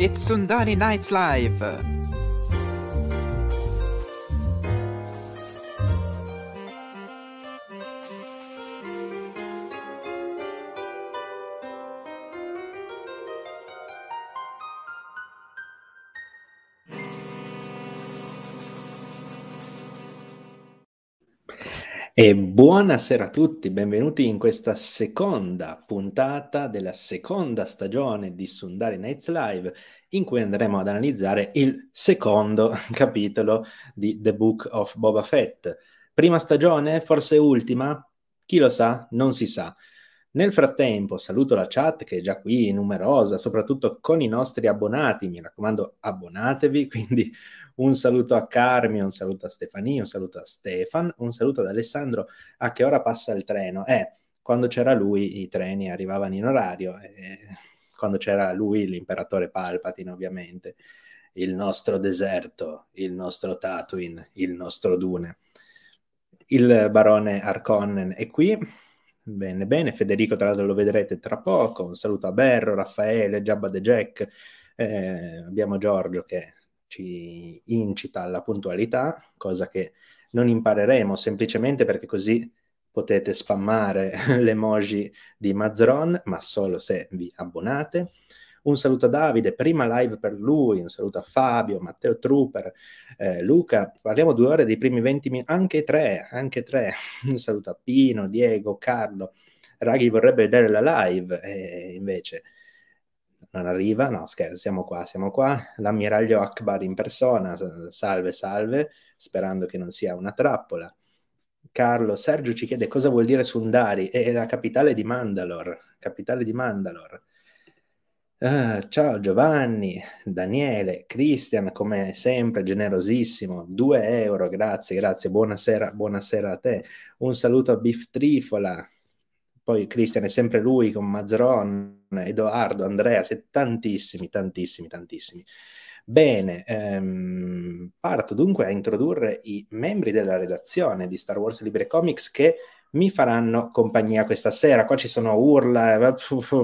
It's Sundari Nights Live! E buonasera a tutti, benvenuti in questa seconda puntata della seconda stagione di Sundari Nights Live, in cui andremo ad analizzare il secondo capitolo di The Book of Boba Fett. Prima stagione, forse ultima? Chi lo sa? Non si sa. Nel frattempo saluto la chat che è già qui numerosa, soprattutto con i nostri abbonati, mi raccomando abbonatevi, quindi un saluto a Carmi, un saluto a Stefania, un saluto a Stefan, un saluto ad Alessandro. A che ora passa il treno? Eh, quando c'era lui i treni arrivavano in orario, eh, quando c'era lui l'imperatore Palpatine ovviamente, il nostro deserto, il nostro Tatooine, il nostro Dune. Il barone Arconnen è qui. Bene, bene, Federico tra l'altro lo vedrete tra poco. Un saluto a Berro, Raffaele, Jabba the Jack. Eh, abbiamo Giorgio che ci incita alla puntualità, cosa che non impareremo semplicemente perché così potete spammare l'emoji di Mazron, ma solo se vi abbonate. Un saluto a Davide, prima live per lui, un saluto a Fabio, Matteo Trooper, eh, Luca, parliamo due ore dei primi 20 minuti, anche tre, anche tre. Un saluto a Pino, Diego, Carlo. Raghi vorrebbe vedere la live, e invece non arriva, no scherzo, siamo qua, siamo qua, l'ammiraglio Akbar in persona, salve, salve, sperando che non sia una trappola. Carlo, Sergio ci chiede cosa vuol dire Sundari, è la capitale di Mandalore, capitale di Mandalore. Uh, ciao Giovanni, Daniele, Cristian, come sempre, generosissimo, 2 euro, grazie, grazie, buonasera, buonasera a te. Un saluto a Bif Trifola, poi Cristian è sempre lui con Mazron, Edoardo, Andrea, siete tantissimi, tantissimi, tantissimi. Bene, ehm, parto dunque a introdurre i membri della redazione di Star Wars Libre Comics che mi faranno compagnia questa sera. Qua ci sono urla, eh,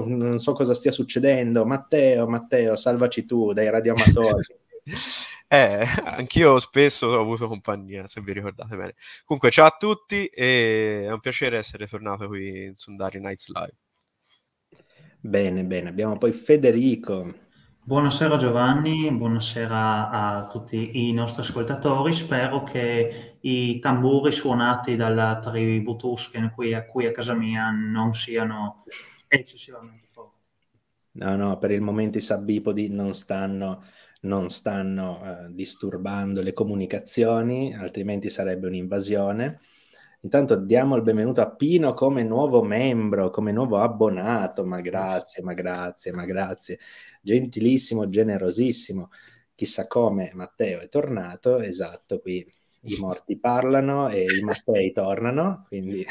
non so cosa stia succedendo. Matteo, Matteo, salvaci tu dai radioamatori. Eh, anch'io spesso ho avuto compagnia, se vi ricordate bene. Comunque, ciao a tutti e è un piacere essere tornato qui in Sundari Nights Live. Bene, bene. Abbiamo poi Federico. Buonasera Giovanni, buonasera a tutti i nostri ascoltatori. Spero che i tamburi suonati dalla tribù Tusken qui a, qui a casa mia non siano eccessivamente forti. No, no, per il momento i sabbipodi non stanno non stanno eh, disturbando le comunicazioni, altrimenti sarebbe un'invasione. Intanto diamo il benvenuto a Pino come nuovo membro, come nuovo abbonato, ma grazie, ma grazie, ma grazie. Gentilissimo, generosissimo. Chissà come Matteo è tornato, esatto, qui i morti parlano e i Mattei tornano, quindi...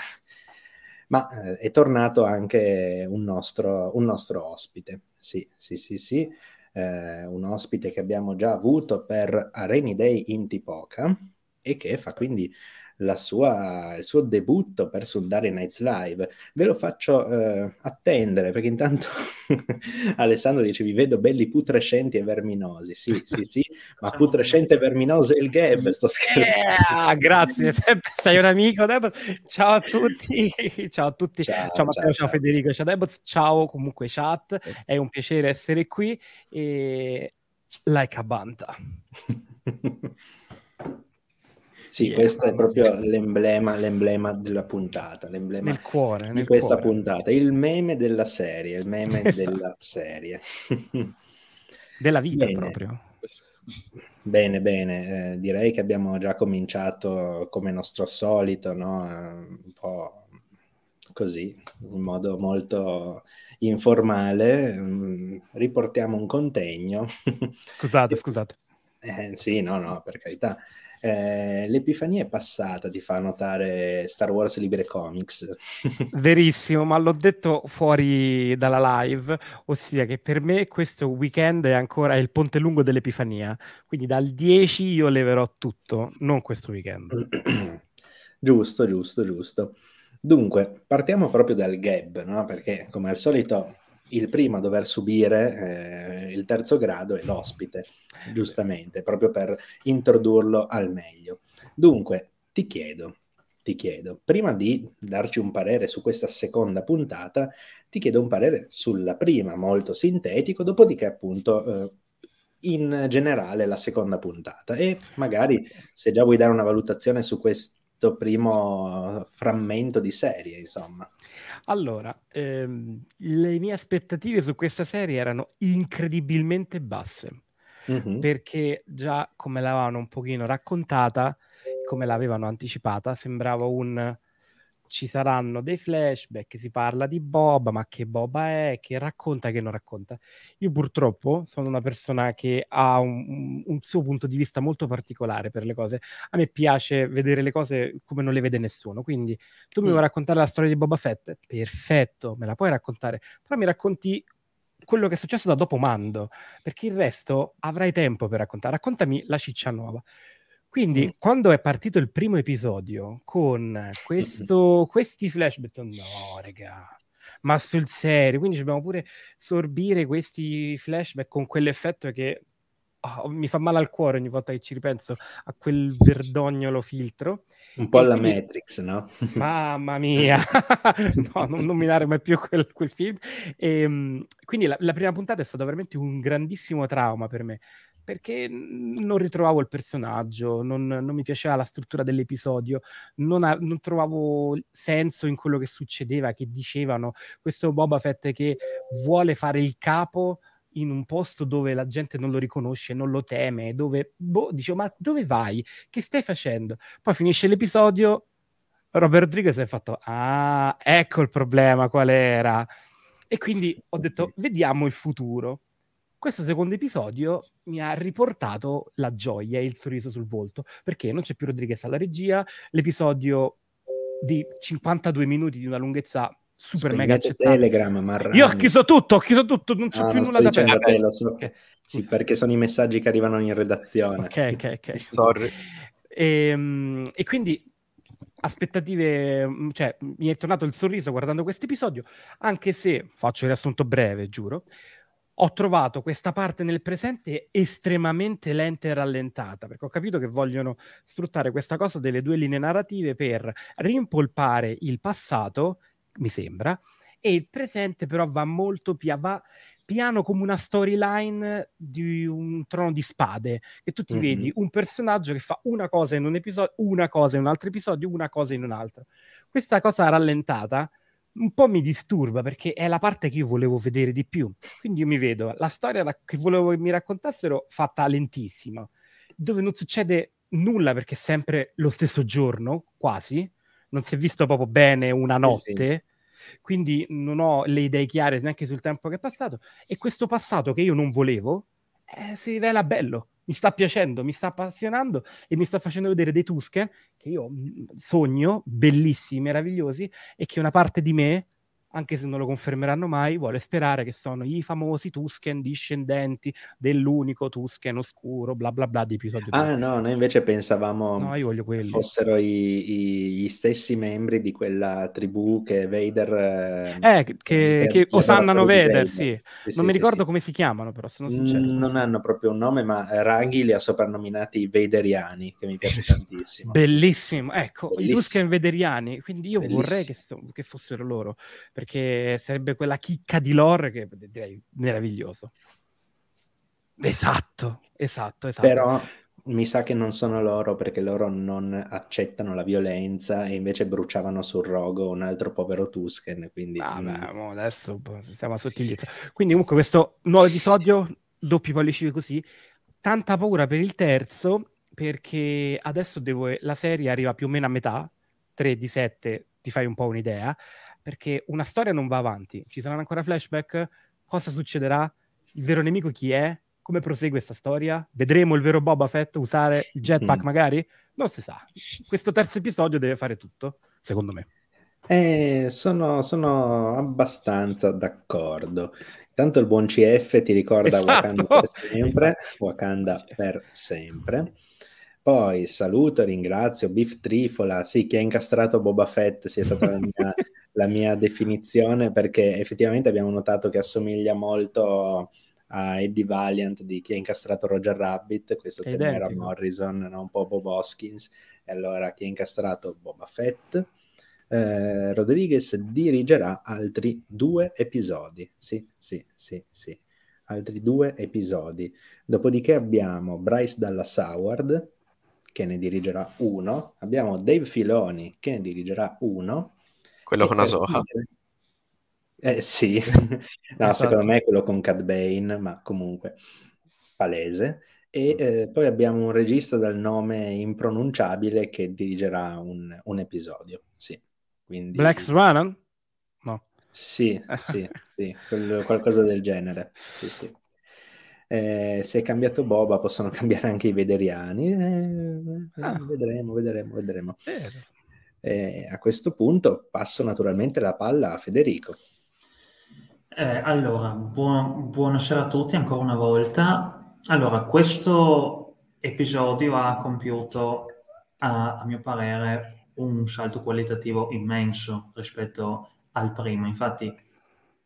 Ma eh, è tornato anche un nostro, un nostro ospite, sì, sì, sì, sì. Eh, un ospite che abbiamo già avuto per Areni Day in Tipoca e che fa quindi sua, il suo debutto per Sundari Nights Live. Ve lo faccio eh, attendere perché intanto Alessandro dice vi vedo belli putrescenti e verminosi. Sì, sì, sì, ma putrescente e verminoso è il gab, sto scherzando. Yeah, grazie, sei un amico. Debot. Ciao a tutti, ciao a tutti. Ciao, ciao Matteo, ciao, ciao, Federico, ciao Debot, ciao comunque chat, è un piacere essere qui e like a banta. Sì, questo è proprio l'emblema, l'emblema della puntata, l'emblema nel cuore, di nel questa cuore. puntata, il meme della serie, il meme esatto. della serie. della vita bene. proprio. Bene, bene, eh, direi che abbiamo già cominciato come nostro solito, no? un po' così, in modo molto informale, mm, riportiamo un contegno. Scusate, scusate. Eh, sì, no, no, per carità. Eh, l'Epifania è passata, ti fa notare Star Wars Libre Comics. Verissimo, ma l'ho detto fuori dalla live, ossia che per me questo weekend è ancora il ponte lungo dell'Epifania, quindi dal 10 io leverò tutto, non questo weekend. giusto, giusto, giusto. Dunque, partiamo proprio dal gab, no? Perché come al solito il primo a dover subire eh, il terzo grado è l'ospite, giustamente, proprio per introdurlo al meglio. Dunque, ti chiedo, ti chiedo, prima di darci un parere su questa seconda puntata, ti chiedo un parere sulla prima, molto sintetico, dopodiché appunto eh, in generale la seconda puntata e magari se già vuoi dare una valutazione su questo primo frammento di serie, insomma. Allora, ehm, le mie aspettative su questa serie erano incredibilmente basse, mm-hmm. perché già come l'avevano un pochino raccontata, come l'avevano anticipata, sembrava un ci saranno dei flashback, si parla di Boba, ma che Boba è, che racconta, che non racconta. Io purtroppo sono una persona che ha un, un, suo punto di vista molto particolare per le cose. A me piace vedere le cose come non le vede nessuno, quindi tu mi vuoi mm. raccontare la storia di Boba Fett? Perfetto, me la puoi raccontare, però mi racconti quello che è successo da dopo Mando, perché il resto avrai tempo per raccontare. Raccontami la ciccia nuova. Quindi, mm. quando è partito il primo episodio con questo, questi flashback, no, raga, ma sul serio, quindi dobbiamo pure sorbire questi flashback con quell'effetto che oh, mi fa male al cuore ogni volta che ci ripenso a quel verdognolo filtro. Un po' alla quindi... Matrix, no? Mamma mia, no, non nominare mai più quel, quel film. E, ehm, quindi la, la prima puntata è stata veramente un grandissimo trauma per me perché non ritrovavo il personaggio, non, non mi piaceva la struttura dell'episodio, non, ha, non, trovavo senso in quello che succedeva, che dicevano questo Boba Fett che vuole fare il capo in un posto dove la gente non lo riconosce, non lo teme, dove boh, dicevo ma dove vai? Che stai facendo? Poi finisce l'episodio, Robert Rodriguez ha fatto ah, ecco il problema qual era. E quindi ho detto vediamo il futuro questo secondo episodio mi ha riportato la gioia e il sorriso sul volto, perché non c'è più Rodriguez alla regia, l'episodio di 52 minuti di una lunghezza super Spegnete mega accettabile. Telegram, Marrani. Io ho chiuso tutto, ho chiuso tutto, non c'è ah, più nulla da perdere. Lo so. okay. Sì, perché sono i messaggi che arrivano in redazione. Ok, ok, ok. Sorry. E, ehm, e quindi aspettative, cioè mi è tornato il sorriso guardando questo episodio, anche se faccio il riassunto breve, giuro ho trovato questa parte nel presente estremamente lenta e rallentata, perché ho capito che vogliono sfruttare questa cosa delle due linee narrative per rimpolpare il passato, mi sembra, e il presente però va molto pia- va piano come una storyline di un trono di spade, che tu ti mm-hmm. vedi un personaggio che fa una cosa in un episodio, una cosa in un altro episodio, una cosa in un altro. Questa cosa rallentata un po' mi disturba perché è la parte che io volevo vedere di più. Quindi io mi vedo la storia che volevo che mi raccontassero fatta lentissima, dove non succede nulla perché è sempre lo stesso giorno, quasi. Non si è visto proprio bene una notte. Sì. Quindi non ho le idee chiare neanche sul tempo che è passato. E questo passato che io non volevo eh, si rivela bello mi sta piacendo, mi sta appassionando e mi sta facendo vedere dei Tusken che io mm, sogno, bellissimi, meravigliosi, e che una parte di me anche se non lo confermeranno mai, vuole sperare che sono i famosi Tusken discendenti dell'unico Tusken oscuro, bla bla bla di episodio Ah 2. no, noi invece pensavamo no, fossero i, i, gli stessi membri di quella tribù che Vader... Eh, che, che, che osannano Vader, Vader, sì. sì. Non sì, mi ricordo sì. come si chiamano però, sono sincero. Non hanno proprio un nome, ma Raghi li ha soprannominati Vaderiani, che mi piace tantissimo. Bellissimo, ecco, Bellissimo. i Tusken Vaderiani, quindi io Bellissimo. vorrei che, che fossero loro, perché perché sarebbe quella chicca di lore che direi meraviglioso. Esatto, esatto, esatto. Però mi sa che non sono loro perché loro non accettano la violenza e invece bruciavano sul rogo un altro povero Tusken. Quindi... Vabbè, mm. adesso siamo a sottigliezza. Quindi comunque questo nuovo episodio, doppi pollici così, tanta paura per il terzo perché adesso devo... la serie arriva più o meno a metà, 3 di 7, ti fai un po' un'idea perché una storia non va avanti. Ci saranno ancora flashback? Cosa succederà? Il vero nemico chi è? Come prosegue questa storia? Vedremo il vero Boba Fett usare il jetpack mm. magari? Non si sa. Questo terzo episodio deve fare tutto, secondo me. Eh, sono, sono abbastanza d'accordo. Intanto il buon CF ti ricorda esatto. Wakanda per sempre. Wakanda per sempre. Poi saluto, ringrazio Biff Trifola, sì, che ha incastrato Boba Fett, sia stata la mia la mia definizione perché effettivamente abbiamo notato che assomiglia molto a Eddie Valiant di chi ha incastrato Roger Rabbit, questo era Morrison, no? un po' Bob Hoskins, e allora chi ha incastrato Boba Fett. Eh, Rodriguez dirigerà altri due episodi, sì, sì, sì, sì, altri due episodi. Dopodiché abbiamo Bryce Dallas Howard, che ne dirigerà uno, abbiamo Dave Filoni, che ne dirigerà uno. Quello con Asoha. Eh sì, no, esatto. secondo me è quello con Cad Bane, ma comunque palese. E eh, poi abbiamo un regista dal nome impronunciabile che dirigerà un, un episodio, sì. Quindi... Black Swan? No. Sì, sì, sì, qualcosa del genere. Sì, sì. Eh, se è cambiato Boba possono cambiare anche i vederiani. Eh, ah. Vedremo, vedremo, vedremo. Eh, a questo punto passo naturalmente la palla a Federico. Eh, allora, buon, buonasera a tutti ancora una volta. Allora, questo episodio ha compiuto, a, a mio parere, un salto qualitativo immenso rispetto al primo. Infatti,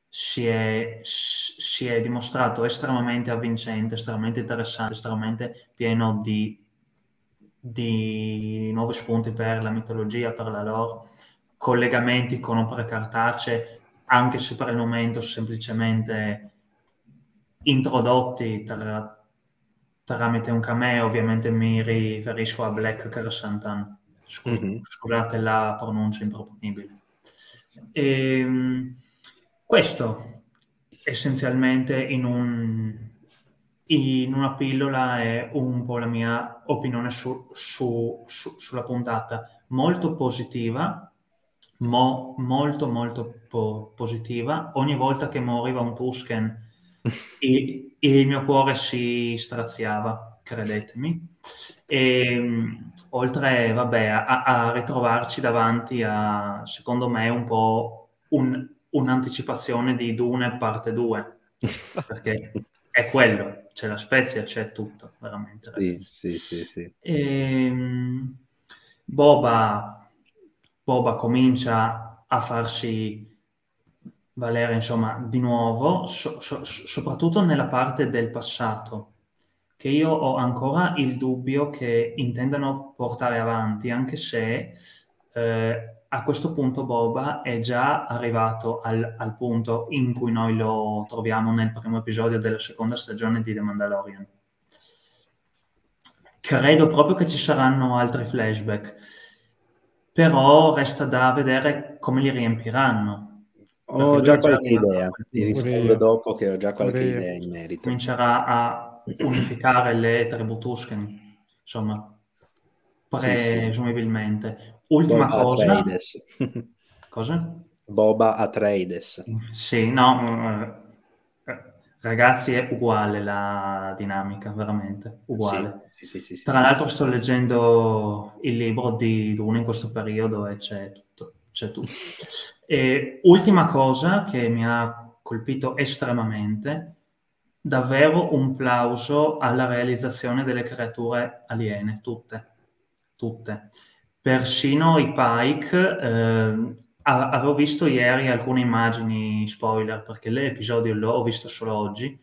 si è, si è dimostrato estremamente avvincente, estremamente interessante, estremamente pieno di, di nuovi spunti per la mitologia, per la lore, collegamenti con opere cartacee anche se per il momento semplicemente introdotti tra, tramite un cameo, ovviamente mi riferisco a Black Kersantan. Scus- mm-hmm. Scusate la pronuncia improponibile. E, ehm, questo essenzialmente in, un, in, una pillola è un po' la mia opinione su, su, su, sulla puntata, molto positiva, mo, molto molto po- positiva. Ogni volta che moriva un Tusken il, il mio cuore si straziava, credetemi. E ehm, oltre, vabbè, a, a, ritrovarci davanti a, secondo me, un po' un, un'anticipazione di Dune parte 2, perché è quello, c'è la spezia, c'è tutto, veramente. Sì, sì, sì, sì. E, ehm, Boba Boba comincia a farsi valere, insomma, di nuovo, so, so, soprattutto nella parte del passato, che io ho ancora il dubbio che intendano portare avanti, anche se eh, a questo punto Boba è già arrivato al, al, punto in cui noi lo troviamo nel primo episodio della seconda stagione di The Mandalorian. Credo proprio che ci saranno altri flashback però resta da vedere come li riempiranno. Ho già qualche idea, ti rispondo dopo che ho già qualche idea in merito. Comincerà a unificare le tribù Tusken, insomma, presumibilmente. Sì, sì. Ultima Boba cosa... Atreides. cosa? Boba Atreides. Sì, no, eh, ragazzi è uguale la dinamica, veramente, uguale. Sì. Sì, sì, sì, Tra l'altro sto leggendo il libro di Dune in questo periodo e c'è tutto. C'è tutto. E ultima cosa che mi ha colpito estremamente, davvero un plauso alla realizzazione delle creature aliene, tutte, tutte. Persino i Pike, eh, avevo visto ieri alcune immagini spoiler perché l'episodio l'ho visto solo oggi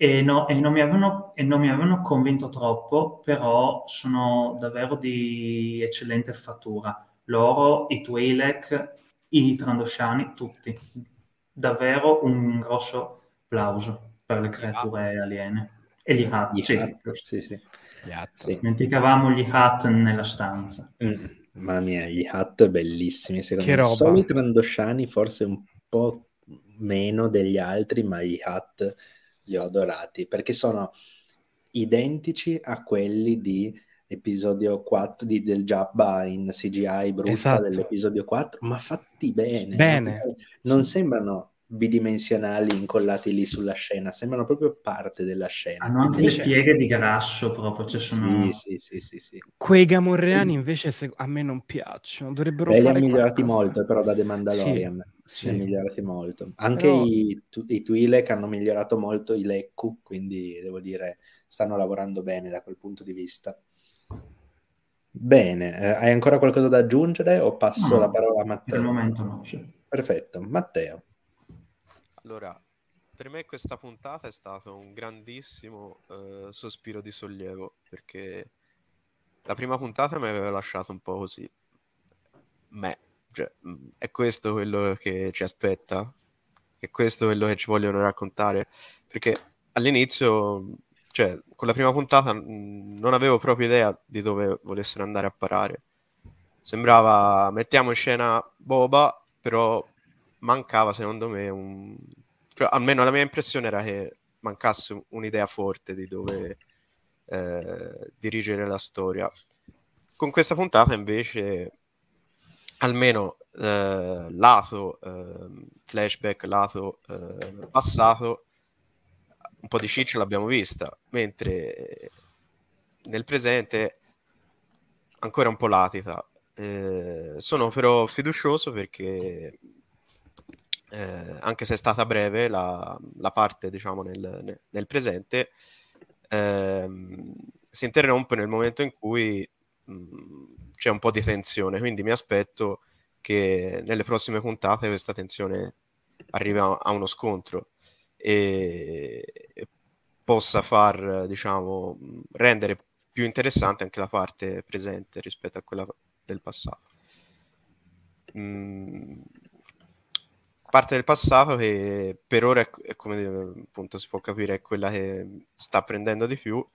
e, no, e, non avevano, e, non mi avevano, convinto troppo, però sono davvero di eccellente fattura. Loro, i Twi'lek, i Trandosciani, tutti. Davvero un grosso plauso per le creature ah. aliene. E gli Hat, gli sì, sì, sì. sì. Dimenticavamo gli Hat nella stanza. Mm. Mamma mia, gli Hat bellissimi, secondo che me. Roba. Solo i Trandosciani forse un po' meno degli altri, ma gli Hat li ho adorati perché sono identici a quelli di episodio 4 di, del Jabba in CGI brutta esatto. dell'episodio 4 ma fatti bene, bene. non sembrano bidimensionali incollati lì sulla scena, sembrano proprio parte della scena. Hanno anche le pieghe di grasso proprio, cioè sono... Sì, sì, sì, sì, Quei gamorreani invece se... a me non piacciono, dovrebbero Beh, fare li migliorati molto però da The Mandalorian. Sì, migliorati molto. Anche però... i, i Twi'lek hanno migliorato molto i Lekku, quindi devo dire stanno lavorando bene da quel punto di vista. Bene, eh, hai ancora qualcosa da aggiungere o passo no, la parola a Matteo? Per il momento no. Perfetto, Matteo. Allora, per me questa puntata è stato un grandissimo eh, sospiro di sollievo perché la prima puntata mi aveva lasciato un po' così. Me, cioè, è questo quello che ci aspetta? È questo quello che ci vogliono raccontare? Perché all'inizio cioè, con la prima puntata non avevo proprio idea di dove volessero andare a parare. Sembrava, mettiamo in scena Boba, però mancava secondo me un... Cioè, almeno la mia impressione era che mancasse un'idea forte di dove eh, dirigere la storia. Con questa puntata invece, almeno eh, lato eh, flashback, lato eh, passato, un po' di ciccia l'abbiamo vista, mentre nel presente ancora un po' latita. Eh, sono però fiducioso perché eh, anche se è stata breve la, la parte diciamo nel, nel presente ehm, si interrompe nel momento in cui mh, mm, c'è un po' di tensione quindi mi aspetto che nelle prossime puntate questa tensione arrivi a, a uno scontro e possa far, diciamo, rendere più interessante anche la parte presente rispetto a quella del passato. Mm, parte del passato che per ora è, è, come appunto si può capire è quella che sta prendendo di più.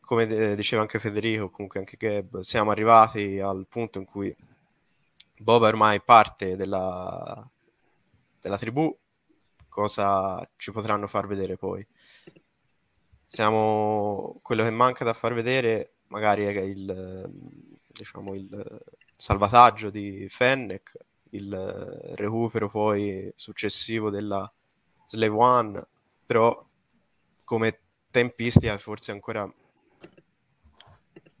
Come diceva anche Federico comunque anche Gab siamo arrivati al punto in cui Bob è ormai parte della, della tribù. Cosa ci potranno far vedere poi. Siamo quello che manca da far vedere magari è il, diciamo, il salvataggio di Fennec, il recupero poi successivo della Slave One, però come tempistica forse ancora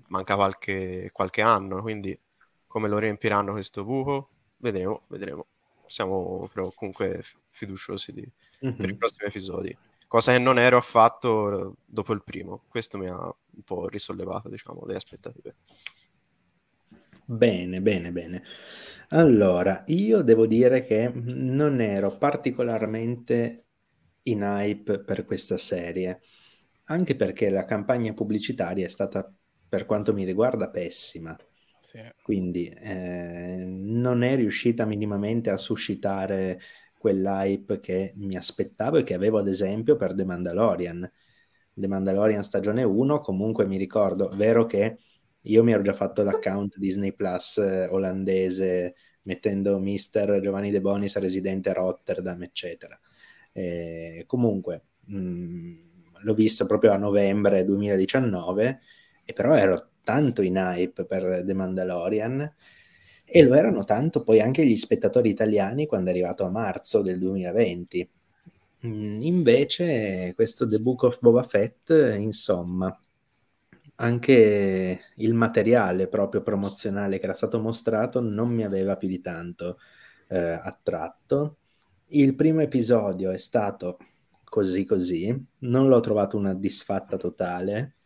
manca qualche, qualche anno, quindi come lo riempiranno questo buco? Vedremo, vedremo. Siamo però comunque fiduciosi di, mm-hmm. per i mhm. prossimi episodi. Cosa che non ero affatto dopo il primo. Questo mi ha un po' risollevato, diciamo, le aspettative. Bene, bene, bene. Allora, io devo dire che non ero particolarmente in hype per questa serie, anche perché la campagna pubblicitaria è stata, per quanto mi riguarda, pessima. Sì. Quindi eh, non è riuscita minimamente a suscitare quell'hype che mi aspettavo e che avevo ad esempio per The Mandalorian. The Mandalorian stagione 1 comunque mi ricordo, vero che io mi ero già fatto l'account Disney Plus eh, olandese mettendo Mister Giovanni De Bonis residente a Rotterdam, eccetera. Eh, comunque, mh, mm, l'ho visto proprio a novembre 2019 e però ero tanto in hype per The Mandalorian e lo erano tanto poi anche gli spettatori italiani quando è arrivato a marzo del 2020. Mm, invece questo The Book of Boba Fett, insomma, anche il materiale proprio promozionale che era stato mostrato non mi aveva più di tanto eh, attratto. Il primo episodio è stato così così, non l'ho trovato una disfatta totale,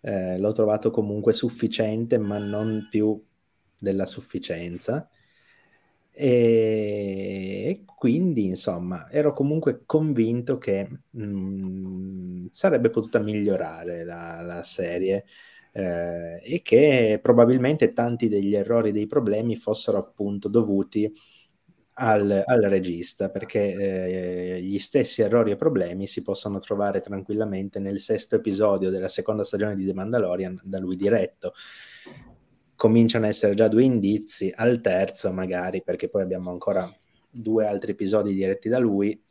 eh, l'ho trovato comunque sufficiente ma non più della sufficienza. E quindi, insomma, ero comunque convinto che mh, mm, sarebbe potuta migliorare la, la serie eh, e che probabilmente tanti degli errori, dei problemi fossero appunto dovuti al, al regista, perché eh, gli stessi errori e problemi si possono trovare tranquillamente nel sesto episodio della seconda stagione di The Mandalorian da lui diretto cominciano a essere già due indizi, al terzo magari, perché poi abbiamo ancora due altri episodi diretti da lui,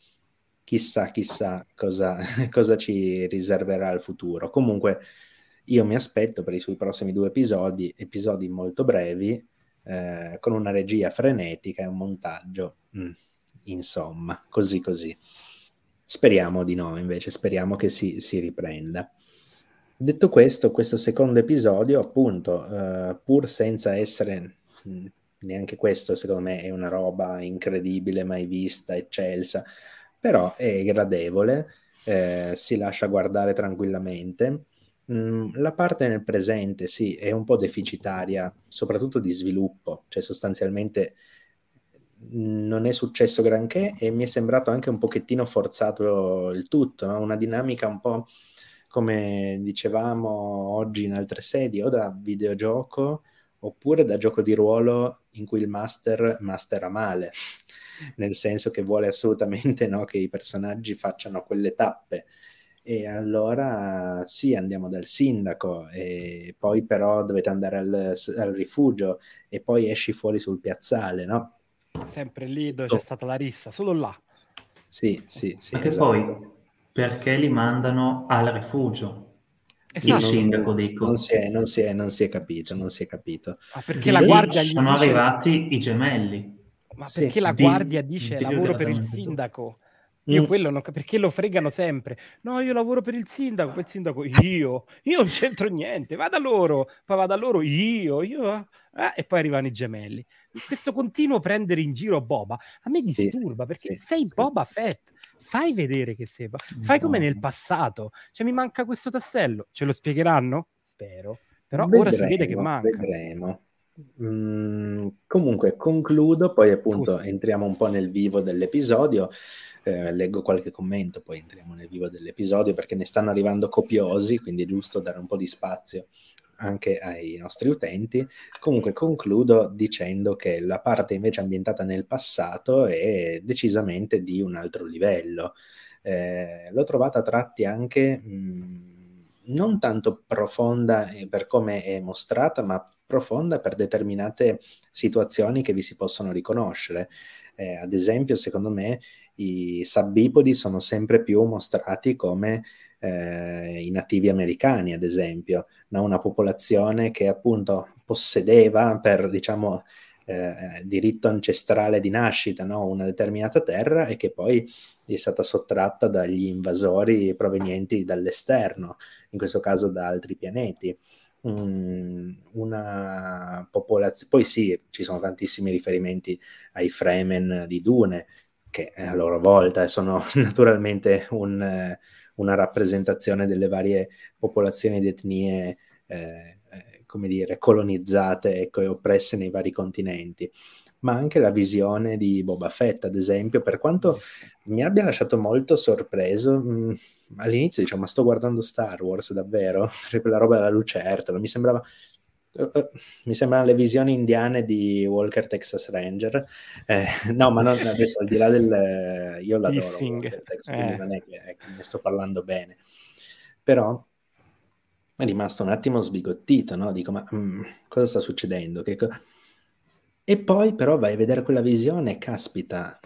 chissà, chissà cosa, cosa ci riserverà il futuro. Comunque io mi aspetto per i suoi prossimi due episodi, episodi molto brevi, eh, con una regia frenetica e un montaggio, mm, insomma, così così. Speriamo di no, invece, speriamo che si, si riprenda. Detto questo, questo secondo episodio, appunto, uh, pur senza essere mh, neanche questo, secondo me, è una roba incredibile, mai vista, eccelsa, però è gradevole, eh, si lascia guardare tranquillamente. Mm, la parte nel presente, sì, è un po' deficitaria, soprattutto di sviluppo, cioè sostanzialmente non è successo granché e mi è sembrato anche un pochettino forzato il tutto, no? una dinamica un po' come dicevamo oggi in altre sedi, o da videogioco oppure da gioco di ruolo in cui il master mastera male, nel senso che vuole assolutamente no, che i personaggi facciano quelle tappe. E allora sì, andiamo dal sindaco, e poi però dovete andare al, al rifugio e poi esci fuori sul piazzale, no? Sempre lì dove oh. c'è stata la rissa, solo là. Sì, sì, sì. Anche esatto. poi, perché li mandano al rifugio? Esatto. Il sindaco, dico. Non si, è, non, si è, non si è capito, non si è capito. Ah, perché la guardia sono dice... arrivati i gemelli. Ma perché sì. la guardia dice di, lavoro per il sindaco? Io mm. quello non perché lo fregano sempre. No, io lavoro per il sindaco, per il sindaco io, io non c'entro niente, vada loro, poi vada loro io, io eh, e poi arrivano i gemelli. Questo continuo prendere in giro Boba a me disturba sì, perché sì, sei sì. Boba Fett, fai vedere che sei, fai come nel passato. Cioè mi manca questo tassello, ce lo spiegheranno? Spero. Però vedremo, ora si vede che manca. Vedremo. Mm, comunque concludo, poi appunto Scusa. entriamo un po' nel vivo dell'episodio eh, leggo qualche commento, poi entriamo nel vivo dell'episodio perché ne stanno arrivando copiosi, quindi è giusto dare un po' di spazio anche ai nostri utenti. Comunque concludo dicendo che la parte invece ambientata nel passato è decisamente di un altro livello. Eh, l'ho trovata a tratti anche mh, non tanto profonda per come è mostrata, ma profonda per determinate situazioni che vi si possono riconoscere. Eh, ad esempio, secondo me, i subbipodi sono sempre più mostrati come eh, i nativi americani, ad esempio, no? una popolazione che appunto possedeva per, diciamo, eh, diritto ancestrale di nascita no? una determinata terra e che poi è stata sottratta dagli invasori provenienti dall'esterno, in questo caso da altri pianeti. Mm, una popolazione, poi sì, ci sono tantissimi riferimenti ai Fremen di Dune, che a loro volta sono naturalmente un, una rappresentazione delle varie popolazioni ed etnie, eh, eh, come dire, colonizzate ecco, e oppresse nei vari continenti. Ma anche la visione di Boba Fett, ad esempio, per quanto mi abbia lasciato molto sorpreso, mh, mm, all'inizio dicevo, ma sto guardando Star Wars davvero? quella roba della lucertola, mi sembrava Uh, mi sembrano le visioni indiane di Walker Texas Ranger. Eh, no, ma non, adesso al di là del... Io l'adoro, Texas, eh. non è che ecco, ne sto parlando bene. Però è rimasto un attimo sbigottito, no? Dico, ma mm, cosa sta succedendo? Co- e poi però vai a vedere quella visione, caspita,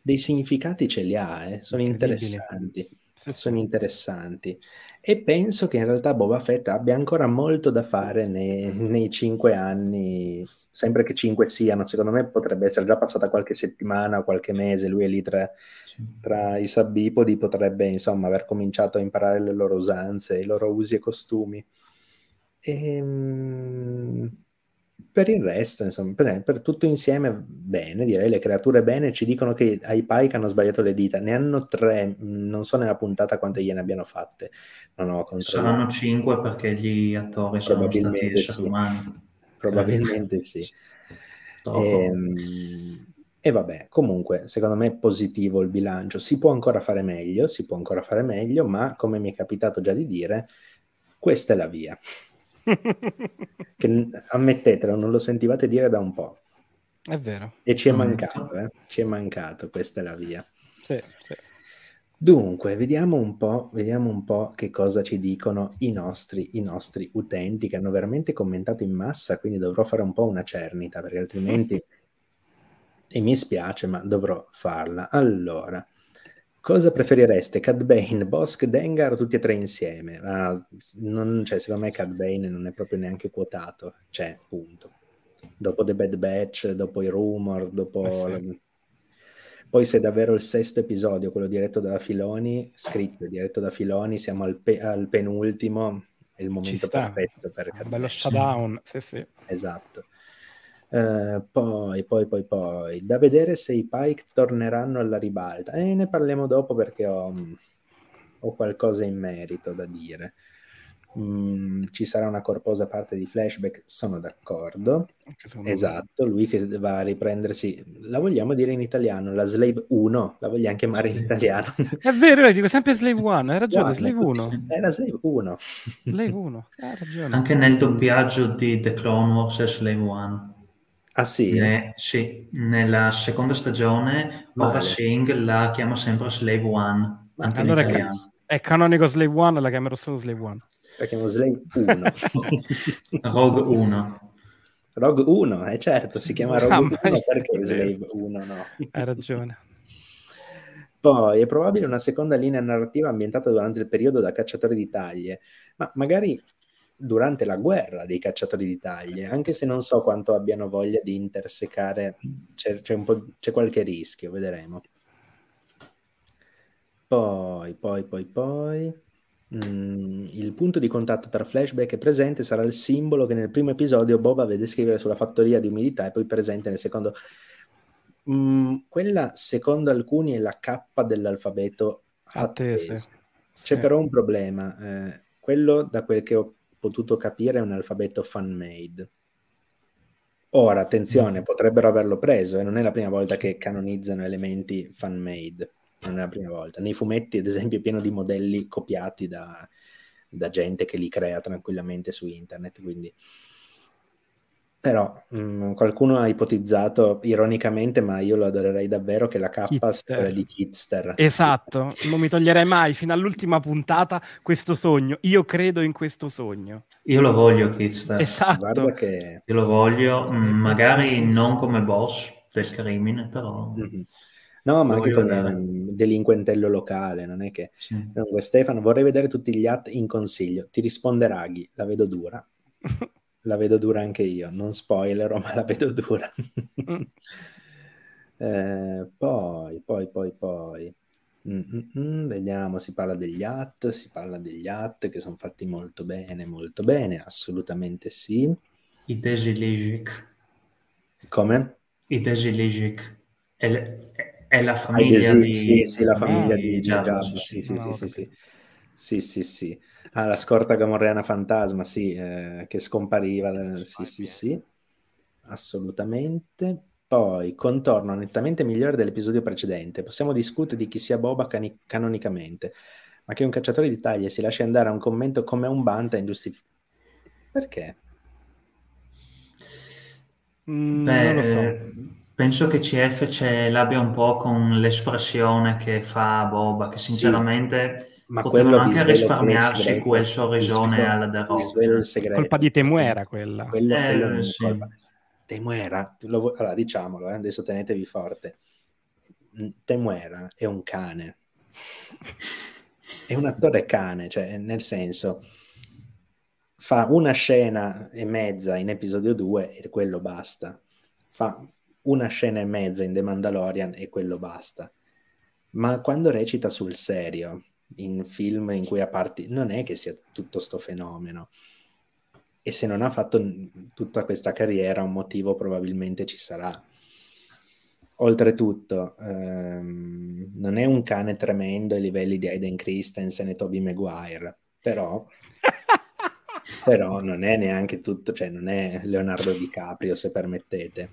dei significati ce li ha, eh? sono interessanti. Sì, sono interessanti e penso che in realtà Boba Fett abbia ancora molto da fare nei, nei cinque anni, sempre che cinque siano, secondo me potrebbe essere già passata qualche settimana o qualche mese, lui è lì tra, tra i sabbipodi, potrebbe insomma aver cominciato a imparare le loro usanze, i loro usi e costumi. Ehm, per il resto, insomma, per, per, tutto insieme bene, direi le creature bene, ci dicono che ai Pike hanno sbagliato le dita, ne hanno tre, non so nella puntata quante gliene abbiano fatte, non ho controllato. Saranno cinque perché gli attori sono stati esseri sì. umani. Probabilmente sì. E, ehm, e vabbè, comunque, secondo me è positivo il bilancio. Si può ancora fare meglio, si può ancora fare meglio, ma come mi è capitato già di dire, questa è la via che ammettetelo, non lo sentivate dire da un po'. È vero. E ci è mancato, eh? ci è mancato, questa è la via. Sì, sì. Dunque, vediamo un, po', vediamo un po' che cosa ci dicono i nostri, i nostri utenti che hanno veramente commentato in massa, quindi dovrò fare un po' una cernita perché altrimenti, e mi spiace, ma dovrò farla. Allora, Cosa preferireste, Cad Bane, Bosk, Dengar o tutti e tre insieme? Ah, non, cioè, secondo me Cad Bane non è proprio neanche quotato, cioè, punto. Dopo The Bad Batch, dopo i rumor, dopo... Eh sì. Poi se davvero il sesto episodio, quello diretto da Filoni, scritto diretto da Filoni, siamo al, pe- al penultimo, è il momento perfetto per Cad Bello shutdown, sì sì. Esatto. Uh, poi, poi, poi, poi, da vedere se i Pike torneranno alla ribalta. E ne parliamo dopo perché ho, ho qualcosa in merito da dire. Mm, ci sarà una corposa parte di flashback, sono d'accordo. Esatto, lui che va a riprendersi, la vogliamo dire in italiano, la Slave 1, la vogliamo chiamare in italiano. È vero, io dico sempre Slave 1, hai ragione, Guarda, Slave 1. È la Slave 1. Slave 1, hai ragione. Anche nel doppiaggio di The Clone Wars è Slave 1. Ah sì? Ne, sì, nella seconda stagione Ora Singh la chiama sempre Slave 1. Allora è, ca- è canonico Slave 1, la chiamerò solo Slave 1 la chiamo Slave 1. Rogue 1. Rogue 1, eh certo, si chiama Rogue 1 perché Slave 1 no. Hai ragione. Poi è probabile una seconda linea narrativa ambientata durante il periodo da cacciatori di taglie, ma magari durante la guerra dei cacciatori di taglie, anche se non so quanto abbiano voglia di intersecare, c'è, c'è, c'è qualche rischio, vedremo. Poi, poi, poi, poi... Mm, il punto di contatto tra flashback e presente sarà il simbolo che nel primo episodio Boba vede scrivere sulla fattoria di umidità e poi presente nel secondo. Mm, quella, secondo alcuni, è la K dell'alfabeto attese. attese. C'è sì. però un problema. Eh, quello, da quel che ho potuto capire, è un alfabeto fan-made. Ora, attenzione, mm. potrebbero averlo preso e non è la prima volta che canonizzano elementi fan-made non è la prima volta. Nei fumetti, ad esempio, è pieno di modelli copiati da, da gente che li crea tranquillamente su internet, quindi... Però mh, mm, qualcuno ha ipotizzato ironicamente, ma io lo adorerei davvero, che la K sia di Kitster. Esatto, non mi toglierei mai fino all'ultima puntata questo sogno. Io credo in questo sogno. Io lo voglio, Kitster. Esatto. Che... Io lo voglio, mh, mm, magari non come boss del crimine, però... Mm-hmm. No, ma anche come un delinquentello locale, non è che... Sì. Dunque, Stefano, vorrei vedere tutti gli atti in consiglio. Ti risponde Raghi, la vedo dura. la vedo dura anche io, non spoilerò, ma la vedo dura. Mm. eh, poi, poi, poi, poi... Mm-mm, vediamo, si parla degli at, si parla degli at che sono fatti molto bene, molto bene, assolutamente sì. I Desilegic. Come? I Desilegic. È, è la famiglia di... Sì, sì, la famiglia ah, di Jabba, sì, sì, sì, sì, sì, sì. Sì. Ah, la scorta gamorreana fantasma, sì, eh, che scompariva. Sì, sì, sì, assolutamente. Poi, contorno nettamente migliore dell'episodio precedente. Possiamo discutere di chi sia Boba cani- canonicamente, ma che un cacciatore di taglie si lasci andare a un commento come un banta ingiustificato. Perché? Mm, Beh, non lo so. Eh, Penso che CF ce l'abbia un po' con l'espressione che fa Boba, che sinceramente sì, ma potevano anche risparmiarsi quel sorrisone alla The Rock. Colpa di Temuera quella. Quello, eh, quello sì. Temuera, lo, allora diciamolo, eh, adesso tenetevi forte. Mm, Temuera è un cane. è un attore cane, cioè nel senso fa una scena e mezza in episodio 2 e quello basta. Fa una scena e mezza in The Mandalorian e quello basta. Ma quando recita sul serio, in film in cui a parti, non è che sia tutto sto fenomeno. E se non ha fatto tutta questa carriera, un motivo probabilmente ci sarà. Oltretutto, ehm, non è un cane tremendo ai livelli di Aiden Christensen e Toby Maguire, però, però non è neanche tutto, cioè non è Leonardo DiCaprio, se permettete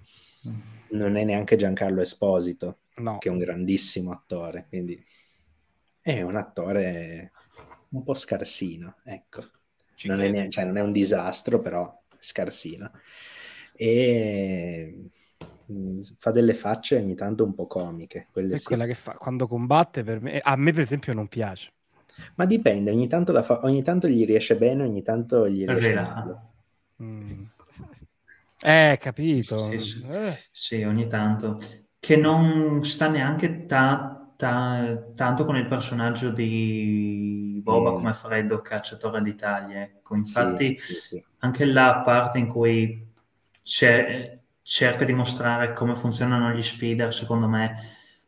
non è neanche Giancarlo Esposito, no. che è un grandissimo attore, quindi è un attore un po' scarsino, ecco. Non è, neanche, cioè, non è, un disastro, però scarsino. E mm, fa delle facce ogni tanto un po' comiche. Quelle è sì. quella che fa quando combatte per me. A me, per esempio, non piace. Ma dipende, ogni tanto, fa... ogni tanto gli riesce bene, ogni tanto gli riesce male. Mm. Eh, capito. Sì, sì, eh. sì, ogni tanto. Che non sta neanche ta- ta- tanto con il personaggio di Boba mm. come Freddo, cacciatore d'Italia. Ecco, infatti sì, anche la parte in cui cerca di mostrare come funzionano gli speeder, secondo me,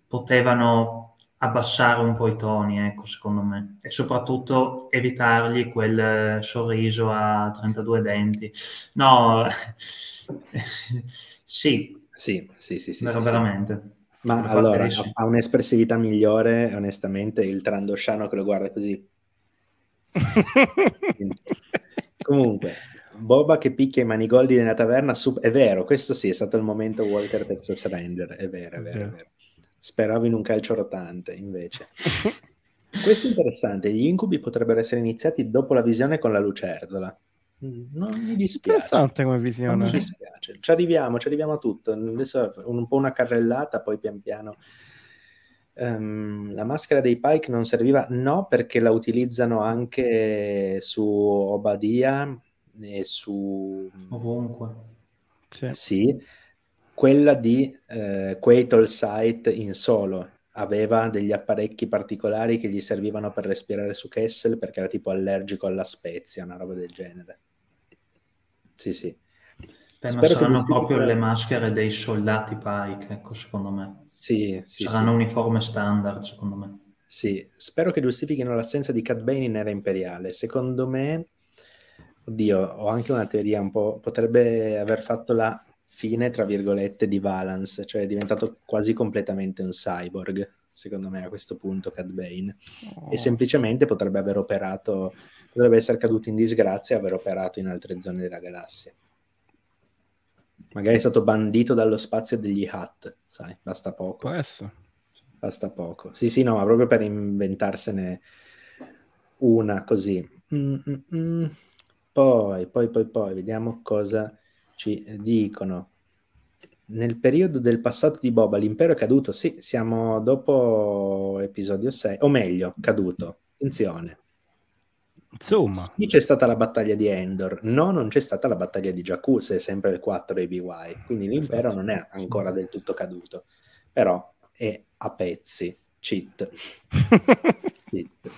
potevano abbassare un po' i toni, ecco, secondo me, e soprattutto evitargli quel sorriso a 32 denti. No, sì. Sì, sì, sì, sì, Ver- veramente. Ma Lo allora, ha un'espressività migliore, onestamente, il trandosciano che lo guarda così. Comunque, Boba che picchia i manigoldi nella taverna, sub... è vero, questo sì, è stato il momento Walker Texas Ranger, è vero, è vero, è vero. Speravo in un calcio rotante, invece. questo è interessante, gli incubi potrebbero essere iniziati dopo la visione con la lucertola. Mm, non mi dispiace. Interessante come visione. Non mi dispiace. Ci arriviamo, ci arriviamo a tutto. Adesso un po' una carrellata, poi pian piano Um, la maschera dei Pike non serviva, no, perché la utilizzano anche su Obadia e su... Ovunque. Sì. sì. Quella di eh, Quaitol Sight in solo aveva degli apparecchi particolari che gli servivano per respirare su Kessel perché era tipo allergico alla spezia, una roba del genere. Sì, sì. Beh, ma saranno proprio le maschere dei soldati Pike, ecco, secondo me. Sì, sì, Saranno sì. uniforme standard, secondo me. Sì, spero che giustifichino l'assenza di Cat Bane in era imperiale. Secondo me, oddio, ho anche una teoria un po', potrebbe aver fatto la fine, tra virgolette, di Valance, cioè è diventato quasi completamente un cyborg, secondo me, a questo punto Cat Bane. Oh. E semplicemente potrebbe aver operato, potrebbe essere caduto in disgrazia e aver operato in altre zone della galassia. Magari è stato bandito dallo spazio degli Hat, sai, basta poco. Essere. Basta poco. Sì, sì, no, ma proprio per inventarsene una così. Mm-mm. Poi, poi, poi, poi, vediamo cosa ci dicono. Nel periodo del passato di Boba, l'impero è caduto? Sì, siamo dopo episodio 6, o meglio, caduto. Attenzione, Insomma. Sì, c'è stata la battaglia di Endor, no, non c'è stata la battaglia di Jakku, se è sempre il 4 ABY, quindi l'impero esatto. non è ancora del tutto caduto, però è a pezzi, cheat. cheat.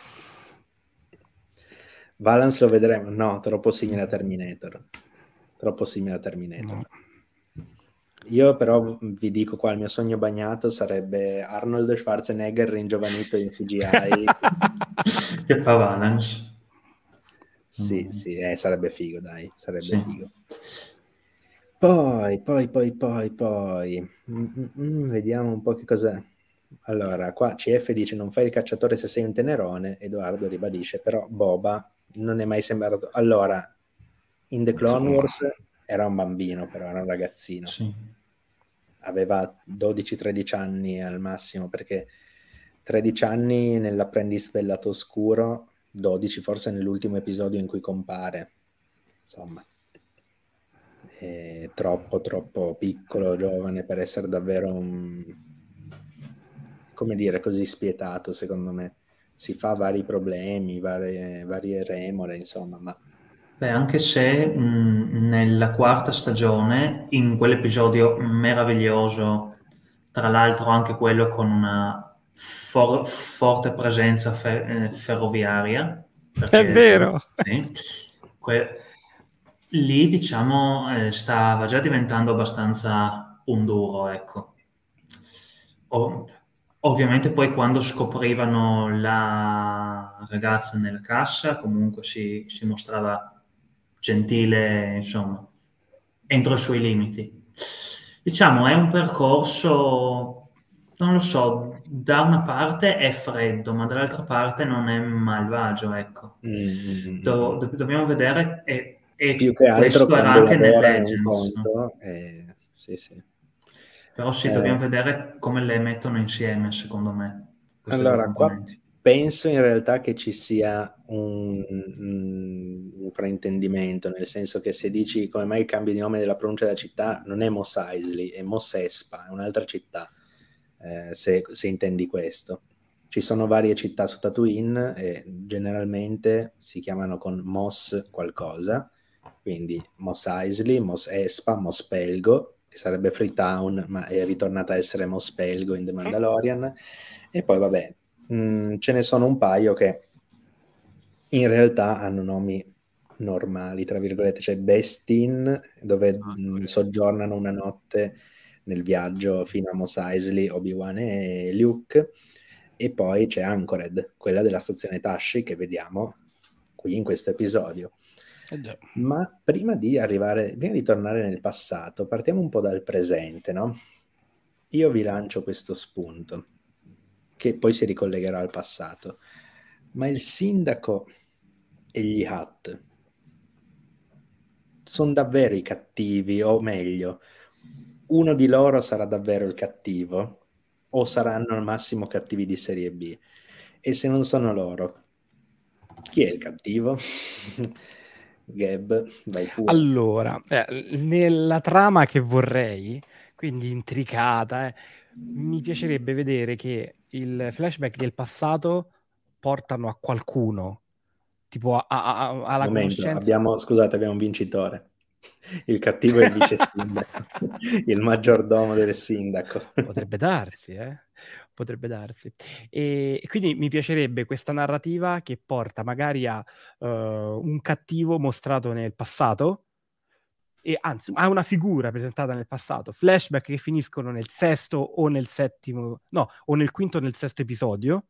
Valance lo vedremo, no, troppo simile a Terminator, troppo simile a Terminator. No. Io però vi dico qua, il mio sogno bagnato sarebbe Arnold Schwarzenegger ringiovanito in CGI. che fa Valance? Sì, mm. sì, eh, sarebbe figo, dai, sarebbe sì. figo. Poi, poi, poi, poi, poi, Mm-mm, vediamo un po' che cos'è. Allora, qua CF dice non fai il cacciatore se sei un tenerone, Edoardo ribadisce, però Boba non è mai sembrato... Allora, in The Clone Wars era un bambino, però era un ragazzino. Sì. Aveva 12-13 anni al massimo, perché 13 anni nell'apprendista del lato oscuro 12 forse nell'ultimo episodio in cui compare. Insomma, è troppo, troppo piccolo, giovane per essere davvero un... come dire, così spietato, secondo me. Si fa vari problemi, varie, varie remore, insomma, ma... Beh, anche se mh, nella quarta stagione, in quell'episodio meraviglioso, tra l'altro anche quello con una for- forte presenza fe- eh, ferroviaria. Perché, È vero. Sì, que- lì diciamo eh, stava già diventando abbastanza un duro, ecco. O- ovviamente poi quando scoprivano la ragazza nella cassa comunque si, si mostrava gentile, insomma, entro i suoi limiti. Diciamo, è un percorso non lo so, da una parte è freddo, ma dall'altra parte non è malvagio, ecco. Mm-hmm. Do- do- dobbiamo vedere, e, e più che altro era anche nel Legends. eh, sì, sì. Però sì, eh, dobbiamo vedere come le mettono insieme, secondo me. Allora, qua penso in realtà che ci sia un, un, fraintendimento, nel senso che se dici come mai il cambio di nome della pronuncia della città non è Mos Eisley, è Mos Espa, è un'altra città eh, se, se, intendi questo. Ci sono varie città su Tatooine e generalmente si chiamano con Mos qualcosa, quindi Mos Eisley, Mos Espa, Mos Pelgo, che sarebbe Freetown, ma è ritornata a essere Mos Pelgo in The Mandalorian. E poi vabbè, mh, mm, ce ne sono un paio che in realtà hanno nomi normali, tra virgolette, c'è Bestin, dove ah, mh, soggiornano una notte nel viaggio fino a Mos Eisley, Obi-Wan e Luke, e poi c'è Anchored, quella della stazione Tashi che vediamo qui in questo episodio. Eh Ma prima di arrivare, prima di tornare nel passato, partiamo un po' dal presente, no? Io vi lancio questo spunto, che poi si ricollegherà al passato. Ma il sindaco e gli Hat sono davvero i cattivi, o meglio, uno di loro sarà davvero il cattivo, o saranno al massimo cattivi di serie B. E se non sono loro, chi è il cattivo? Gab, vai pure. Allora, eh, nella trama che vorrei, quindi intricata, eh, mi piacerebbe vedere che il flashback del passato portano a qualcuno, tipo a, a, a, alla Momento, conoscenza. Abbiamo, scusate, abbiamo un vincitore. Il cattivo è il vice sindaco, il maggiordomo del sindaco. Potrebbe darsi, eh? potrebbe darsi. E, quindi mi piacerebbe questa narrativa che porta magari a uh, un cattivo mostrato nel passato, e anzi a una figura presentata nel passato, flashback che finiscono nel sesto o nel settimo, no, o nel quinto o nel sesto episodio,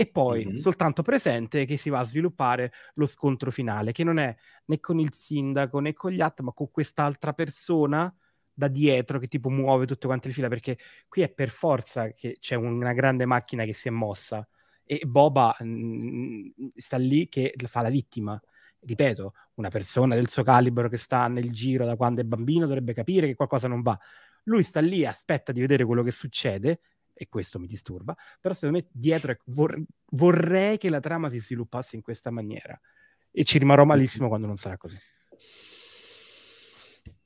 e poi mm-hmm. soltanto presente che si va a sviluppare lo scontro finale, che non è né con il sindaco né con gli atti, ma con quest'altra persona da dietro che tipo muove tutte quante le fila, perché qui è per forza che c'è una grande macchina che si è mossa e Boba mh, sta lì che fa la vittima. Ripeto, una persona del suo calibro che sta nel giro da quando è bambino dovrebbe capire che qualcosa non va. Lui sta lì, aspetta di vedere quello che succede e questo mi disturba, però secondo me dietro vor- vorrei che la trama si sviluppasse in questa maniera e ci rimarrò malissimo quando non sarà così.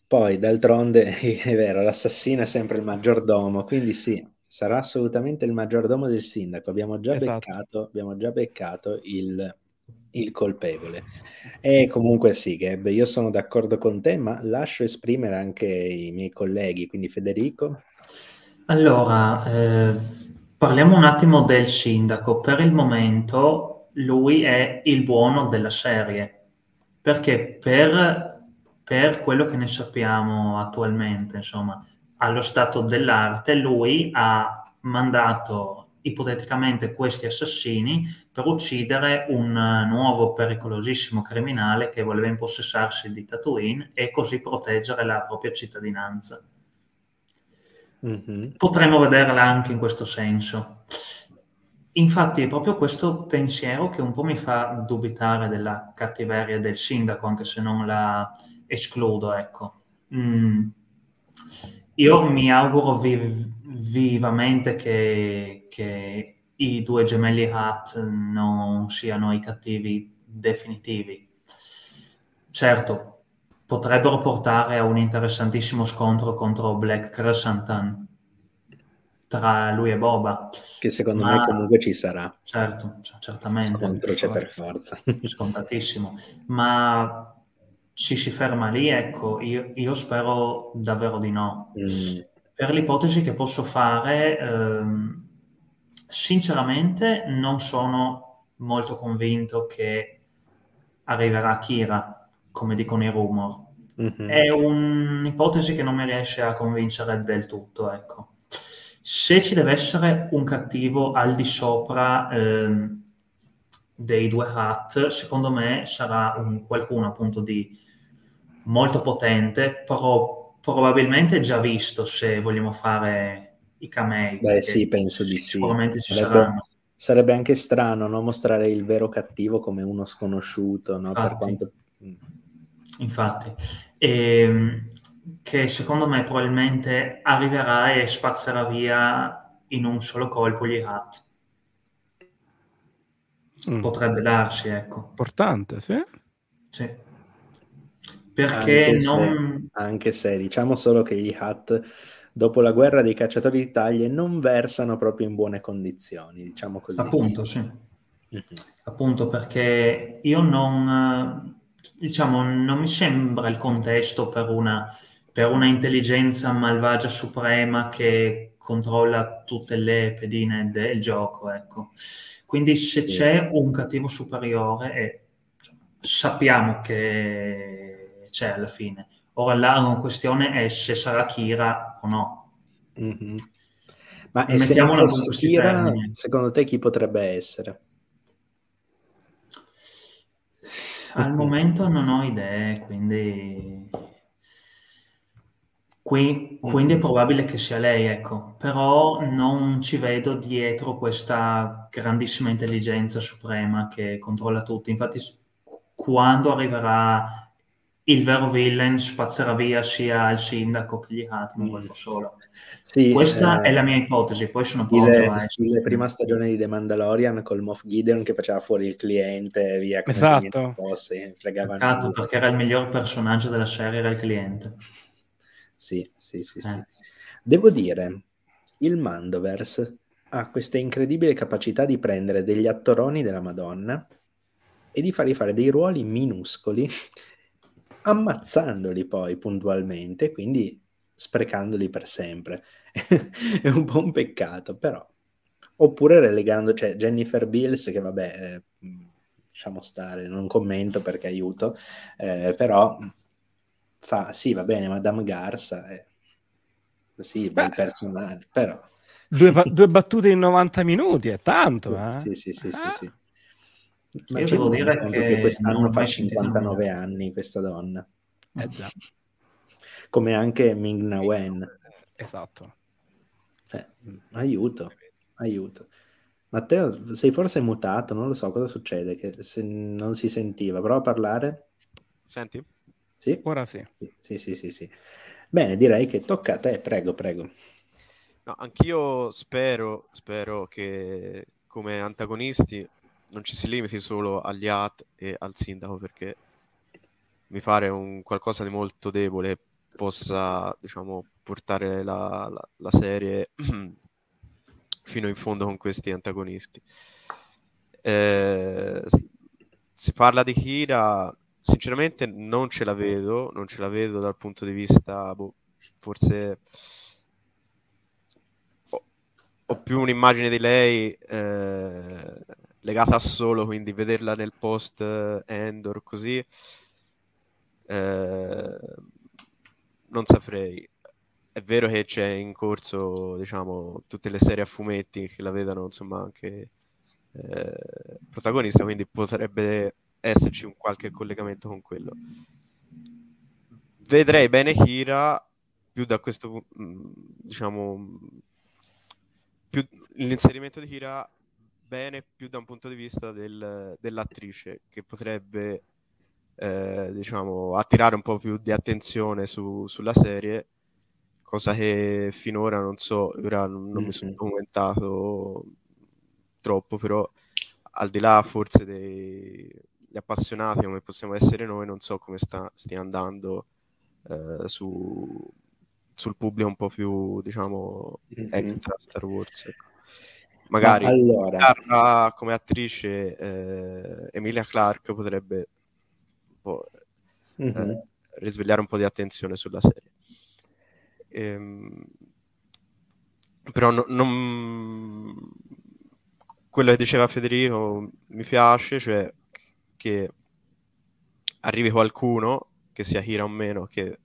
Poi, d'altronde, è vero, l'assassino è sempre il maggiordomo, quindi sì, sarà assolutamente il maggiordomo del sindaco. Abbiamo già esatto. beccato, abbiamo già beccato il, il, colpevole. E comunque sì, Gab, io sono d'accordo con te, ma lascio esprimere anche i miei colleghi, quindi Federico. Allora, eh, parliamo un attimo del sindaco. Per il momento lui è il buono della serie, perché per per quello che ne sappiamo attualmente, insomma, allo stato dell'arte, lui ha mandato ipoteticamente questi assassini per uccidere un nuovo pericolosissimo criminale che voleva impossessarsi di Tatooine e così proteggere la propria cittadinanza. Mm-hmm. Potremmo vederla anche in questo senso. Infatti è proprio questo pensiero che un po' mi fa dubitare della cattiveria del sindaco, anche se non la escludo, ecco. Mm. Io mi auguro viv- vivamente che, che, i due gemelli Hat non siano i cattivi definitivi. Certo, potrebbero portare a un interessantissimo scontro contro Black Crescentan tra lui e Boba. Che secondo ma... me comunque ci sarà. Certo, certamente. Scontro c'è per forza. Scontatissimo. Ma ci si ferma lì, ecco, io, io spero davvero di no. Mm. Per l'ipotesi che posso fare, ehm, sinceramente non sono molto convinto che arriverà Kira, come dicono i rumor. Mm-hmm. È un'ipotesi che non mi riesce a convincere del tutto, ecco. Se ci deve essere un cattivo al di sopra ehm, dei due hat, secondo me sarà un, qualcuno appunto di molto potente, però probabilmente già visto se vogliamo fare i camei. Beh sì, penso di sì. Sicuramente ci sarebbe, saranno. Sarebbe anche strano no? mostrare il vero cattivo come uno sconosciuto, no? per quanto... Infatti. E, ehm, che secondo me probabilmente arriverà e spazzerà via in un solo colpo gli hat. Mm. Potrebbe darsi, ecco. Importante, sì. Sì perché anche non... Se, anche se diciamo solo che gli Hat dopo la guerra dei cacciatori d'Italia non versano proprio in buone condizioni, diciamo così. Appunto, sì. Mm-hmm. Appunto perché io non, diciamo, non mi sembra il contesto per una, per una intelligenza malvagia suprema che controlla tutte le pedine del gioco, ecco. Quindi se sì. c'è un cattivo superiore, e sappiamo che c'è alla fine. Ora la questione è se sarà Kira o no. Mm-hmm. Ma e se non Kira, secondo te chi potrebbe essere? Al momento non ho idee, quindi... Qui, quindi è probabile che sia lei, ecco, però non ci vedo dietro questa grandissima intelligenza suprema che controlla tutto. Infatti, quando arriverà il vero villain spazzerà via sia il sindaco che gli attimi, mm. quello solo. Sì, Questa eh, è la mia ipotesi, poi sono pronto a... Stile prima stagione di The Mandalorian col Moff Gideon che faceva fuori il cliente via come esatto. fosse, Peccato, perché era il miglior personaggio della serie, era il cliente. Sì, sì, sì, eh. sì. Devo dire, il Mandoverse ha questa incredibile capacità di prendere degli attoroni della Madonna e di farli fare dei ruoli minuscoli, ammazzandoli poi puntualmente, quindi sprecandoli per sempre. è un po' un peccato, però. Oppure relegando, cioè Jennifer Bills, che vabbè, eh, lasciamo stare, non commento perché aiuto, eh, però fa, sì, va bene, Madame Garza, eh, sì, bel Beh, personaggio, però... Due, due, battute in 90 minuti, è tanto, eh? Sì, sì, sì, ah. sì, sì. Ma Io devo dire che, che quest'anno fa 59 anni questa donna. Eh già. Come anche Ming Na Wen. Esatto. Eh, aiuto, aiuto. Matteo, sei forse mutato, non lo so cosa succede, che se non si sentiva, prova a parlare. Senti? Sì? Ora sì. Sì, sì, sì, sì. Bene, direi che tocca a te, prego, prego. No, anch'io spero, spero che come antagonisti non ci si limiti solo agli AT e al sindaco, perché mi pare un qualcosa di molto debole possa, diciamo, portare la, la, la serie fino in fondo con questi antagonisti. Eh, si parla di Kira, sinceramente non ce la vedo, non ce la vedo dal punto di vista, boh, forse ho, ho, più un'immagine di lei eh, legata a solo, quindi vederla nel post Endor così, eh, non saprei è vero che c'è in corso, diciamo, tutte le serie a fumetti che la vedono, insomma, anche eh, protagonista, quindi potrebbe esserci un qualche collegamento con quello. Vedrei bene Kira più da questo, mm, diciamo, più l'inserimento di Kira bene più da un punto di vista del, dell'attrice che potrebbe, eh, diciamo, attirare un po' più di attenzione su, sulla serie cosa che finora non so, ora non, non mm-hmm. mi sono documentato troppo, però al di là forse degli appassionati come possiamo essere noi, non so come sta, stia andando eh, su, sul pubblico un po' più, diciamo, extra Star Wars. Ecco. Magari allora... Come attrice eh, Emilia Clark potrebbe un mm-hmm. eh, risvegliare un po' di attenzione sulla serie. Ehm, però no, non... quello che diceva Federico mi piace, cioè che arrivi qualcuno, che sia Hira o meno, che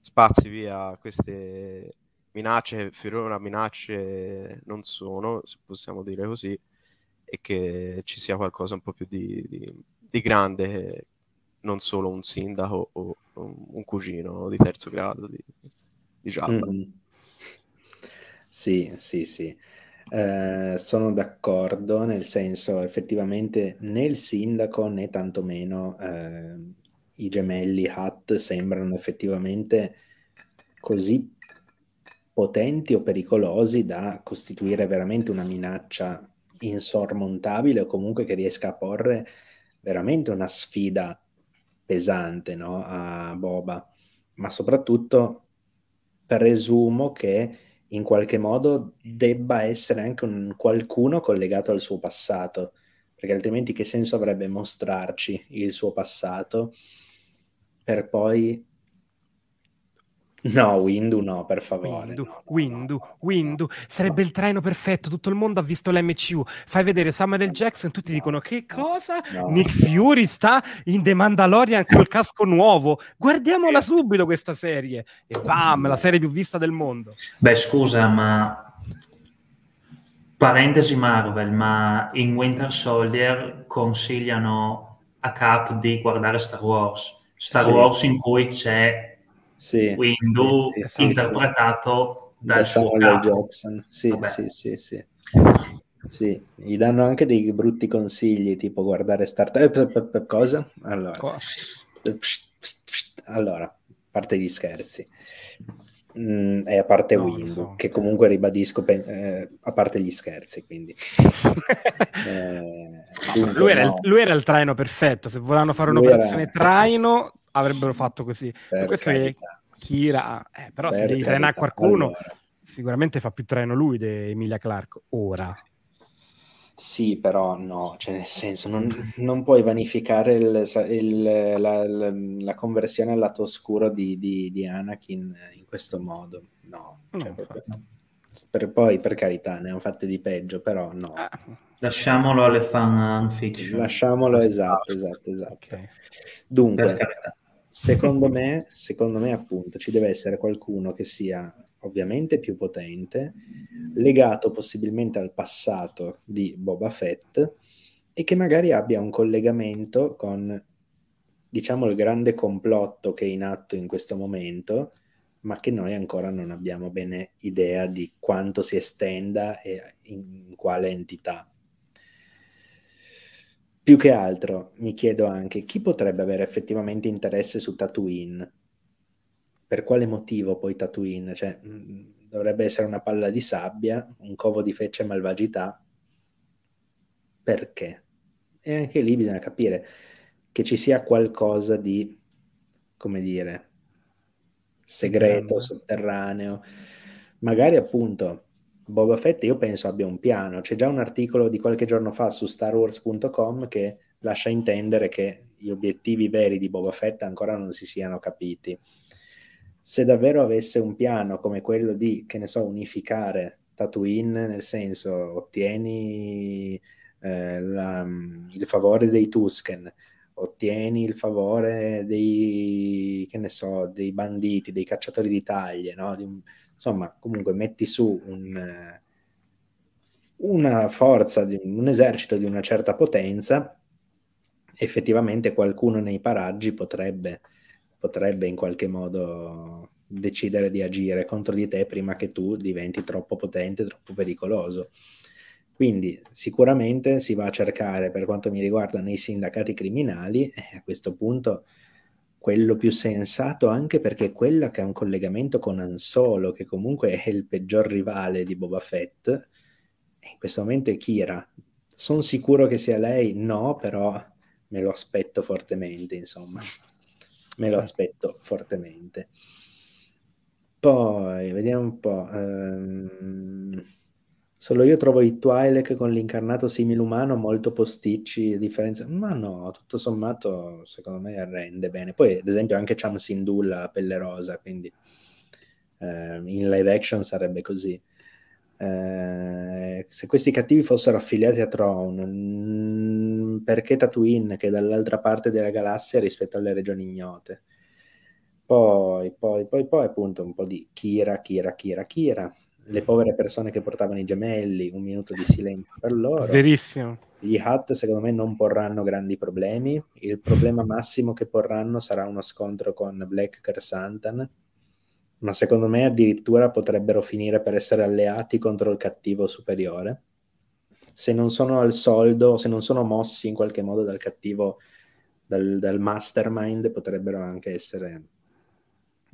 spazi via queste minacce finora minacce non sono, se possiamo dire così, e che ci sia qualcosa un po' più di, di, di grande, non solo un sindaco o un cugino di terzo grado. Di, di Giallo. Mm. Sì, sì, sì. Eh, sono d'accordo, nel senso effettivamente né il sindaco né tantomeno eh, i gemelli Hutt sembrano effettivamente così potenti o pericolosi da costituire veramente una minaccia insormontabile o comunque che riesca a porre veramente una sfida pesante no? a Boba, ma soprattutto presumo che in qualche modo debba essere anche un qualcuno collegato al suo passato, perché altrimenti che senso avrebbe mostrarci il suo passato per poi No, Windu no, per favore. Windu, no, Windu, no, Windu. Sarebbe il traino perfetto, tutto il mondo ha visto l'MCU. Fai vedere Samuel L. Jackson, tutti dicono che cosa? Nick Fury sta in The Mandalorian col casco nuovo. Guardiamola subito questa serie. E bam, la serie più vista del mondo. Beh, scusa, ma parentesi Marvel, ma in Winter Soldier consigliano a Cap di guardare Star Wars. Star sì. Wars in cui c'è sì, Windu sì, sì, interpretato dal da suo Samuel Jackson. Sì, sì, sì, sì. Sì, gli danno anche dei brutti consigli, tipo guardare Star Trek. Cosa? Allora. allora, a parte gli scherzi, mm, e a parte no, Wind, so. che comunque ribadisco, eh, a parte gli scherzi, quindi. eh, no, lui, era no. il, lui, era il, traino perfetto, se volevano fare un'operazione era... traino avrebbero fatto così. Per questo carità. è Kira, eh, però per se devi trainare qualcuno, allora. sicuramente fa più traino lui di Emilia Clark, ora. Sì, sì. Sì, però no, cioè nel senso non, non puoi vanificare il, il, la, la, la, conversione al lato oscuro di, di, di Anakin in questo modo. No, cioè, no proprio, per, poi per carità ne hanno fatte di peggio, però no. Ah. Lasciamolo alle fan fiction. Lasciamolo, esatto, esatto, esatto. Okay. Dunque, secondo me, secondo me appunto ci deve essere qualcuno che sia ovviamente più potente, legato possibilmente al passato di Boba Fett e che magari abbia un collegamento con, diciamo, il grande complotto che è in atto in questo momento, ma che noi ancora non abbiamo bene idea di quanto si estenda e in quale entità. Più che altro mi chiedo anche chi potrebbe avere effettivamente interesse su Tatooine per quale motivo poi Tatooine? Cioè, mh, dovrebbe essere una palla di sabbia, un covo di fecce e malvagità. Perché? E anche lì bisogna capire che ci sia qualcosa di, come dire, segreto, sotterraneo. Magari appunto Boba Fett io penso abbia un piano. C'è già un articolo di qualche giorno fa su starwars.com che lascia intendere che gli obiettivi veri di Boba Fett ancora non si siano capiti se davvero avesse un piano come quello di, che ne so, unificare Tatooine, nel senso ottieni eh, la, il favore dei Tusken, ottieni il favore dei, che ne so, dei banditi, dei cacciatori di taglie, no? Di, insomma, comunque metti su un, una forza, un esercito di una certa potenza, effettivamente qualcuno nei paraggi potrebbe potrebbe in qualche modo decidere di agire contro di te prima che tu diventi troppo potente, troppo pericoloso. Quindi sicuramente si va a cercare, per quanto mi riguarda, nei sindacati criminali, e a questo punto quello più sensato, anche perché quello che ha un collegamento con Ansolo, che comunque è il peggior rivale di Boba Fett, in questo momento è Kira. Sono sicuro che sia lei? No, però me lo aspetto fortemente, insomma me lo aspetto fortemente. Poi vediamo un po'. Um, solo io trovo i Twi'lek con l'incarnato simile-umano molto posticci, differenza. Ma no, tutto sommato, secondo me rende bene. Poi, ad esempio, anche Cham Sindul ha la pelle rosa, quindi eh, in live action sarebbe così. Eh, se questi cattivi fossero affiliati a Throne, mm, perché Tatooine, che è dall'altra parte della galassia rispetto alle regioni ignote? Poi, poi, poi, poi, appunto, un po' di Kira, Kira, Kira, Kira. Le povere persone che portavano i gemelli, un minuto di silenzio per loro. Verissimo. Gli Hat, secondo me, non porranno grandi problemi. Il problema massimo che porranno sarà uno scontro con Black Kersantan ma secondo me addirittura potrebbero finire per essere alleati contro il cattivo superiore. Se non sono al soldo, se non sono mossi in qualche modo dal cattivo, dal, dal mastermind, potrebbero anche essere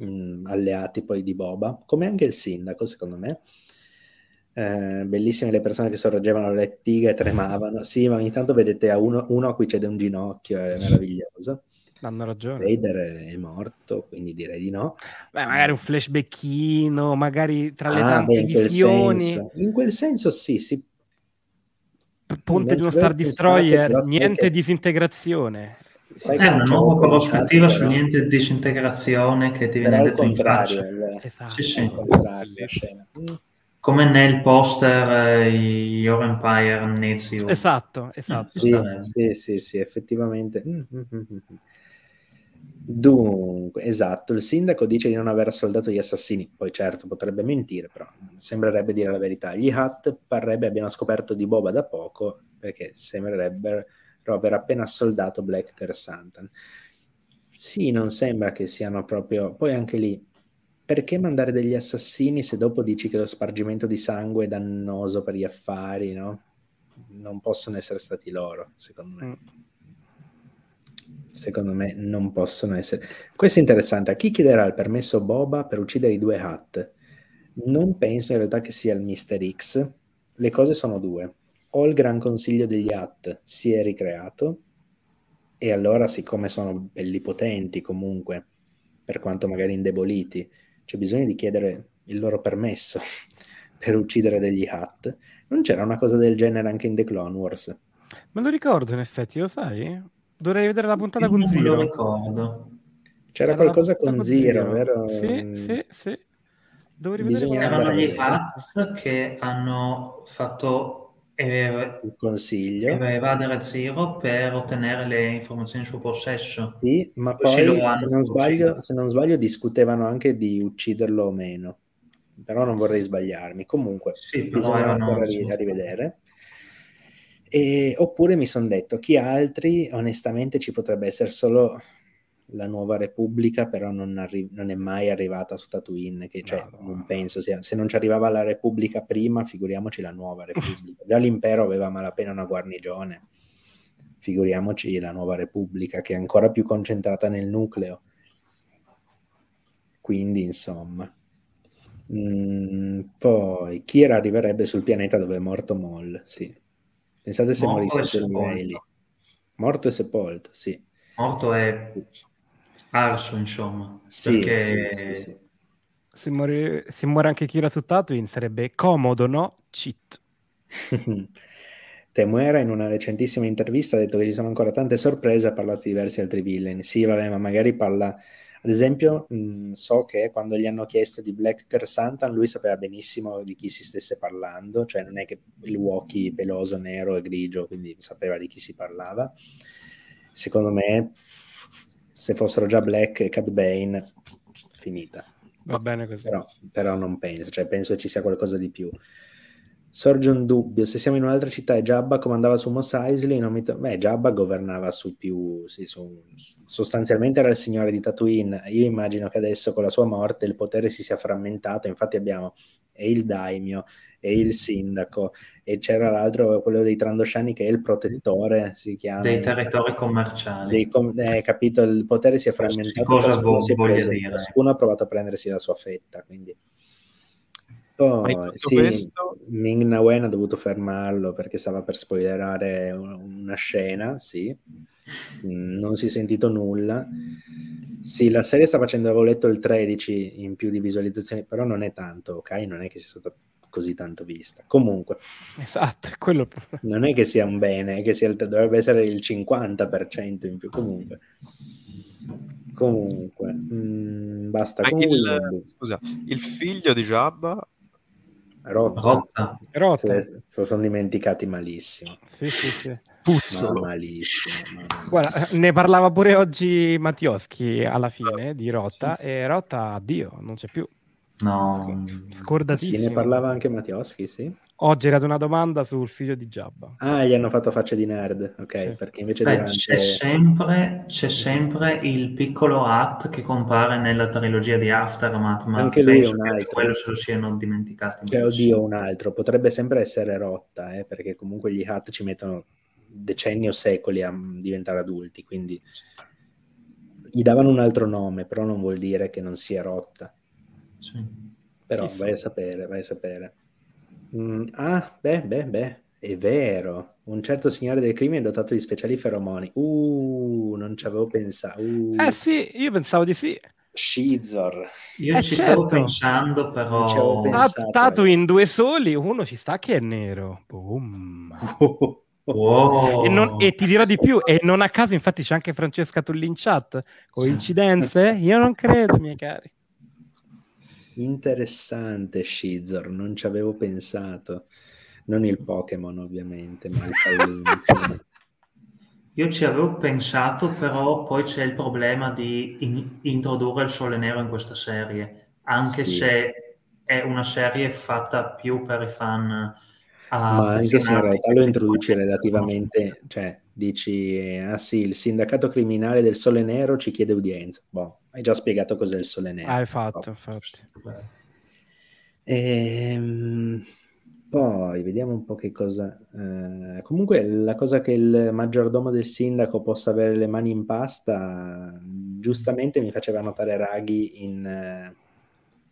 mh, alleati poi di Boba, come anche il sindaco, secondo me. Eh, bellissime le persone che sorreggevano le lettighe e tremavano. Sì, ma ogni tanto vedete a uno, uno a cui cede un ginocchio, è meraviglioso. Hanno ragione. Vader è morto, quindi direi di no. Beh, magari un flashbackino, magari tra le ah, tante beh, visioni. Quel in quel senso sì, sì. Ponte di uno Star Destroyer, niente che... disintegrazione. Sai è una nuova prospettiva su niente disintegrazione che ti viene detto in faccia. Esatto. Sì, sì. Come nel poster uh, Your Empire Needs You. Esatto, esatto. Sì, sì, sì, sì, effettivamente. Dunque, esatto, il sindaco dice di non aver soldato gli assassini, poi certo potrebbe mentire, però sembrerebbe dire la verità. Gli Hat parrebbe abbiano scoperto di Boba da poco, perché sembrerebbero aver appena soldato Black Kersantan. Sì, non sembra che siano proprio... Poi anche lì, perché mandare degli assassini se dopo dici che lo spargimento di sangue è dannoso per gli affari, no? Non possono essere stati loro, secondo me. Secondo me non possono essere. Questo è interessante. A chi chiederà il permesso Boba per uccidere i due Hat? Non penso in realtà che sia il Mister X. Le cose sono due. O il Gran Consiglio degli Hat si è ricreato, e allora, siccome sono belli potenti comunque, per quanto magari indeboliti, c'è bisogno di chiedere il loro permesso per uccidere degli Hat. Non c'era una cosa del genere anche in The Clone Wars? Me lo ricordo, in effetti, lo sai? Dovrei vedere la puntata con Zero. Non lo ricordo. C'era Era qualcosa con Zero, Zero, vero? Sì, sì, sì. Dovrei vedere Erano gli Hats che hanno fatto eh, il consiglio evadere Zero per ottenere le informazioni in suo possesso. Sì, ma poi, se non, sbaglio, se non sbaglio discutevano anche di ucciderlo o meno però non vorrei sbagliarmi. Comunque, sì, bisogna ancora a rivedere. E, oppure mi sono detto, chi altri, onestamente ci potrebbe essere solo la nuova Repubblica, però non, arri- non è mai arrivata su Tatooine, che cioè, no, no, non penso sia, se non ci arrivava la Repubblica prima, figuriamoci la nuova Repubblica. Già l'impero aveva malapena una guarnigione, figuriamoci la nuova Repubblica, che è ancora più concentrata nel nucleo. Quindi, insomma, Mm, poi Kira arriverebbe sul pianeta dove è morto Moll, sì. Pensate se morisse per. Morto e sepolto, sì. Morto è arso, insomma. Sì, perché... sì, sì, se, muore, se, muore, anche Kira su Tatooine sarebbe comodo, no? Cheat. Temuera in una recentissima intervista ha detto che ci sono ancora tante sorprese, ha parlato di diversi altri villain. Sì, vabbè, ma magari parla ad esempio, mh, so che quando gli hanno chiesto di Black Kersantan, lui sapeva benissimo di chi si stesse parlando, cioè non è che il Wookiee peloso, nero e grigio, quindi sapeva di chi si parlava. Secondo me, se fossero già Black e Cat Bane, finita. Va bene così. Però, però non penso, cioè penso ci sia qualcosa di più. Sorge un dubbio, se siamo in un'altra città e Jabba comandava su Mos Eisley, non mi to- beh, Jabba governava su più, sì, su, sostanzialmente era il signore di Tatooine, io immagino che adesso con la sua morte il potere si sia frammentato, infatti abbiamo e il daimio e il sindaco e c'era l'altro, quello dei Trandosciani che è il protettore, si chiama. Dei territori commerciali. Dei com- eh, capito, il potere si è frammentato. Cosa voglia dire? Ciascuno ha provato a prendersi la sua fetta, quindi Oh, sì, questo... Ming Na Wen ha dovuto fermarlo perché stava per spoilerare una scena, sì. Non si è sentito nulla. Sì, la serie sta facendo, avevo letto il 13 in più di visualizzazioni, però non è tanto, ok? Non è che sia stata così tanto vista. Comunque, esatto, è quello. Non è che sia un bene, è che sia il, dovrebbe essere il 50% in più. Comunque, comunque, mh, mm, basta. Comunque, il, scusa, il figlio di Jabba Rotta. Rotta. Rotta. Se, se sono dimenticati malissimo. Sì, sì, sì. Puzzo. Ma malissimo. Ma... Guarda, ne parlava pure oggi Mattioschi alla fine di Rotta e Rotta, addio, non c'è più. No. Scordatissimo. Sì, ne parlava anche Mattioschi, sì. Oggi era una domanda sul figlio di Jabba. Ah, gli hanno fatto facce di nerd, ok, sì. perché invece Beh, durante... c'è, sempre, c'è sempre il piccolo Hat che compare nella trilogia di Aftermath, ma anche lui è un altro. quello se lo siano dimenticati. Cioè, oddio, un altro. Potrebbe sempre essere rotta, eh, perché comunque gli Hat ci mettono decenni o secoli a diventare adulti, quindi gli davano un altro nome, però non vuol dire che non sia rotta. Sì. Però sì, vai a sapere, vai a sapere. Mm, ah, beh, beh, beh, è vero. Un certo signore del crimine è dotato di speciali feromoni. Uh, non ci avevo pensato. Uh. Eh sì, io pensavo di sì. Shizor. Io eh ci certo. stavo pensando, però... Pensato, Tatooine due soli, uno ci sta che è nero. Boom. Wow. E, non, e, ti dirò di più, e non a caso infatti c'è anche Francesca Tulli in chat. Coincidenze? Io non credo, miei cari. Interessante Shizor, non ci avevo pensato. Non il Pokémon ovviamente, ma il pallino. Io ci avevo pensato, però poi c'è il problema di in- introdurre il Sole Nero in questa serie, anche sì. se è una serie fatta più per i fan. Ma anche se in realtà lo introduci relativamente, cioè dici, ah sì, il sindacato criminale del Sole Nero ci chiede udienza. Boh, hai già spiegato cos'è il Sole Nero. Hai fatto, oh. infatti. Ehm... Poi vediamo un po' che cosa. Eh, comunque, la cosa che il maggiordomo del sindaco possa avere le mani in pasta, giustamente mi faceva notare Raghi in,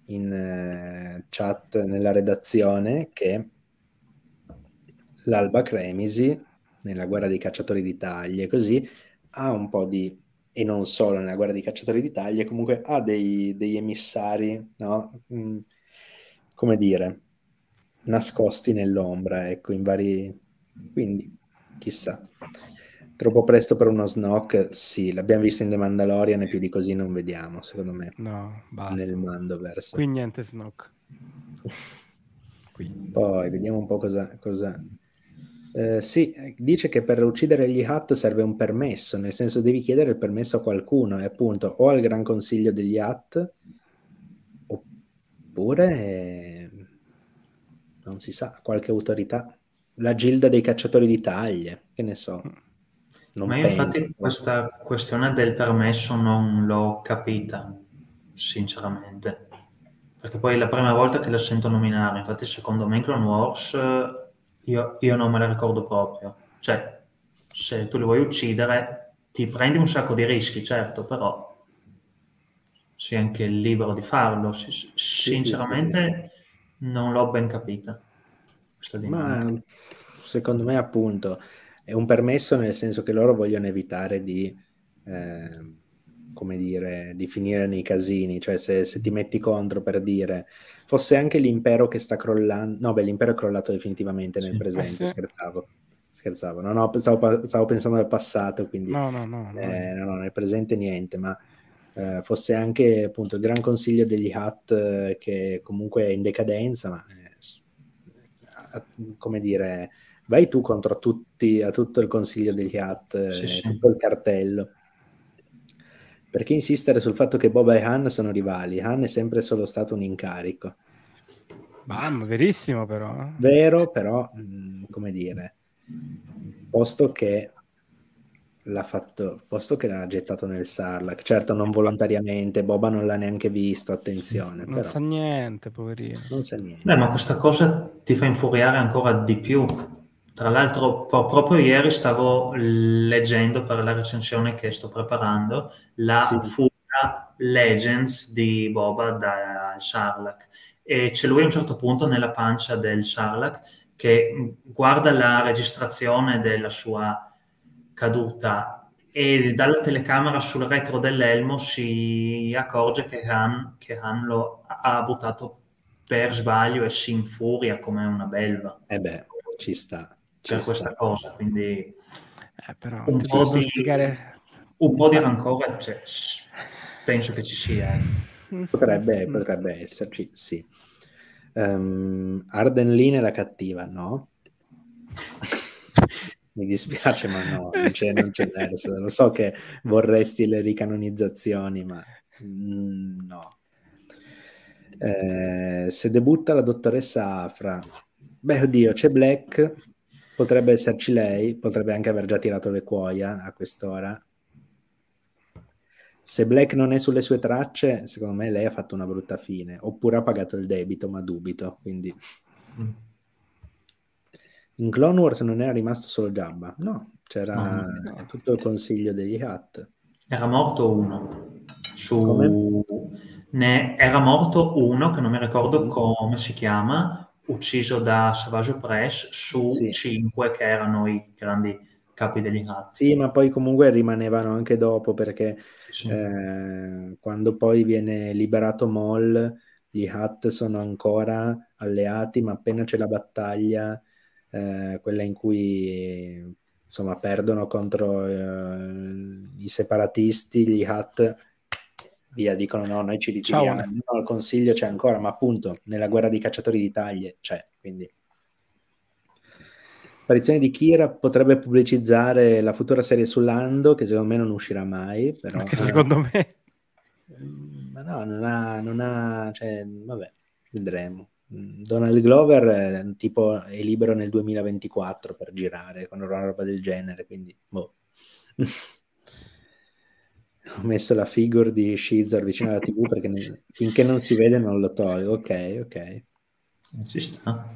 in uh, chat nella redazione che l'Alba Cremisi, nella guerra dei cacciatori d'Italia e così, ha un po' di. e non solo nella guerra dei cacciatori d'Italia, comunque ha dei, degli emissari, no? Mm, come dire nascosti nell'ombra, ecco, in vari... Quindi, chissà. Troppo presto per uno Snock, sì, l'abbiamo visto in The Mandalorian e più di così non vediamo, secondo me. No, basta. Nel Mandoverse. Qui niente Snock. Qui. Poi, vediamo un po' cosa... cosa... Eh, sì, dice che per uccidere gli Hat serve un permesso, nel senso devi chiedere il permesso a qualcuno, e appunto o al Gran Consiglio degli Hat, oppure non si sa, qualche autorità, la gilda dei cacciatori di taglie, che ne so. Non Ma io infatti questa questione del permesso non l'ho capita, sinceramente. Perché poi è la prima volta che la sento nominare, infatti secondo me in Clone Wars io, io non me la ricordo proprio. Cioè, se tu li vuoi uccidere, ti prendi un sacco di rischi, certo, però sei anche libero di farlo. Sinceramente non l'ho ben capita. Ma secondo me appunto è un permesso nel senso che loro vogliono evitare di, eh, come dire, di finire nei casini, cioè se, se, ti metti contro per dire, fosse anche l'impero che sta crollando, no beh l'impero è crollato definitivamente nel sì, presente, eh sì. scherzavo. Scherzavo, no, no, stavo, stavo, pensando al passato, quindi no, no, no, eh, no, no, nel presente niente, ma eh, fosse anche appunto il Gran Consiglio degli Hat eh, che comunque è in decadenza, ma eh, come dire, vai tu contro tutti, a tutto il Consiglio degli Hat, sì. tutto il cartello. Perché insistere sul fatto che Boba e Han sono rivali? Han è sempre solo stato un incarico. Bam, verissimo però. Vero, però, mh, mm, come dire, posto che l'ha fatto, posto che l'ha gettato nel Sarlac, certo non volontariamente, Boba non l'ha neanche visto, attenzione. Non però. sa niente, poverino. Non sa niente. Beh, ma questa cosa ti fa infuriare ancora di più. Tra l'altro, proprio ieri stavo leggendo per la recensione che sto preparando la sì. fuga Legends di Boba da Sarlac e c'è lui a un certo punto nella pancia del Sarlac che guarda la registrazione della sua caduta e dalla telecamera sul retro dell'elmo si accorge che Han, che Han lo ha buttato per sbaglio e si infuria come una belva. Eh beh, ci sta. Ci per sta. questa cosa, quindi eh, però, un, po di, spiegare... un, po di, rancore cioè, penso che ci sia. Eh. Potrebbe, potrebbe esserci, sì. Um, Arden Lee è la cattiva, no? Mi dispiace, ma no, non c'è, non c'è verso. Lo so che vorresti le ricanonizzazioni, ma mm, no. Eh, se debutta la dottoressa Afra, beh, oddio, c'è Black, potrebbe esserci lei, potrebbe anche aver già tirato le cuoia a quest'ora. Se Black non è sulle sue tracce, secondo me lei ha fatto una brutta fine, oppure ha pagato il debito, ma dubito, quindi... Mm. In Clone Wars non era rimasto solo Jabba, no, c'era no, no. tutto il consiglio degli Hat. Era morto uno. Su... Ne era morto uno, che non mi ricordo come si chiama, ucciso da Savage Press, su sì. cinque che erano i grandi capi degli Hat. Sì, ma poi comunque rimanevano anche dopo, perché sì. eh, quando poi viene liberato Moll, gli Hat sono ancora alleati, ma appena c'è la battaglia eh, quella in cui insomma perdono contro eh, i separatisti, gli Hat, via, dicono no, noi ci ritiriamo, no, il consiglio c'è ancora, ma appunto nella guerra dei cacciatori d'Italia c'è, quindi apparizione di Kira potrebbe pubblicizzare la futura serie su Lando che secondo me non uscirà mai però che secondo me. ma no non ha, non ha cioè, vabbè vedremo. Donald Glover eh, tipo è libero nel 2024 per girare con una roba del genere, quindi boh. Ho messo la figure di Shizor vicino alla TV perché ne... finché non si vede non lo tolgo. Ok, ok. Ci sta.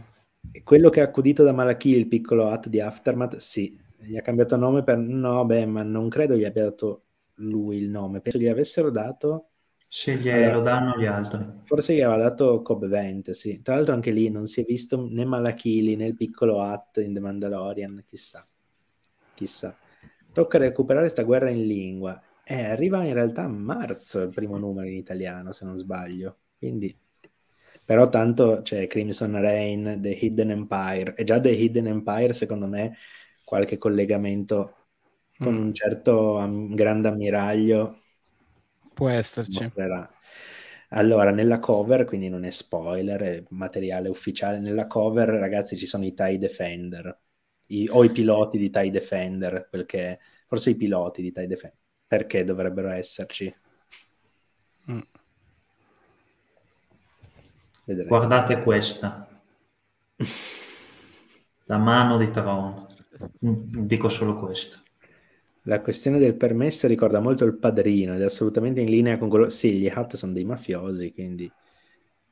quello che ha accudito da Malachì, il piccolo Hat di Aftermath, sì, gli ha cambiato nome per... No, beh, ma non credo gli abbia dato lui il nome, penso gli avessero dato... Se glielo allora, danno gli altri. Forse gli aveva dato Cobb Vent, sì. Tra l'altro anche lì non si è visto né Malachili né il piccolo Hat in The Mandalorian, chissà. Chissà. Tocca recuperare questa guerra in lingua. Eh, arriva in realtà a marzo il primo numero in italiano, se non sbaglio. Quindi però tanto c'è Crimson Rain, The Hidden Empire e già The Hidden Empire secondo me qualche collegamento con mm. un certo um, grande ammiraglio può esserci mostrerà. allora nella cover quindi non è spoiler è materiale ufficiale nella cover ragazzi ci sono i TIE Defender i, o i piloti di TIE Defender perché forse i piloti di TIE Defender perché dovrebbero esserci mm. Guardate questa. La mano di Tron. Dico solo questo. La questione del permesso ricorda molto il padrino ed è assolutamente in linea con quello... Sì, gli Hat sono dei mafiosi, quindi...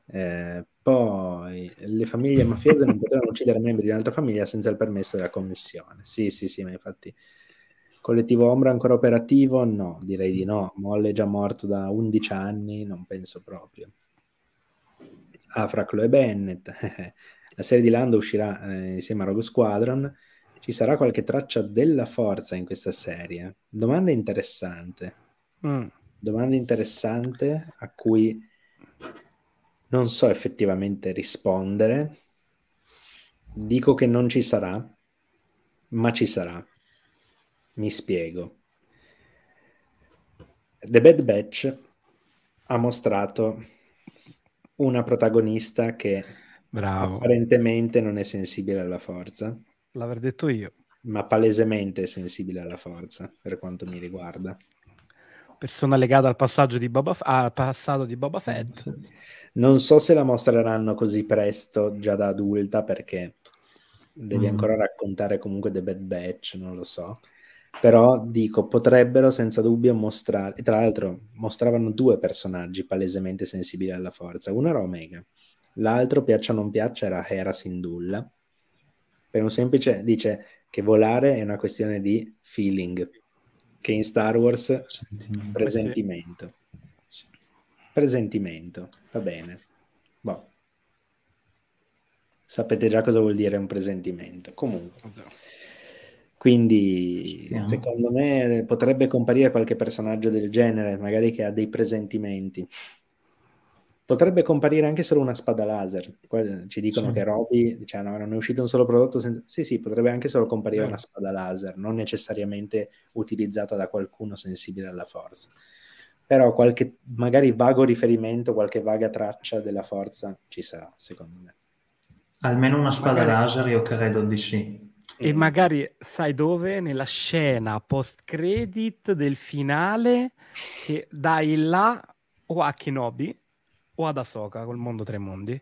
Eh, poi le famiglie mafiose non potevano uccidere membri di un'altra famiglia senza il permesso della commissione. Sì, sì, sì, ma infatti... Collettivo Ombra ancora operativo? No, direi di no. Molle è già morto da 11 anni, non penso proprio. Afra Chloe Bennett. La serie di Lando uscirà eh, insieme a Rogue Squadron. Ci sarà qualche traccia della forza in questa serie? Domanda interessante. Mm. Domanda interessante a cui non so effettivamente rispondere. Dico che non ci sarà, ma ci sarà. Mi spiego. The Bad Batch ha mostrato una protagonista che Bravo. apparentemente non è sensibile alla forza. L'aver detto io. Ma palesemente è sensibile alla forza, per quanto mi riguarda. Persona legata al, passaggio di Boba F- al passato di Boba Fett. Non so se la mostreranno così presto, già da adulta, perché devi mm. ancora raccontare comunque The Bad Batch, non lo so però dico potrebbero senza dubbio mostrare e tra l'altro mostravano due personaggi palesemente sensibili alla forza uno era Omega l'altro piaccia o non piaccia era Hera Syndulla per un semplice dice che volare è una questione di feeling che in Star Wars presentimento. Presentimento va bene. Boh. sapete già cosa vuol dire un presentimento. Comunque quindi sì. secondo me potrebbe comparire qualche personaggio del genere, magari che ha dei presentimenti. Potrebbe comparire anche solo una spada laser. Qua ci dicono sì. che Roby, diciamo, no, non è uscito un solo prodotto senza... Sì, sì, potrebbe anche solo comparire eh. una spada laser, non necessariamente utilizzata da qualcuno sensibile alla forza. Però qualche magari vago riferimento, qualche vaga traccia della forza ci sarà, secondo me. Almeno una spada magari... laser io credo di sì. E magari sai dove? Nella scena post credit del finale che dai là o a Kenobi o ad Ahsoka col mondo tre mondi.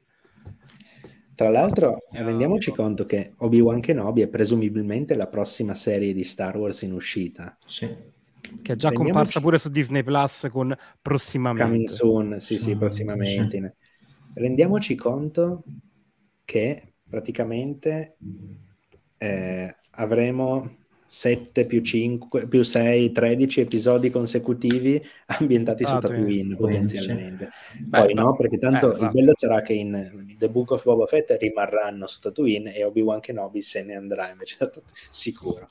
Tra l'altro, rendiamoci conto che Obi-Wan Kenobi è presumibilmente la prossima serie di Star Wars in uscita. Sì. Che è già rendiamoci... comparsa pure su Disney Plus con prossimamente. Coming soon, sì, sì, prossimamente. Rendiamoci conto che praticamente eh, avremo 7 più 5 più 6, 13 episodi consecutivi ambientati ah, su Tatooine potenzialmente. Sì. Poi Beh, no, perché tanto eh, il bello sarà che in The Book of Boba Fett rimarranno su Tatooine e Obi-Wan Kenobi se ne andrà invece da Tatooine. Sicuro.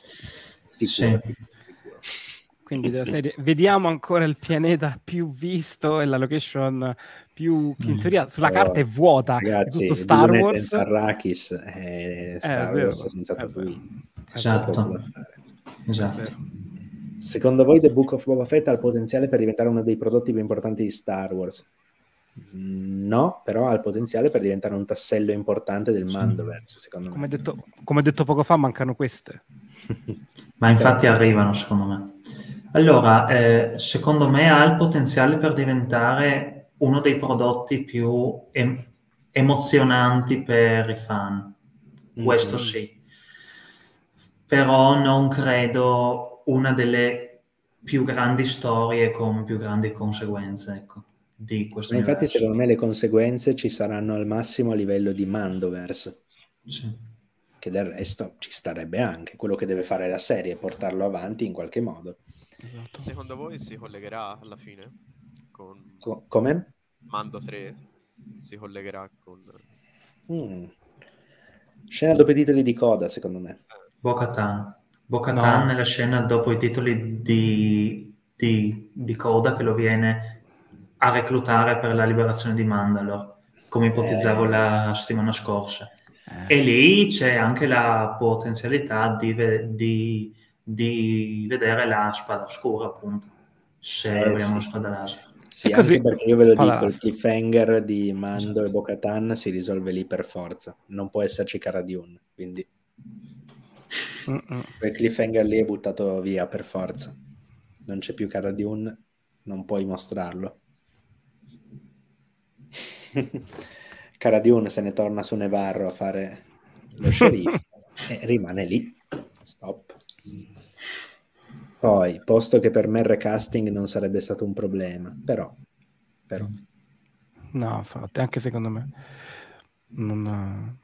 Sicuro. Sì. Quindi della serie vediamo ancora il pianeta più visto e la location più che in mm. teoria sulla carta è vuota ragazzi tutto Star Dune Wars. senza Arrakis è Star eh, Wars senza Tatooine. Esatto, esatto. secondo voi The Book of Boba Fett ha il potenziale per diventare uno dei prodotti più importanti di Star Wars? No, però ha il potenziale per diventare un tassello importante del Mandoverse secondo come me detto, come detto poco fa mancano queste. Ma infatti arrivano secondo me allora, eh, secondo me ha il potenziale per diventare uno dei prodotti più em- emozionanti per i fan. Mm-hmm. Questo sì. Però non credo una delle più grandi storie con più grandi conseguenze, ecco, di questo Ma infatti secondo me le conseguenze ci saranno al massimo a livello di Mandoverse. Sì. Che del resto ci starebbe anche. Quello che deve fare la serie è portarlo avanti in qualche modo. Esatto. Secondo voi si collegherà alla fine? Con... Co- come? Mando 3 si collegherà con... Mm. Scena dopo i titoli di coda, secondo me. Bo-Katan. Bo-Katan no. nella scena dopo i titoli di, di, di coda che lo viene a reclutare per la liberazione di Mandalore, come ipotizzavo eh. la settimana scorsa. Eh. E lì c'è anche la potenzialità di, di, di vedere la spada oscura, appunto, se eh, abbiamo sì. la spada laser. Sì, così, perché io ve lo dico, il cliffhanger di Mando esatto. e Bo-Katan si risolve lì per forza, non può esserci Cara Dune, quindi Mm-mm. quel cliffhanger lì è buttato via per forza. Non c'è più Cara Dune, non puoi mostrarlo. Cara Dune se ne torna su Nevarro a fare lo sceriffo e rimane lì. Stop. Poi, posto che per me il recasting non sarebbe stato un problema, però... però. No, infatti, anche secondo me. Non, ha...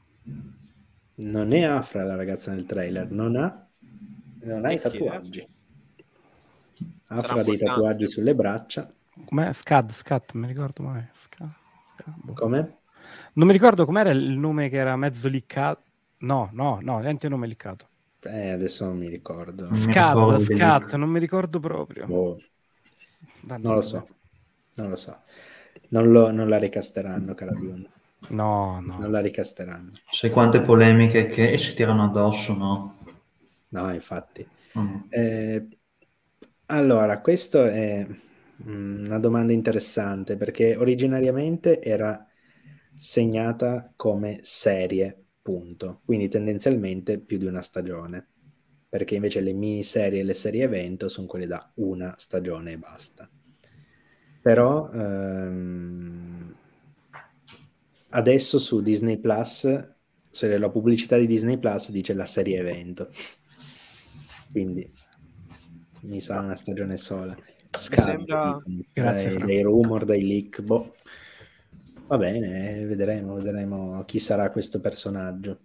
non è Afra la ragazza nel trailer, non ha, non ha i tatuaggi. Afra ha dei tatuaggi sulle braccia. Com'è? Scad, Scat, mi ricordo mai. Scad, Scad. Come? Non mi ricordo com'era il nome che era mezzo liccato. No, no, no, niente nome liccato. Eh, adesso non mi ricordo. Scat, scat, non mi ricordo proprio. Boh. Non lo so, non lo so. Non, lo, non la ricasteranno, cara Dune. No, no. Non la ricasteranno. Sai quante polemiche che si tirano addosso, no? No, infatti. Mm. Eh, allora, questa è mm, una domanda interessante perché originariamente era segnata come serie punto. Quindi tendenzialmente più di una stagione, perché invece le miniserie e le serie evento sono quelle da una stagione e basta. Però ehm, adesso su Disney Plus, se la pubblicità di Disney Plus dice la serie evento. Quindi mi sa una stagione sola. Scarpi, sembra... Grazie, dai, dai rumor, dai leak, boh. Va bene, vedremo, vedremo chi sarà questo personaggio.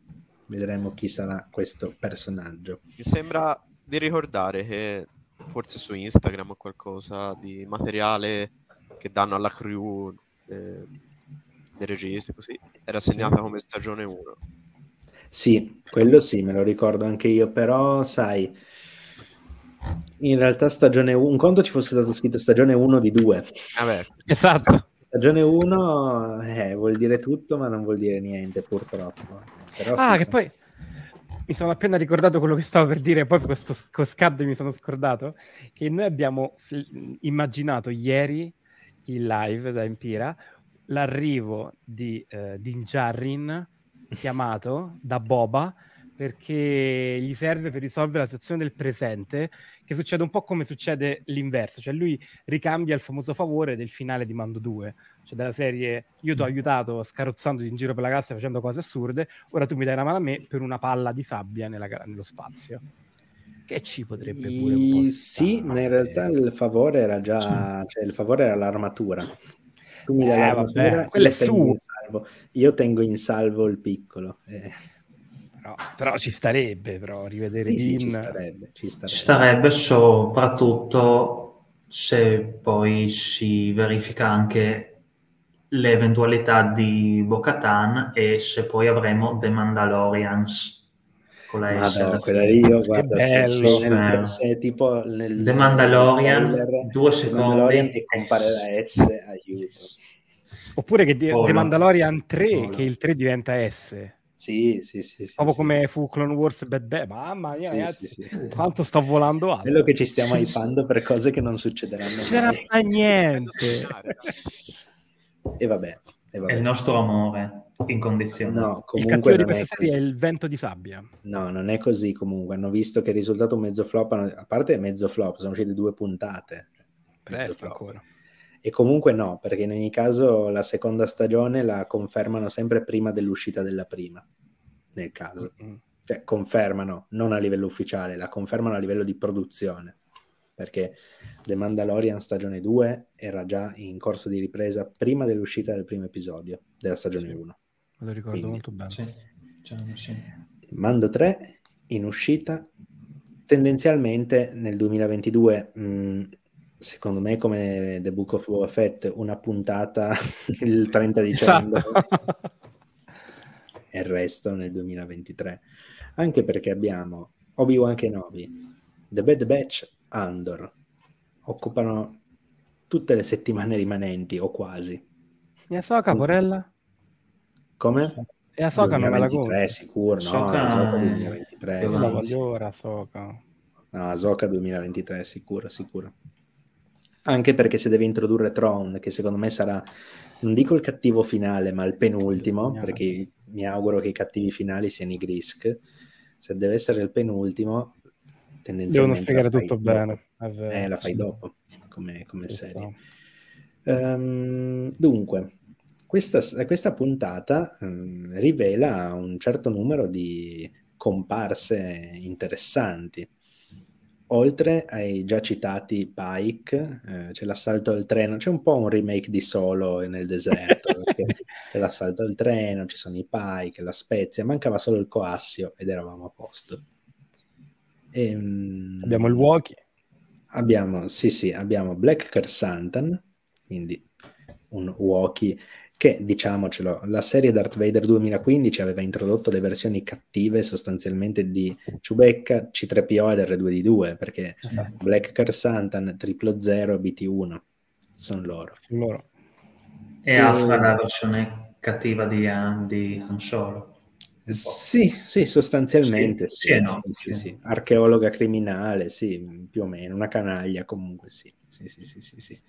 Vedremo chi sarà questo personaggio. Mi sembra di ricordare che forse su Instagram o qualcosa di materiale che danno alla crew eh, dei registi così era segnata come stagione 1. Sì, quello sì, me lo ricordo anche io, però sai, in realtà stagione 1, un conto ci fosse stato scritto stagione 1 di 2. Vabbè, esatto. Stagione 1 eh, vuol dire tutto, ma non vuol dire niente, purtroppo. Però ah, sì, che poi mi sono appena ricordato quello che stavo per dire, poi questo scad mi sono scordato, che noi abbiamo f- immaginato ieri in live da Empira l'arrivo di uh, Din Djarin chiamato da Boba perché gli serve per risolvere la situazione del presente, che succede un po' come succede l'inverso, cioè lui ricambia il famoso favore del finale di Mando 2, cioè della serie io ti ho aiutato scarrozzandoti in giro per la galassia facendo cose assurde, ora tu mi dai una mano a me per una palla di sabbia nella, nello spazio. Che ci potrebbe pure un po' Sì, ma in realtà il favore era già, cioè il favore era l'armatura. Tu mi dai eh, l'armatura, vabbè, quella è su. Io tengo in salvo il piccolo. Eh. Però, però, ci starebbe, però, rivedere sì, Dean. Sì, ci, starebbe, ci, starebbe. ci starebbe soprattutto se poi si verifica anche l'eventualità di Bo-Katan e se poi avremo The Mandalorians con la S. Madonna, quella lì io guarda, bello, se, nel, se tipo nel, The Mandalorian, nel, due secondi Mandalorian e compare la S, aiuto. Oppure che The, The Mandalorian 3, oh, che il 3 diventa S. Sì, sì, sì. sì Proprio sì. come fu Clone Wars Bad Bad. Mamma mia, ragazzi, sì, quanto sto volando alto. Quello che ci stiamo hypando per cose che non succederanno C'era mai. niente. e vabbè. E vabbè. È il nostro amore incondizionato. No, il cattivo di questa serie è il vento di sabbia. No, non è così comunque. Hanno visto che il risultato mezzo flop, a parte mezzo flop, sono uscite due puntate. Presto ancora. E comunque no, perché in ogni caso la seconda stagione la confermano sempre prima dell'uscita della prima, nel caso. Mm-hmm. Cioè confermano, non a livello ufficiale, la confermano a livello di produzione. Perché The Mandalorian stagione 2 era già in corso di ripresa prima dell'uscita del primo episodio della stagione sì. 1. Me lo ricordo Quindi, molto bene. Sì. Sì. Mando 3 in uscita tendenzialmente nel 2022 mh, mm, secondo me come The Book of Boba Fett una puntata il 30 dicembre. Esatto. e il resto nel 2023 anche perché abbiamo Obi-Wan Kenobi The Bad Batch Andor. Occupano tutte le settimane rimanenti o quasi. E Ahsoka Porella? come? e Ahsoka non me la conto sicuro no Ahsoka 2023 io la voglio ora Ahsoka. No Ahsoka 2023 sicuro sicuro anche perché se deve introdurre Tron, che secondo me sarà, non dico il cattivo finale, ma il penultimo, perché mi auguro che i cattivi finali siano i Grisk, se deve essere il penultimo, tendenzialmente... Devono spiegare tutto dopo. bene. Eh, la fai dopo, come, come serie. Um, dunque, questa, questa puntata um, rivela un certo numero di comparse interessanti oltre ai già citati Pike, eh, c'è l'assalto al treno, c'è un po' un remake di Solo nel deserto, c'è l'assalto al treno, ci sono i Pike, la Spezia, mancava solo il Coassio ed eravamo a posto. E, ehm, abbiamo il Walkie. Abbiamo, sì, sì, abbiamo Black Kersantan, quindi un Walkie che diciamocelo, la serie Darth Vader 2015 aveva introdotto le versioni cattive sostanzialmente di Chewbacca, C3PO ed R2D2, perché esatto. Black Car Santan, Triplo Zero e BT1 sono loro. loro. E Afra la versione cattiva di, uh, di Han Solo. Sì, sì, sostanzialmente sì, sì, no, sì, sì, Archeologa criminale, sì, più o meno, una canaglia comunque sì, sì, sì, sì, sì.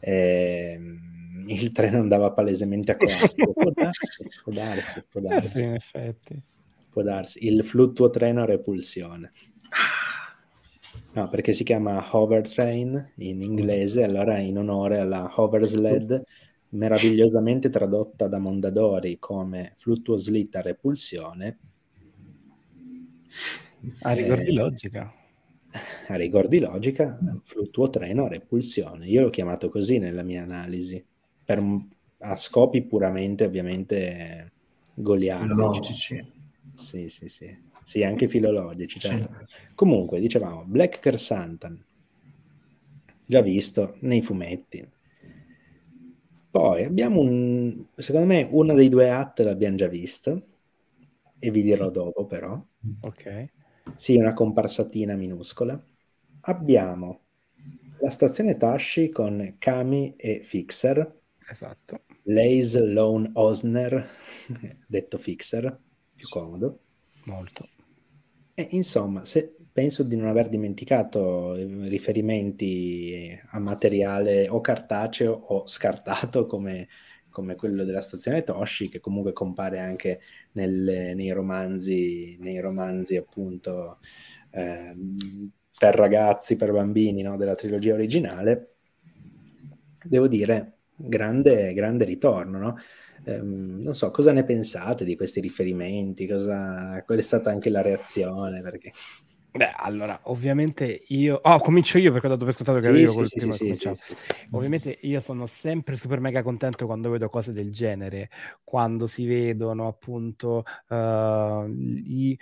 Ehm il treno andava palesemente a coasto. può darsi, può darsi, può darsi. Eh sì, in effetti. Può darsi. Il fluttuo treno a repulsione. No, perché si chiama Hover Train in inglese, allora in onore alla Hover Sled, meravigliosamente tradotta da Mondadori come fluttuo slitta a repulsione. A rigor di eh, logica. A rigor di logica, fluttuo treno a repulsione. Io l'ho chiamato così nella mia analisi per, a scopi puramente ovviamente goliardici. Sì, sì, sì. Sì, anche filologici. Certo. Sì. Comunque, dicevamo, Black Kersantan, già visto nei fumetti. Poi abbiamo un, secondo me, uno dei due at l'abbiamo già visto, e vi dirò dopo però. Ok. Sì, una comparsatina minuscola. Abbiamo la stazione Tashi con Kami e Fixer, Esatto. Lays Lone Osner, detto Fixer, più comodo. Molto. E insomma, se, penso di non aver dimenticato riferimenti a materiale o cartaceo o scartato come, come quello della stazione Toshi, che comunque compare anche nel, nei romanzi, nei romanzi appunto eh, per ragazzi, per bambini no? della trilogia originale. Devo dire, grande, grande ritorno, no? Um, non so, cosa ne pensate di questi riferimenti? Cosa... Qual è stata anche la reazione? Perché... Beh, allora, ovviamente io... Oh, comincio io perché ho dato per scontato che sì, ero col sì, primo sì, sì, Ovviamente io sono sempre super mega contento quando vedo cose del genere, quando si vedono appunto uh, i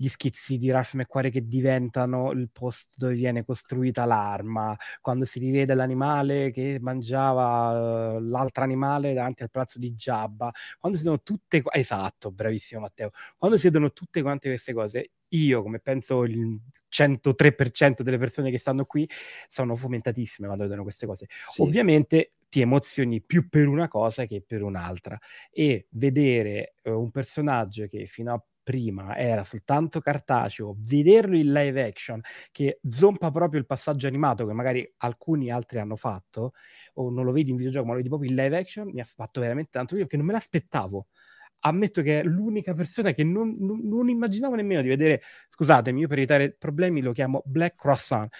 gli schizzi di Ralph McQuarrie che diventano il posto dove viene costruita l'arma, quando si rivede l'animale che mangiava uh, l'altro animale davanti al palazzo di Jabba, quando si vedono tutte... Esatto, bravissimo Matteo. Quando si vedono tutte quante queste cose, io, come penso il 103% delle persone che stanno qui, sono fomentatissime quando vedono queste cose. Sì. Ovviamente ti emozioni più per una cosa che per un'altra e vedere uh, un personaggio che fino a prima era soltanto cartaceo, vederlo in live action che zompa proprio il passaggio animato che magari alcuni altri hanno fatto, o non lo vedi in videogioco ma lo vedi proprio in live action, mi ha fatto veramente tanto io che non me l'aspettavo ammetto che è l'unica persona che non, non, non, immaginavo nemmeno di vedere. Scusatemi, io per evitare problemi lo chiamo Black Croissant.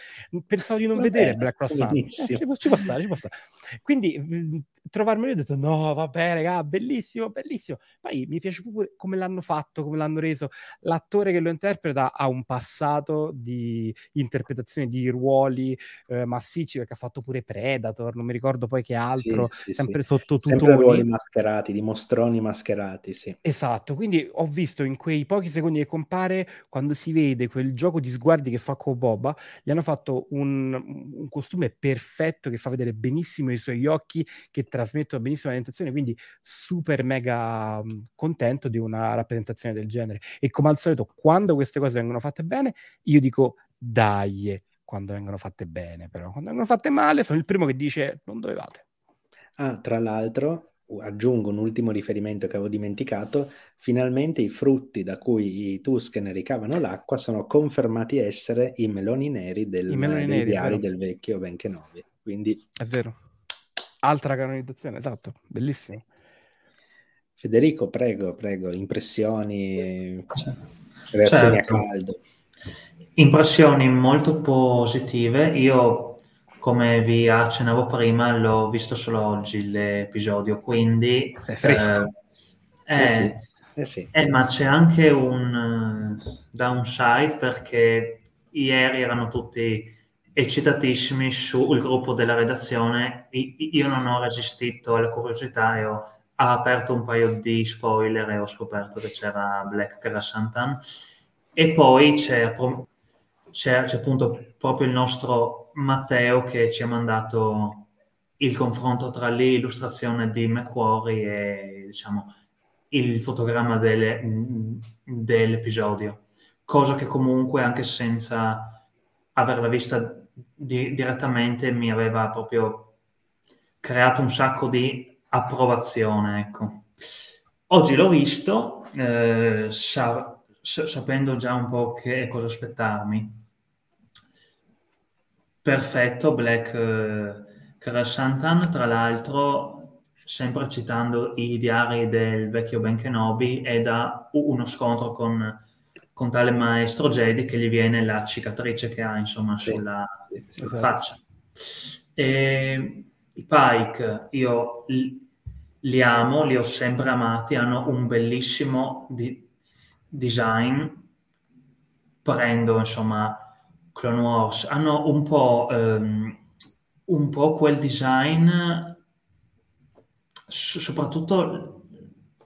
Pensavo di non vabbè, vedere Black Croissant. Eh, ci, ci, può stare, ci può stare. Quindi mh, trovarmelo ho detto no, vabbè, raga, bellissimo, bellissimo. Poi mi piace pure come l'hanno fatto, come l'hanno reso. L'attore che lo interpreta ha un passato di interpretazione di ruoli eh, massicci perché ha fatto pure Predator, non mi ricordo poi che altro, sì, sì, sempre sì. sotto tutore. Sempre ruoli mascherati, di mostroni mascherati avanti, sì. Esatto, quindi ho visto in quei pochi secondi che compare, quando si vede quel gioco di sguardi che fa con Boba, gli hanno fatto un, un costume perfetto che fa vedere benissimo i suoi occhi, che trasmettono benissimo la presentazione, quindi super mega contento di una rappresentazione del genere. E come al solito, quando queste cose vengono fatte bene, io dico dai, quando vengono fatte bene, però quando vengono fatte male sono il primo che dice non dovevate. Ah, tra l'altro, aggiungo un ultimo riferimento che avevo dimenticato, finalmente i frutti da cui i Tusken ricavano l'acqua sono confermati essere i meloni neri, del, I meloni neri diari del vecchio Benché Novi. Quindi... È vero. Altra canonizzazione, esatto, bellissimo. Federico, prego, prego, impressioni, reazioni certo. a caldo. Impressioni molto positive. Io, come vi accennavo prima, l'ho visto solo oggi l'episodio, quindi... È fresco. Eh, eh, eh sì. Eh sì. Eh, ma c'è anche un uh, downside perché ieri erano tutti eccitatissimi sul gruppo della redazione. Io non ho resistito alla curiosità e ho aperto un paio di spoiler e ho scoperto che c'era Black Karasantan. E poi c'è, c'è, c'è appunto proprio il nostro Matteo che ci ha mandato il confronto tra l'illustrazione di Macquarie e diciamo, il fotogramma delle, dell'episodio, cosa che comunque anche senza averla vista di, direttamente mi aveva proprio creato un sacco di approvazione. Ecco. Oggi l'ho visto, eh, sa, sapendo già un po' che cosa aspettarmi. Perfetto, Black eh, Krasantan, tra l'altro sempre citando i diari del vecchio Ben Kenobi, è da uno scontro con con tale maestro Jedi che gli viene la cicatrice che ha insomma sì, sulla, sì, sulla esatto. faccia. E, I Pike io li, li, amo, li ho sempre amati, hanno un bellissimo di, design, prendo insomma Clone Wars, hanno un po', um, un po' quel design, soprattutto,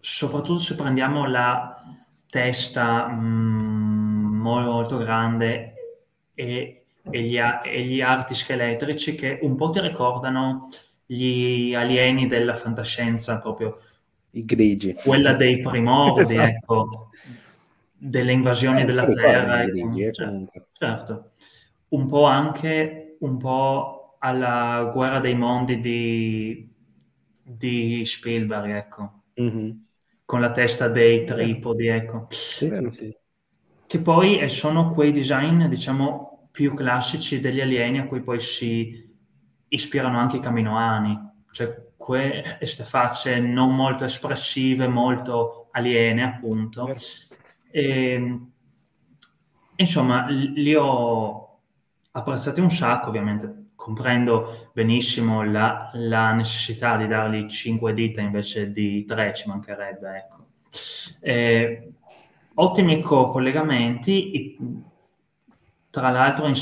soprattutto se prendiamo la testa mm, molto grande e, e, gli, e, gli, arti scheletrici che un po' ti ricordano gli alieni della fantascienza proprio. I grigi. Quella dei primordi, esatto. ecco, delle invasioni eh, della Terra. Ecco. Grigi, eh, certo, certo. Un po' anche, un po' alla guerra dei mondi di, di Spielberg, ecco. Mm-hmm con la testa dei tripodi, ecco. Sì, sì. Che poi eh, sono quei design, diciamo, più classici degli alieni a cui poi si ispirano anche i caminoani, cioè queste facce non molto espressive, molto aliene, appunto. E, ehm, insomma, li ho apprezzati un sacco, ovviamente comprendo benissimo la, la, necessità di dargli cinque dita invece di tre, ci mancherebbe. Ecco. Eh, ottimi co- collegamenti, tra l'altro, in,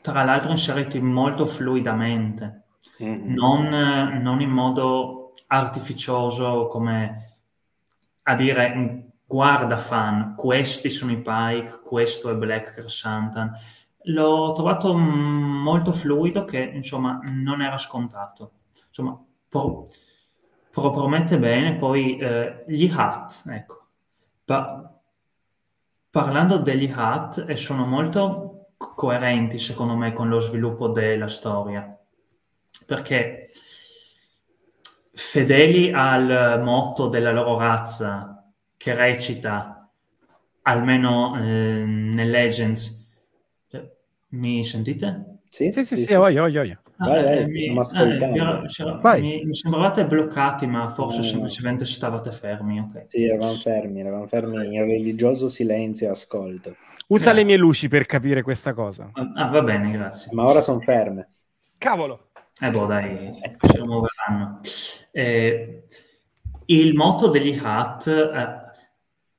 tra l'altro inseriti molto fluidamente, mm-hmm. non, non, in modo artificioso come a dire guarda fan, questi sono i Pike, questo è Black Chrysanthemum l'ho trovato molto fluido che insomma non era scontato. Insomma, pro, pro, promette bene. Poi eh, gli hat, ecco. Pa- parlando degli hat, e sono molto coerenti secondo me con lo sviluppo della storia. Perché fedeli al motto della loro razza che recita, almeno eh, nel Legends, mi sentite? Sì, sì, sì, sì, sì voglio, voglio, voglio. Vai, vai, eh, mi, stiamo ascoltando. Eh, mi, mi, sembravate bloccati, ma forse no, semplicemente no. stavate fermi. Okay. Sì, eravamo fermi, eravamo fermi in religioso silenzio e ascolto. Usa grazie. le mie luci per capire questa cosa. Ah, va bene, grazie. Ma ora sono ferme. Cavolo! Eh boh, dai, ci muoveranno. Eh, il motto degli Hat eh,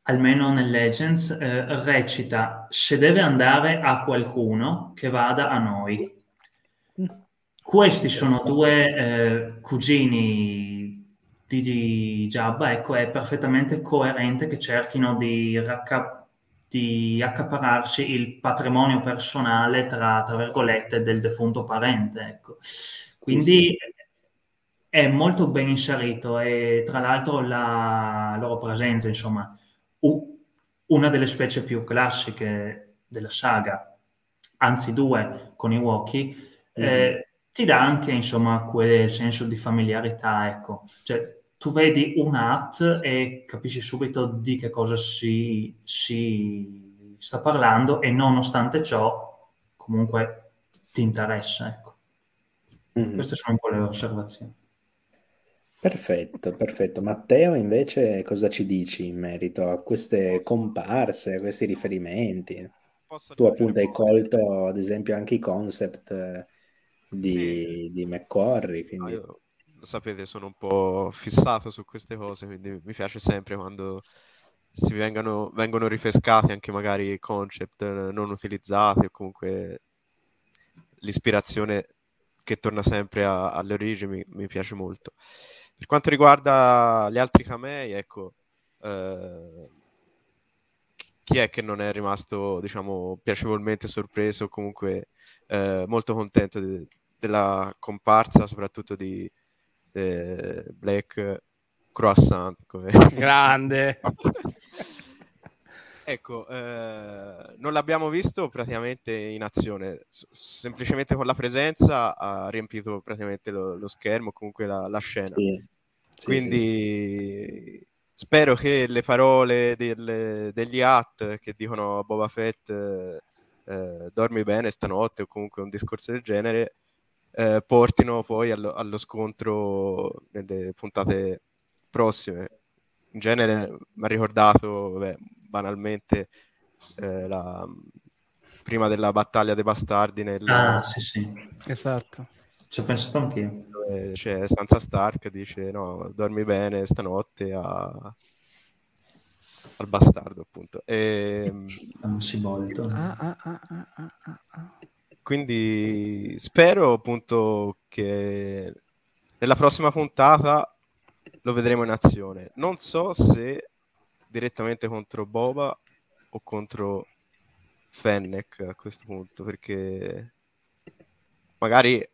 almeno nel Legends, eh, recita se deve andare a qualcuno che vada a noi. Questi sono due eh, cugini di Jabba, ecco, è perfettamente coerente che cerchino di, racca- di accapararsi il patrimonio personale, tra, tra, virgolette, del defunto parente, ecco. Quindi è molto ben inserito e tra l'altro la loro presenza, insomma, una delle specie più classiche della saga, anzi due con i Wookiee, mm-hmm. eh, ti dà anche insomma quel senso di familiarità, ecco. Cioè, tu vedi un hat e capisci subito di che cosa si, si sta parlando e nonostante ciò comunque ti interessa, ecco. Mm-hmm. Queste sono un po' le osservazioni. Perfetto, perfetto. Matteo, invece, cosa ci dici in merito a queste comparse, a questi riferimenti? Posso tu appunto hai colto, ad esempio, anche i concept eh, di, sì. di McCorry. Quindi... No, io, sapete, sono un po' fissato su queste cose, quindi mi piace sempre quando si vengano, vengono ripescati anche magari concept non utilizzati o comunque l'ispirazione che torna sempre a, alle origini mi, mi, piace molto. Per quanto riguarda gli altri camei, ecco, eh, chi è che non è rimasto, diciamo, piacevolmente sorpreso o comunque eh, molto contento de- della comparsa, soprattutto di eh, Black Croissant. Come... Grande! ecco, eh, non l'abbiamo visto praticamente in azione, S- semplicemente con la presenza ha riempito praticamente lo, lo schermo, comunque la, la scena. Sì. Sì, Quindi sì, spero che le parole del, degli Hat che dicono a Boba Fett eh, dormi bene stanotte o comunque un discorso del genere eh, portino poi allo, allo, scontro nelle puntate prossime. In genere mi ha ricordato beh, banalmente eh, la, prima della battaglia dei bastardi nel... Ah, sì, sì. Esatto. Ci ho pensato anch'io. C'è Sansa Stark dice no, dormi bene stanotte a... al bastardo appunto. E... Non si volta. Ah, ah, ah, ah, ah, ah. Quindi spero appunto che nella prossima puntata lo vedremo in azione. Non so se direttamente contro Boba o contro Fennec a questo punto, perché magari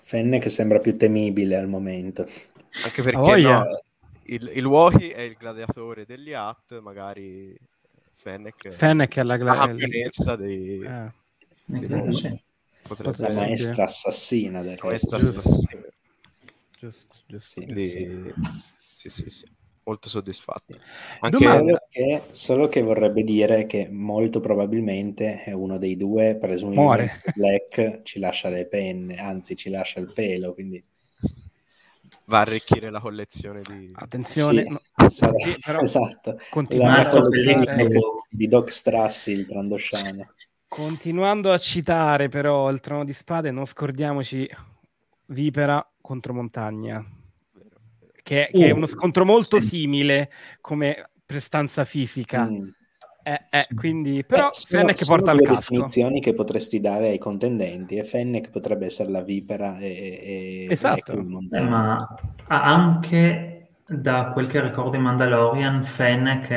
Fennec sembra più temibile al momento. Anche perché oh, yeah. no, il, il Wookiee è il gladiatore degli Hat, magari Fennec, Fennec è la, gla- la campionessa dei... Eh. dei sì. la maestra assassina del maestra assassina. Giusto, giusto. Quindi, sì, sì, sì molto soddisfatto. Anche... Solo, che, solo che vorrebbe dire che molto probabilmente è uno dei due, presumibilmente Black, ci lascia le penne, anzi ci lascia il pelo, quindi... Va a arricchire la collezione di... Attenzione, sì, no, sarà, però esatto, continuando la collezione di, di Doc Strassi, il trandosciano. Continuando a citare però il trono di spade, non scordiamoci Vipera contro Montagna che, che uh, è uno scontro molto simile come prestanza fisica. Mm. Eh, eh, quindi, però eh, Fennec porta il casco. definizioni che potresti dare ai contendenti e Fennec potrebbe essere la vipera e, e esatto. Eh, ma anche da quel che ricordo in Mandalorian Fennec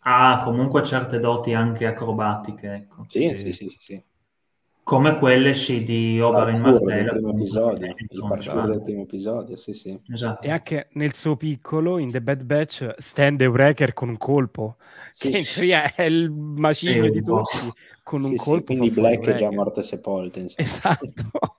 ha comunque certe doti anche acrobatiche ecco. sì, sì, sì, sì, sì come quelle sì di Oberyn Martell primo episodio il parkour del primo episodio sì sì. Esatto. e anche nel suo piccolo in The Bad Batch stand Eureka con un colpo sì, che in teoria è il macigno sì, di tutti con un colpo quindi Black è già morto e sepolto insomma. esatto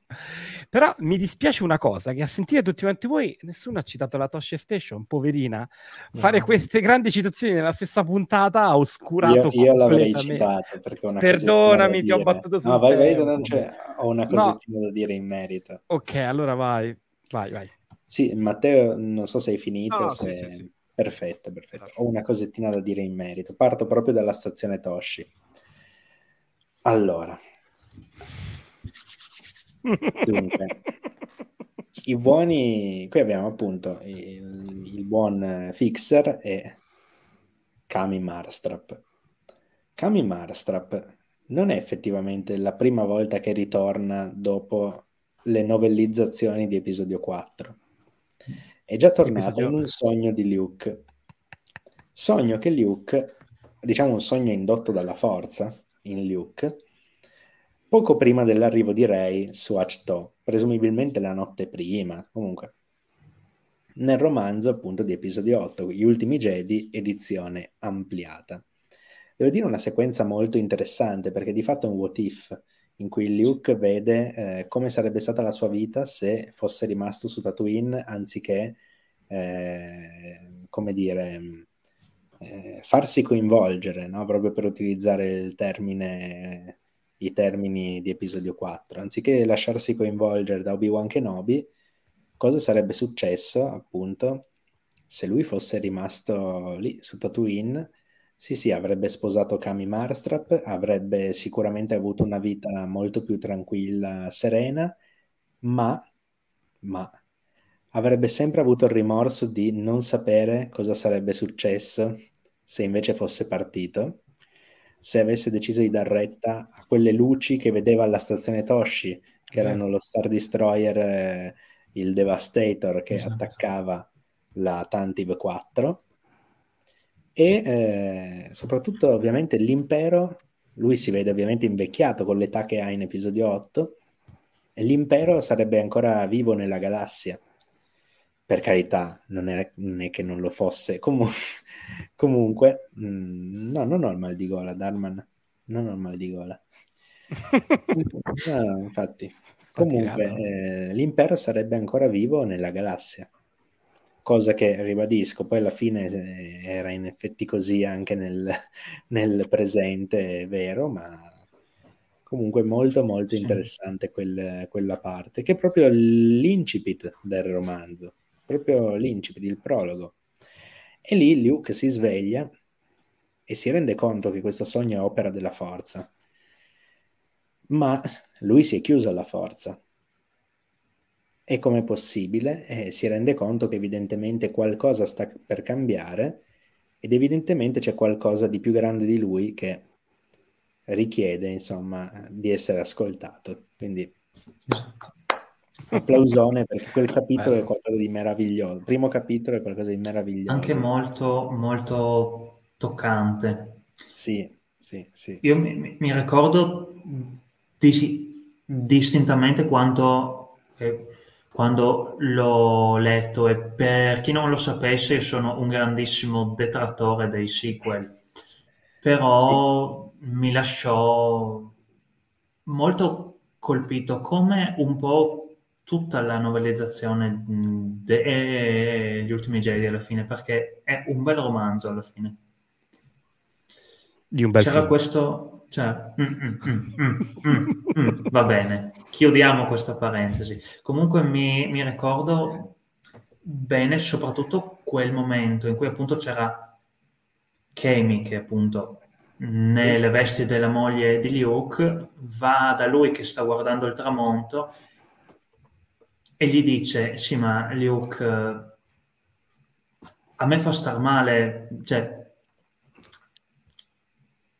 però mi dispiace una cosa, che a sentire tutti quanti voi, nessuno ha citato la Tosche Station, poverina. Fare no. queste grandi citazioni nella stessa puntata ha oscurato Io, io l'avrei citato, perché una Perdonami, ti ho battuto sul No, vai, vai, non c'è, ho una cosettina no. da dire in merito. Ok, allora vai, vai, vai. Sì, Matteo, non so se hai finito. No, se... Sì, sì, sì. Perfetto, perfetto. Ho una cosettina da dire in merito. Parto proprio dalla stazione Toshi. Allora, Dunque, i buoni, qui abbiamo appunto il, il buon Fixer e Kami Marstrap. Kami Marstrap non è effettivamente la prima volta che ritorna dopo le novellizzazioni di episodio 4. è già tornato in un sogno di Luke. Sogno che Luke, diciamo un sogno indotto dalla forza in Luke, poco prima dell'arrivo di Rey su Achto, presumibilmente la notte prima, comunque nel romanzo appunto di episodio 8, Gli ultimi Jedi, edizione ampliata. Devo dire una sequenza molto interessante perché di fatto è un what if in cui Luke vede eh, come sarebbe stata la sua vita se fosse rimasto su Tatooine anziché, eh, come dire, eh, farsi coinvolgere, no? proprio per utilizzare il termine, i termini di episodio 4, anziché lasciarsi coinvolgere da Obi-Wan Kenobi, cosa sarebbe successo appunto se lui fosse rimasto lì su Tatooine? Sì, sì, avrebbe sposato Kami Marstrap, avrebbe sicuramente avuto una vita molto più tranquilla, serena, ma, ma avrebbe sempre avuto il rimorso di non sapere cosa sarebbe successo se invece fosse partito, se avesse deciso di dar retta a quelle luci che vedeva alla stazione Toshi, che erano lo Star Destroyer eh, il Devastator che esatto. attaccava la Tantive 4 e eh, soprattutto ovviamente l'impero, lui si vede ovviamente invecchiato con l'età che ha in episodio 8 e l'impero sarebbe ancora vivo nella galassia. Per carità, non è, non è che non lo fosse. Comun- comunque, mh, mm, no, non ho il mal di gola, Darman. Non ho il mal di gola. no, infatti. Comunque, eh, l'impero sarebbe ancora vivo nella galassia, cosa che ribadisco, poi alla fine eh, era in effetti così anche nel, nel presente, è vero, ma comunque molto molto interessante quel, quella parte, che è proprio l'incipit del romanzo, proprio l'incipit, il prologo. E lì Luke si sveglia e si rende conto che questo sogno è opera della forza ma lui si è chiuso alla forza. E com'è possibile? Eh, si rende conto che evidentemente qualcosa sta per cambiare ed evidentemente c'è qualcosa di più grande di lui che richiede, insomma, di essere ascoltato. Quindi esatto. Applausone perché quel capitolo Bello. è qualcosa di meraviglioso. Il primo capitolo è qualcosa di meraviglioso. Anche molto, molto toccante. Sì, sì, sì. Io sì. Mi, mi ricordo dis- distintamente quanto, eh, quando l'ho letto e per chi non lo sapesse io sono un grandissimo detrattore dei sequel, però sì. mi lasciò molto colpito come un po' tutta la novellizzazione degli ultimi Jedi alla fine, perché è un bel romanzo alla fine. Di un bel C'era film. questo, cioè, mm, mm, mm, va bene, chiudiamo questa parentesi. Comunque mi, mi, ricordo bene soprattutto quel momento in cui appunto c'era Kemi che appunto nelle vesti della moglie di Luke va da lui che sta guardando il tramonto e gli dice sì ma Luke a me fa star male cioè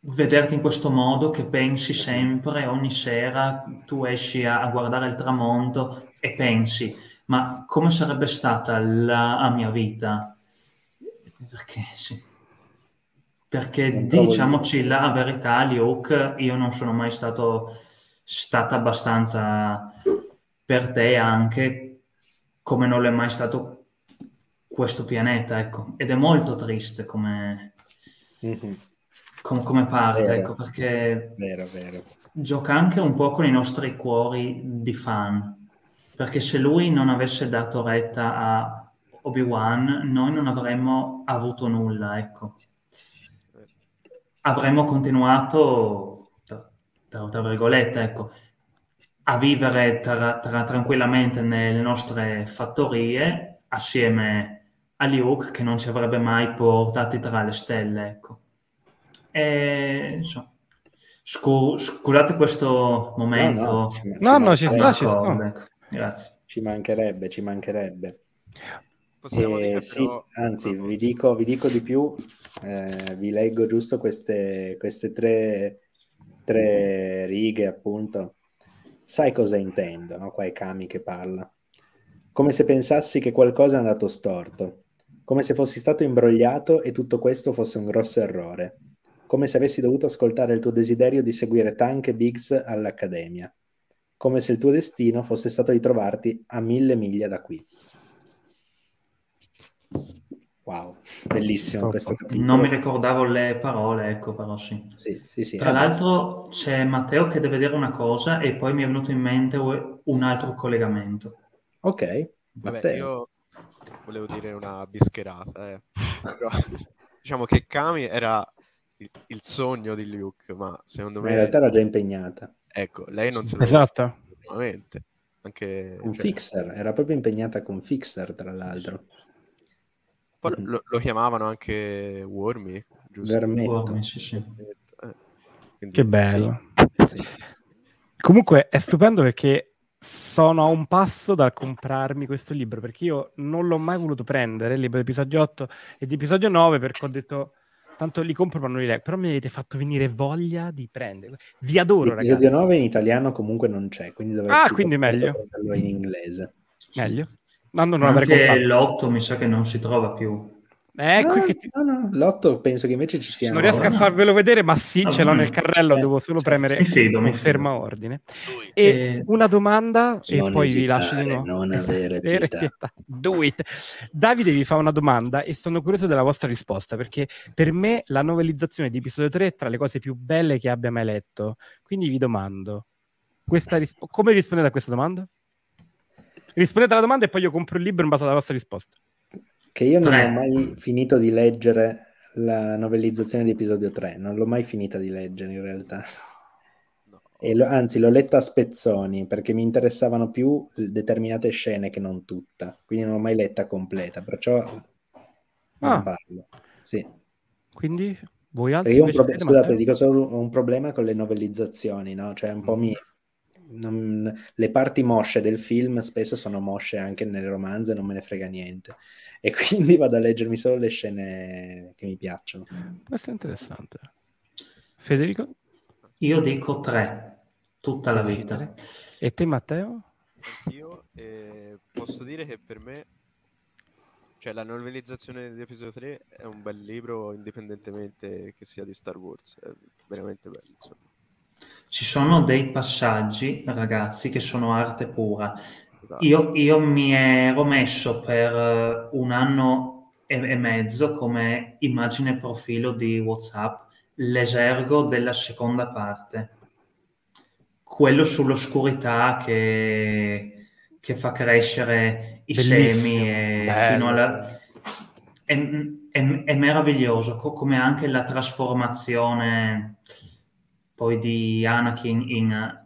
vederti in questo modo che pensi sempre, ogni sera tu esci a, a guardare il tramonto e pensi, ma come sarebbe stata la, la mia vita? Perché sì. Perché diciamoci la verità, Luke, io non sono mai stato stata abbastanza per te anche come non è mai stato questo pianeta, ecco. Ed è molto triste come... Mm-hmm com- come parte, vero, ecco, perché vero, vero. gioca anche un po' con i nostri cuori di fan, perché se lui non avesse dato retta a Obi-Wan, noi non avremmo avuto nulla, ecco. Avremmo continuato, tra, tra virgolette, ecco, a vivere tra, tra, tranquillamente nelle nostre fattorie assieme a Luke che non ci avrebbe mai portati tra le stelle, ecco. E, insomma, scu- scusate questo momento. No, no, ci, no, no ci sta, ci sta. Ecco, grazie. Ci mancherebbe, ci mancherebbe. Eh, sì, però... anzi, vi dico, vi dico, di più, eh, vi leggo giusto queste, queste tre, tre, righe, appunto. Sai cosa intendo, no? Qua è Kami che parla. come se pensassi che qualcosa è andato storto, come se fossi stato imbrogliato e tutto questo fosse un grosso errore, come se avessi dovuto ascoltare il tuo desiderio di seguire Tank e Biggs all'Accademia, come se il tuo destino fosse stato di trovarti a mille miglia da qui. Wow, bellissimo oh, questo capitolo. Non mi ricordavo le parole, ecco, però sì. sì, sì, sì Tra l'altro c'è Matteo che deve dire una cosa e poi mi è venuto in mente un altro collegamento. Ok, Vabbè, io volevo dire una bischerata, eh. Però, diciamo che Kami era il, il, sogno di Luke, ma secondo me... in realtà era già impegnata. Ecco, lei non se lo Esatto. Anche, un cioè... fixer, era proprio impegnata con fixer, tra l'altro. Poi mm-hmm. lo, lo, chiamavano anche Wormy, giusto? Vermetto. Wormy, sì, sì. Eh, quindi, che bello. Sì. Comunque è stupendo perché sono a un passo dal comprarmi questo libro perché io non l'ho mai voluto prendere, il libro di episodio 8 e di episodio 9 perché ho detto tanto li compro ma non li leggo, però mi avete fatto venire voglia di prendere. Vi adoro ragazzi. L'episodio 9 in italiano comunque non c'è, quindi dovresti Ah, quindi meglio. in inglese. Meglio. No, non Anche l'otto mi sa che non si trova più. Ecco no, che ti... no, no, l'otto penso che invece ci sia. Non riesco a farvelo vedere, ma sì, ah, ce l'ho nel carrello, eh, devo solo premere mi fido, mi ferma ordine. E eh, una domanda, e poi esitare, vi lascio di nuovo. Non avere pietà. pietà. Do it. Davide vi fa una domanda e sono curioso della vostra risposta, perché per me la novelizzazione di episodio 3 è tra le cose più belle che abbia mai letto. Quindi vi domando, rispo- come rispondete a questa domanda? Rispondete alla domanda e poi io compro il libro in base alla vostra risposta. Che io non 3. ho mai finito di leggere la novellizzazione di episodio 3, non l'ho mai finita di leggere in realtà. Lo, anzi, l'ho letta a spezzoni perché mi interessavano più determinate scene che non tutta, quindi non l'ho mai letta completa, perciò non ah. parlo. Sì. Quindi voi altri? Io pro- scusate, dico solo un problema con le novellizzazioni, no? Cioè un po' mm. mi non, le parti mosce del film spesso sono mosce anche nelle romanze, non me ne frega niente. E quindi vado a leggermi solo le scene che mi piacciono. Questo è interessante. Federico? Io dico tre, tutta la vita. E te Matteo? Anch'io. Eh, posso dire che per me cioè la novelizzazione di episodio 3 è un bel libro indipendentemente che sia di Star Wars, è veramente bello. Insomma. Ci sono dei passaggi, ragazzi, che sono arte pura. Esatto. Io, io, mi ero messo per eh, un anno e, e mezzo come immagine profilo di WhatsApp l'esergo della seconda parte, quello sull'oscurità che, che fa crescere i Bellissimo. semi fino alla... È, è, è meraviglioso, come anche la trasformazione poi di Anakin in,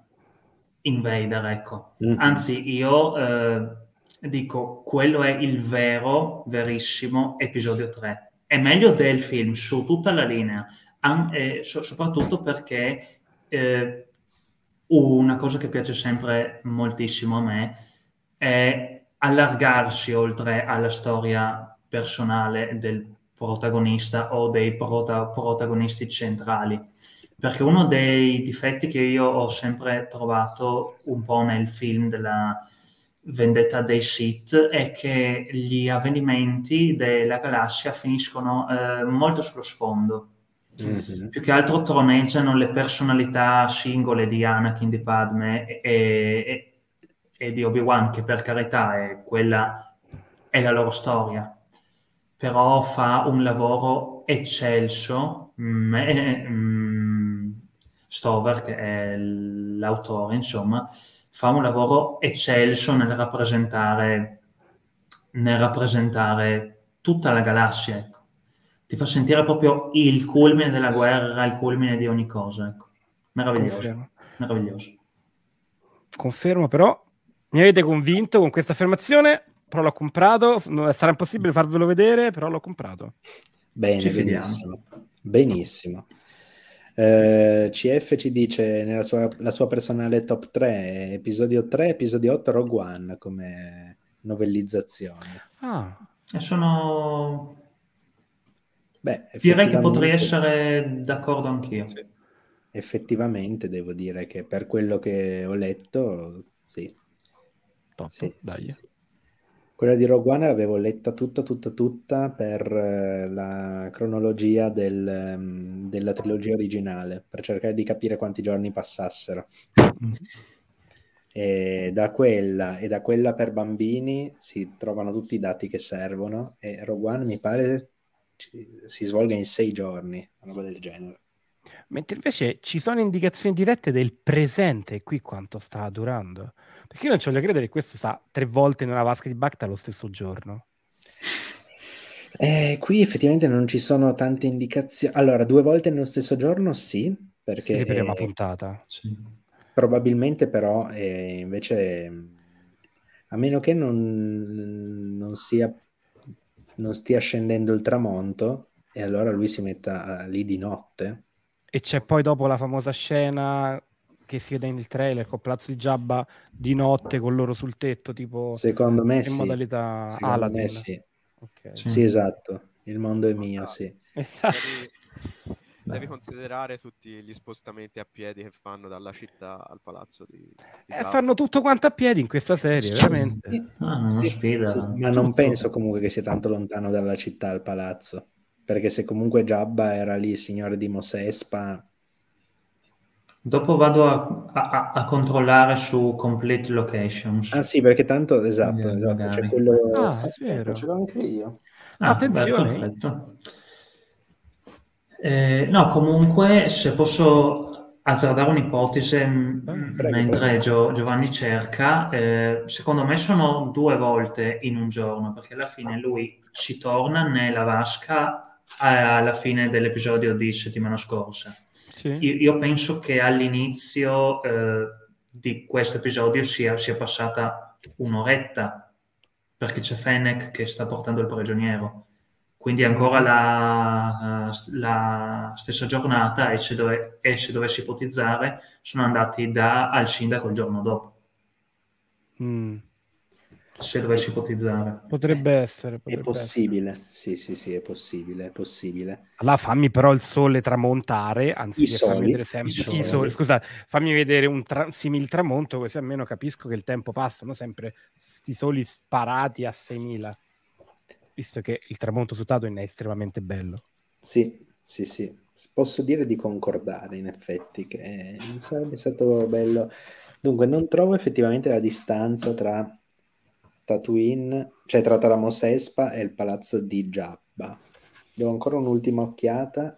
in Vader, ecco. Mm-hmm. Anzi, io eh, dico, quello è il vero, verissimo episodio 3. È meglio del film su tutta la linea, an- eh, so- soprattutto perché eh, una cosa che piace sempre moltissimo a me è allargarsi oltre alla storia personale del protagonista o dei prota- protagonisti centrali perché uno dei difetti che io ho sempre trovato un po' nel film della vendetta dei Sith è che gli avvenimenti della galassia finiscono eh, molto sullo sfondo. Mm-hmm. Più che altro troneggiano le personalità singole di Anakin, di Padme e, e, e di Obi-Wan, che per carità è quella è la loro storia. Però fa un lavoro eccelso. Mm, mm, Stover, che è l'autore, insomma, fa un lavoro eccelso nel rappresentare, nel rappresentare tutta la galassia, ecco. Ti fa sentire proprio il culmine della guerra, il culmine di ogni cosa, ecco. Meraviglioso. Confermo. Meraviglioso. Confermo, però mi avete convinto con questa affermazione, però l'ho comprato, sarà impossibile farvelo vedere, però l'ho comprato. Bene, benissimo. Benissimo. Uh, CF ci dice nella sua, la sua personale top 3, episodio 3, episodio 8, Rogue One come novellizzazione. Ah, e sono... Beh, Direi che potrei essere d'accordo anch'io. Sì. Effettivamente devo dire che per quello che ho letto, sì. Top, sì, dai. Sì, Quella di Rogue One l'avevo letta tutta, tutta, tutta per eh, la cronologia del, um, della trilogia originale, per cercare di capire quanti giorni passassero. E da quella e da quella per bambini si trovano tutti i dati che servono e Rogue One mi pare si svolga in sei giorni, una roba del genere. Mentre invece ci sono indicazioni dirette del presente, qui quanto sta durando. Perché io non ci voglio credere che questo sta tre volte in una vasca di Bacta lo stesso giorno. Eh, qui effettivamente non ci sono tante indicazioni. Allora, due volte nello stesso giorno sì, perché... Sì, per una puntata. Sì. Probabilmente però eh, invece, a meno che non, non, sia, non stia scendendo il tramonto, e allora lui si metta lì di notte, e c'è poi dopo la famosa scena che si vede nel trailer con Palazzo di Giabba di notte con loro sul tetto, tipo secondo me in sì. modalità secondo Aladdin. Me sì. Okay. sì, esatto. Il mondo è mio, sì. Esatto. Devi, devi, considerare tutti gli spostamenti a piedi che fanno dalla città al palazzo di, di eh, fanno tutto quanto a piedi in questa serie, veramente. Ah, sì, sì, ma non penso comunque che sia tanto lontano dalla città al palazzo perché se comunque Jabba era lì il signore di Mosespa dopo vado a, a, a, controllare su complete locations. Ah sì perché tanto esatto, esatto c'è quello ah, Aspetta, ce l'ho anche io. Ah, attenzione. beh, eh, no comunque se posso azzardare un'ipotesi prego, mentre prego. Giovanni cerca eh, secondo me sono due volte in un giorno perché alla fine lui si torna nella vasca alla fine dell'episodio di settimana scorsa. Sì. Io, io, penso che all'inizio eh, di questo episodio sia, sia, passata un'oretta perché c'è Fennec che sta portando il prigioniero. Quindi ancora la, la stessa giornata e se, dove, e se, dovessi ipotizzare sono andati da, al sindaco il giorno dopo. Mm se dovessi ipotizzare. Potrebbe essere. Potrebbe è possibile, essere. sì, sì, sì, è possibile, è possibile. Allora fammi però il sole tramontare, anzi fammi vedere sempre i soli. soli. Scusa, fammi vedere un tra- simil tramonto, così almeno capisco che il tempo passa, non sempre sti soli sparati a 6000. Visto che il tramonto su Tatooine è estremamente bello. Sì, sì, sì. Posso dire di concordare, in effetti, che sarebbe stato bello. Dunque, non trovo effettivamente la distanza tra Tatooine, cioè tra Taramos Espa e il palazzo di Jabba. Do ancora un'ultima occhiata.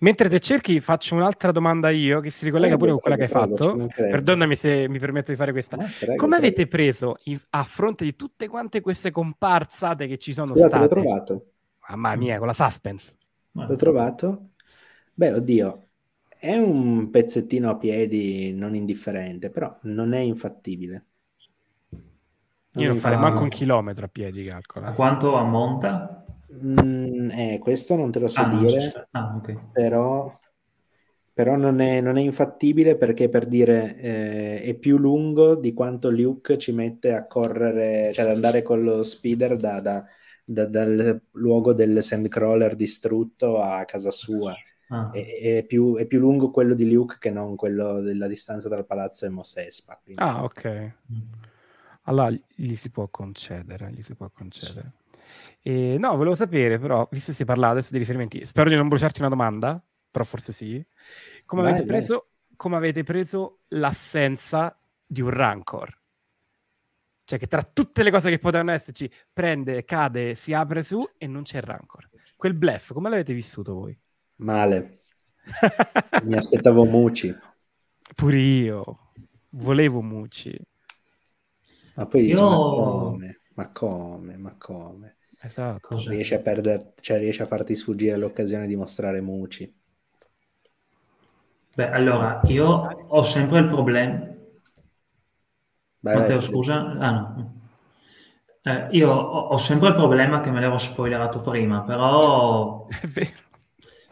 Mentre te cerchi, faccio un'altra domanda io che si ricollega eh, pure con quella che hai fatto. Perdonami se mi permetto di fare questa. Ah, prego, Come prego. avete preso a fronte di tutte quante queste comparsate che ci sono Scusate, state? L'ho trovato. Mamma mia, con la suspense. L'ho trovato. Beh, oddio, è un pezzettino a piedi non indifferente, però non è infattibile. Io non farei manco un chilometro a piedi, calcola. A quanto ammonta? Mm, eh, questo non te lo so ah, dire, ah, okay. però, però non, è, non, è, infattibile perché per dire eh, è più lungo di quanto Luke ci mette a correre, cioè ad andare con lo speeder da, da, da, dal luogo del sandcrawler distrutto a casa sua. Ah. È, è, più, è, più, lungo quello di Luke che non quello della distanza dal palazzo e Mos Espa. Quindi... Ah, ok. Mm allora gli si può concedere, gli si può concedere. E, no, volevo sapere però, visto che si parla adesso di riferimenti, spero di non bruciarti una domanda, però forse sì. Come, vai, avete, preso, come avete preso l'assenza di un rancor? Cioè che tra tutte le cose che potevano esserci, prende, cade, si apre su e non c'è rancor. Quel bluff, come l'avete vissuto voi? Male. Mi aspettavo Muci. Pure io. Volevo Muci. Ma poi dici, Io... ma come? Ma come? Ma come? Esatto. Riesci a, perdere, cioè, riesci a farti sfuggire l'occasione di mostrare Muci. Beh, allora, io ho sempre il problema... Matteo, scusa? Ah, no. Eh, io ho, ho, sempre il problema che me l'avevo spoilerato prima, però... È vero.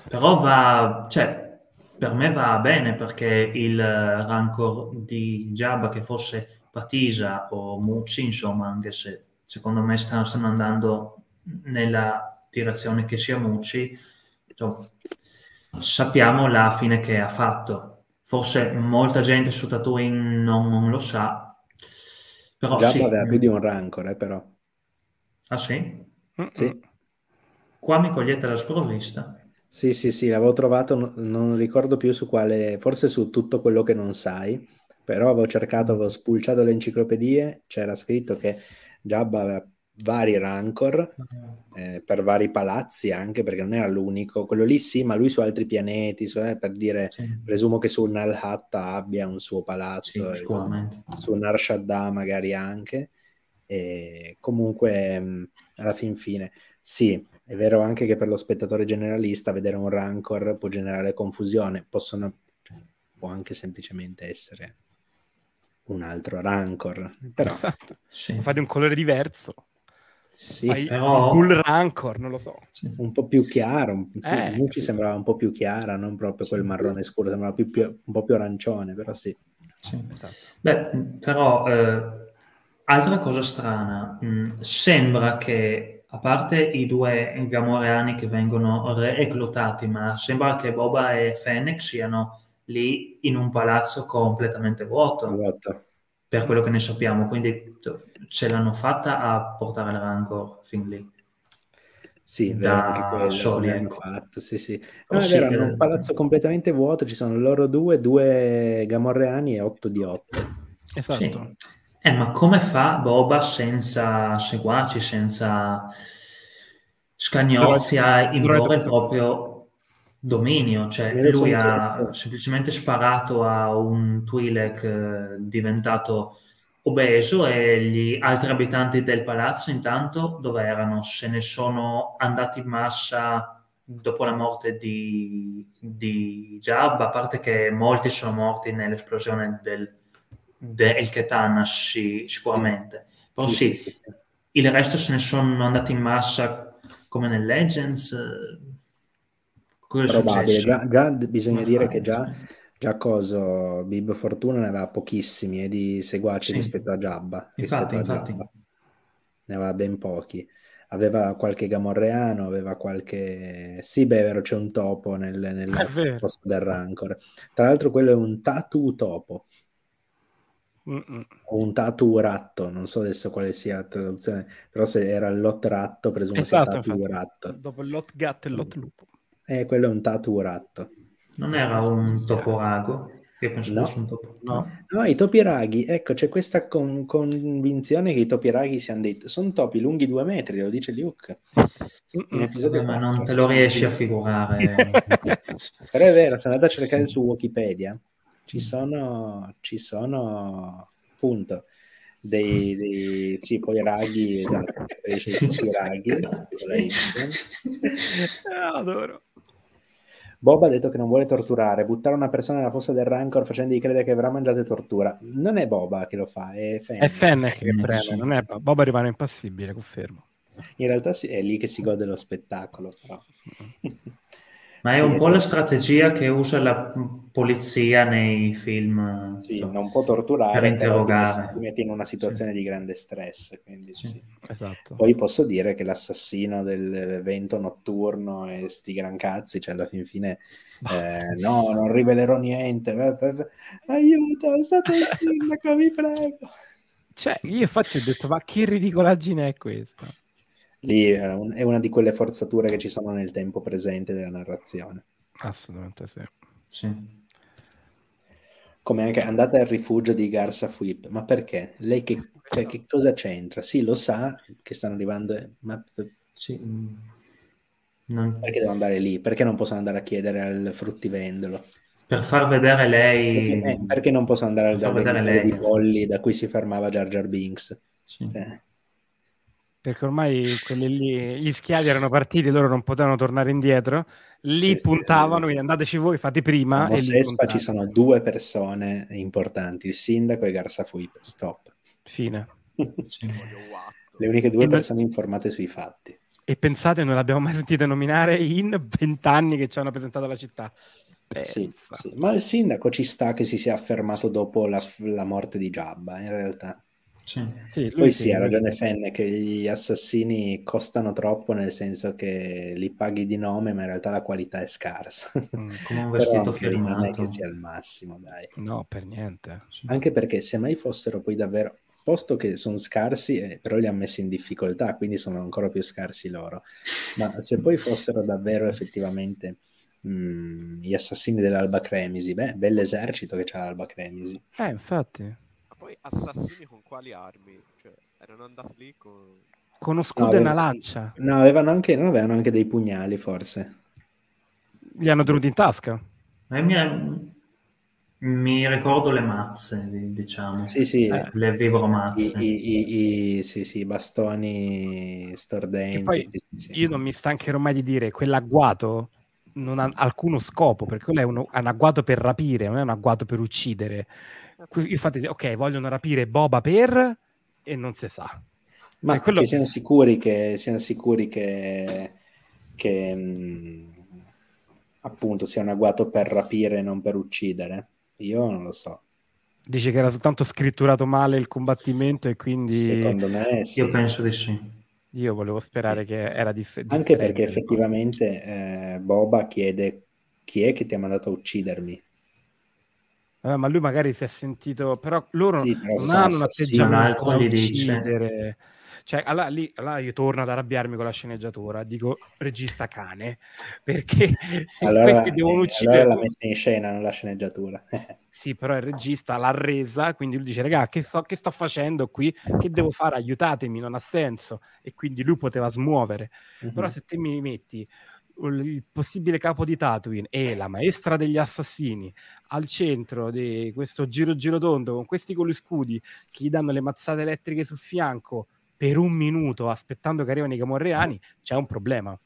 Però va... Cioè, per me va bene perché il rancor di Jabba che fosse Patisa o Mucci, insomma, anche se secondo me stanno, stanno andando nella direzione che sia Mucci, insomma, sappiamo la fine che ha fatto. Forse molta gente su Tatooine non, non lo sa, però Già sì. aveva più di un rancor, eh, però. Ah sì? Sì. Qua mi cogliete la sprovvista. Sì, sì, sì, l'avevo trovato, non ricordo più su quale, forse su tutto quello che non sai, però avevo cercato, avevo spulciato le enciclopedie, c'era scritto che Jabba aveva vari rancor eh, per vari palazzi anche perché non era l'unico. Quello lì sì ma lui su altri pianeti su, eh, per dire sì. presumo che su Nalhatta abbia un suo palazzo sì, su Nar Shaddaa magari anche. E comunque mh, alla fin fine sì è vero anche che per lo spettatore generalista vedere un rancor può generare confusione possono può anche semplicemente essere un altro rancor però esatto. sì. fate un colore diverso sì, Fai però... Bull Rancor, non lo so. Un po' più chiaro, sì, eh, a ci sembrava un po' più chiara, non proprio quel marrone scuro, sembrava più, più, un po' più arancione, però sì. sì. Esatto. Beh, però, eh, altra cosa strana, mh, mm, sembra che, a parte i due gamoreani che vengono reclutati, ma sembra che Boba e Fennec siano lì in un palazzo completamente vuoto. Vuoto per quello che ne sappiamo, quindi ce l'hanno fatta a portare il Rancor fin lì. Sì, da quello, soli, ecco. fatto, sì, sì. No, è vero, hanno un palazzo completamente vuoto, ci sono loro due, due gamorreani e otto di otto. Esatto. Sì. Eh, ma come fa Boba senza seguaci, senza scagnozia in vero proprio dominio, cioè lui ha semplicemente sparato a un Twi'lek eh, diventato obeso e gli altri abitanti del palazzo intanto dove erano? Se ne sono andati in massa dopo la morte di, di Jabba, a parte che molti sono morti nell'esplosione del, del Ketan sì, sicuramente. Però sì, sì, sì, il resto se ne sono andati in massa come nel Legends Probabile, già, già, bisogna Come dire fai? che già, già coso, Bib Fortuna ne aveva pochissimi eh, di seguaci sì. rispetto a Jabba. Infatti, infatti. Jabba. Ne aveva ben pochi. Aveva qualche gamorreano, aveva qualche... Sì, beh, vero, c'è un topo nel, nel posto del Rancor. Tra l'altro quello è un tatu topo. Mm-mm. O un tatu ratto, non so adesso quale sia la traduzione, però se era il lot ratto, presumo esatto, sia tatu ratto. Dopo il lot gatto e il lot lupo. Eh, quello è un tatu ratto. Non era un toporago? Io penso no. fosse un topo. No. no, i topi raghi, ecco, c'è questa con- convinzione che i topi raghi siano dei... sono topi lunghi due metri, lo dice Luke. In episodio ma non te lo riesci a figurare. Però è vero, se andate a cercare su Wikipedia, ci sono, ci sono appunto dei, dei sì, poi raghi, esatto, i raghi. Adoro. Bob ha detto che non vuole torturare, buttare una persona nella fossa del Rancor facendogli credere che avrà mangiato tortura. Non è Boba che lo fa, è Fennec. È Fennec che preme, non è Boba rimane impassibile, confermo. In realtà è lì che si gode lo spettacolo, però. Ma è sì, un po' la strategia che usa la polizia nei film. Sì, so, non può torturare, per interrogare. Ti metti in una situazione sì. di grande stress. Quindi sì. Sì. Esatto. Poi posso dire che l'assassino del vento notturno e sti gran cazzi, cioè alla fin fine, eh, no, non rivelerò niente. Aiuto, è stato il sindaco, vi prego. Cioè, io infatti ho detto, ma che ridicolaggine è questa? Lì è, un, è, una di quelle forzature che ci sono nel tempo presente della narrazione. Assolutamente sì. sì. Come anche andate al rifugio di Garza Fuip, ma perché? Lei che, cioè, che cosa c'entra? Sì, lo sa che stanno arrivando, eh, ma sì. non... perché devo andare lì? Perché non posso andare a chiedere al fruttivendolo? Per far vedere lei... Perché, eh, perché non posso andare al venditore di polli da cui si fermava Jar Jar Binks? Sì. Eh perché ormai quelli lì, gli schiavi erano partiti, loro non potevano tornare indietro, lì sì, puntavano, sì. quindi andateci voi, fate prima. A Sespa ci sono due persone importanti, il sindaco e Garza Fuip, stop. Fine. Le uniche due e persone noi... informate sui fatti. E pensate, non l'abbiamo mai sentito nominare in vent'anni che ci hanno presentato la città. Sì, sì, ma il sindaco ci sta che si sia affermato dopo la, la morte di Jabba, in realtà. Sì. Sì, Poi sì, ha ragione Fenne che gli assassini costano troppo nel senso che li paghi di nome ma in realtà la qualità è scarsa. Mm, come un vestito firmato. Non è che sia il massimo, dai. No, per niente. Anche perché se mai fossero poi davvero... posto che sono scarsi, eh, però li ha messi in difficoltà, quindi sono ancora più scarsi loro. Ma se poi fossero davvero effettivamente mh, mm, gli assassini dell'Alba Cremisi, beh, bell'esercito che c'ha l'Alba Cremisi. Eh, infatti. Poi assassini con quali armi? Cioè, erano andati lì con... Con uno scudo no, e una lancia. No, avevano anche, no, avevano anche dei pugnali, forse. Li hanno tenuti in tasca? Eh, mi, mi, ricordo le mazze, diciamo. Sì, sì. Eh, le vibromazze. I, i, i, sì, sì, bastoni stordenti. poi sì, sì. io non mi stancherò mai di dire, quell'agguato non ha alcuno scopo, perché quello è, uno, è un agguato per rapire, non è un agguato per uccidere. Infatti, ok, vogliono rapire Boba per... e non si sa. Ma quello... che siamo sicuri che, siamo sicuri che, che mh, mm, appunto sia un agguato per rapire e non per uccidere? Io non lo so. Dice che era soltanto scritturato male il combattimento e quindi... Secondo me sì. Io penso di sì. Io volevo sperare che era dif- differente. Anche perché effettivamente eh, Boba chiede chi è che ti ha mandato a uccidermi. Eh, ma lui magari si è sentito, però loro sì, però non hanno un atteggiamento da uccidere. Cioè, allora, lì, allora io torno ad arrabbiarmi con la sceneggiatura, dico regista cane, perché se allora, questi devono uccidere... Allora la messa in scena, non la sceneggiatura. sì, però il regista l'ha resa, quindi lui dice, raga, che, so, che sto facendo qui? Che devo fare? Aiutatemi, non ha senso. E quindi lui poteva smuovere. Uh-huh. Però se te mi metti il possibile capo di Tatooine e la maestra degli assassini al centro di questo giro giro tondo con questi con gli scudi che gli danno le mazzate elettriche sul fianco per un minuto aspettando che arrivano i camorreani, c'è un problema.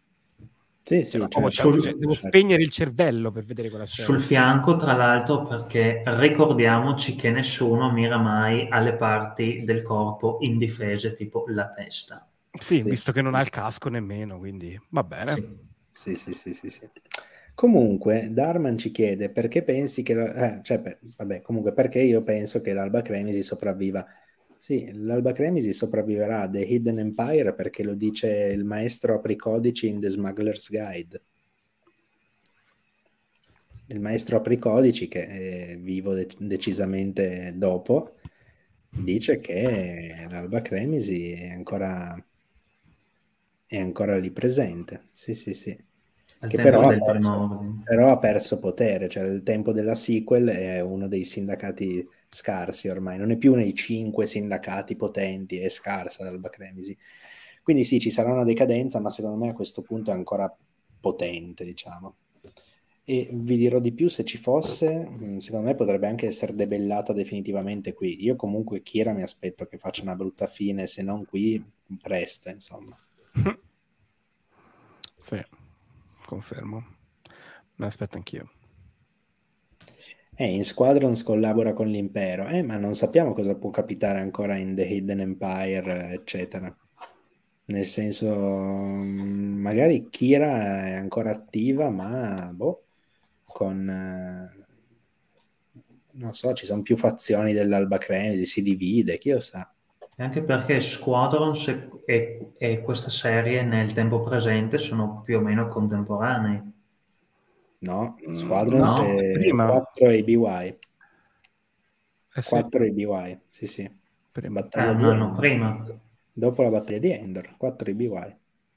Sì, sì, cioè, cioè, sul, cioè, devo spegnere il cervello per vedere quella scena. Sul fianco, tra l'altro, perché ricordiamoci che nessuno mira mai alle parti del corpo indifese, tipo la testa. Sì, sì. visto che non ha il casco nemmeno, quindi va bene. Sì, sì, sì, sì, sì. Comunque, Darman ci chiede perché pensi che... Eh, cioè, per, vabbè, comunque, perché io penso che l'Alba Cremisi sopravviva sì, l'Alba Cremisi sopravviverà a The Hidden Empire perché lo dice il maestro apricodici in The Smuggler's Guide. Il maestro apricodici, che è vivo de- decisamente dopo, dice che l'Alba Cremisi è ancora, è ancora lì presente. Sì, sì, sì. Che però ha, perso, però ha perso potere, cioè il tempo della sequel è uno dei sindacati scarsi ormai, non è più nei cinque sindacati potenti, è scarsa l'Alba Cremisi. Quindi sì, ci sarà una decadenza, ma secondo me a questo punto è ancora potente, diciamo. E vi dirò di più, se ci fosse, mm, secondo me potrebbe anche essere debellata definitivamente qui. Io comunque Kira mi aspetto che faccia una brutta fine, se non qui, presto, insomma. sì, confermo. Me l'aspetto anch'io. Eh, in Squadrons collabora con l'impero, eh, ma non sappiamo cosa può capitare ancora in The Hidden Empire, eccetera. Nel senso, mm, magari Kira è ancora attiva, ma boh, con... Eh, non so, ci sono più fazioni dell'Alba Cremisi, si divide, chi lo sa. Anche perché Squadrons e, e, questa serie nel tempo presente sono più o meno contemporanei. No, mm, Squadrons no, è prima. 4 ABY. Eh sì. 4 ABY, sì sì. Prima. Eh, un anno prima. Dopo la battaglia di Endor, 4 ABY.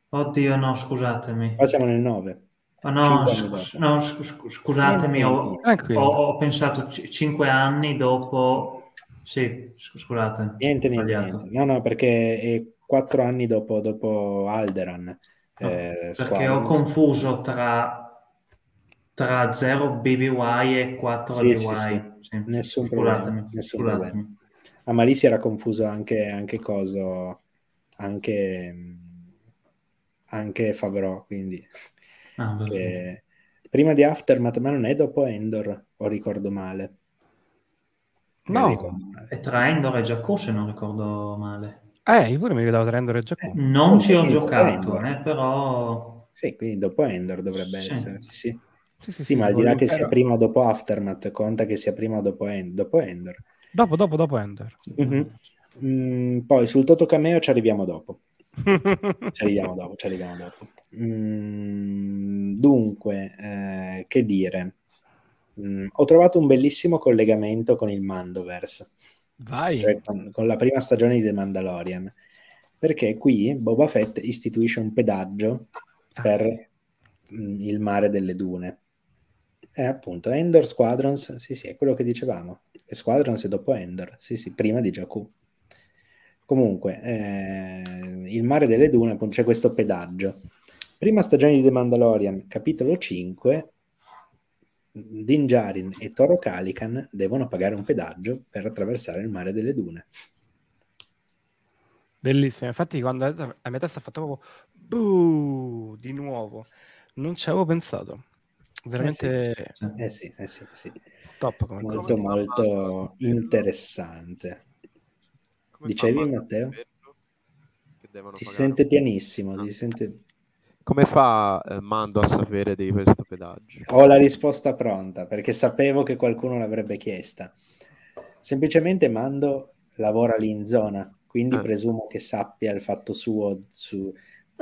Oddio, no, scusatemi. Qua siamo nel 9. Oh, no, sc- no sc- scusatemi, ho, ho, ho, pensato c- 5 anni dopo... Sì, scusate. Niente, niente, niente. No, no, perché è 4 anni dopo, dopo Alderan. Eh, perché ho confuso tra tra 0 BBY e 4 sì, BBY. Sì, sì. Sì. Nessun problema. Nessun problema. A Malisi era confuso anche, anche Coso, anche, anche Favreau, quindi... Ah, che... Prima di Aftermath, ma non è dopo Endor, o ricordo male? No, ricordo male. è tra Endor e Jakku se non ricordo male. Eh, io pure mi ricordavo tra Endor e Jakku. Eh, non ci ho giocato, eh, però... Sì, quindi dopo Endor dovrebbe sì. essere, sì, sì. Sì, sì, sì, ma al di là che sia prima o dopo Aftermath, conta che sia prima o dopo, End- dopo Ender. Dopo, dopo, dopo Ender. Mm-hmm. Mm, poi sul Toto Cameo ci arriviamo dopo. ci arriviamo dopo, ci arriviamo dopo. Mm, dunque, eh, che dire? Mm, ho trovato un bellissimo collegamento con il Mandoverse. Vai. Cioè con, con, la prima stagione di The Mandalorian. Perché qui Boba Fett istituisce un pedaggio ah. per mh, mm, il mare delle dune. E appunto Endor Squadrons, sì sì, è quello che dicevamo. E Squadrons è dopo Endor, sì sì, prima di Jakku. Comunque, eh, il mare delle dune, appunto, c'è questo pedaggio. Prima stagione di The Mandalorian, capitolo 5, Din Djarin e Toro Calican devono pagare un pedaggio per attraversare il mare delle dune. Bellissimo, infatti quando a metà sta fatto proprio Buh! di nuovo, non ci avevo pensato. Veramente eh sì, eh sì, eh sì, sì. top come molto molto interessante. Come Dicevi Matteo? Ti sente pianissimo, ti sente come fa eh, Mando a sapere di questo pedaggio? Ho la risposta pronta perché sapevo che qualcuno l'avrebbe chiesta. Semplicemente Mando lavora lì in zona, quindi eh. presumo che sappia il fatto suo su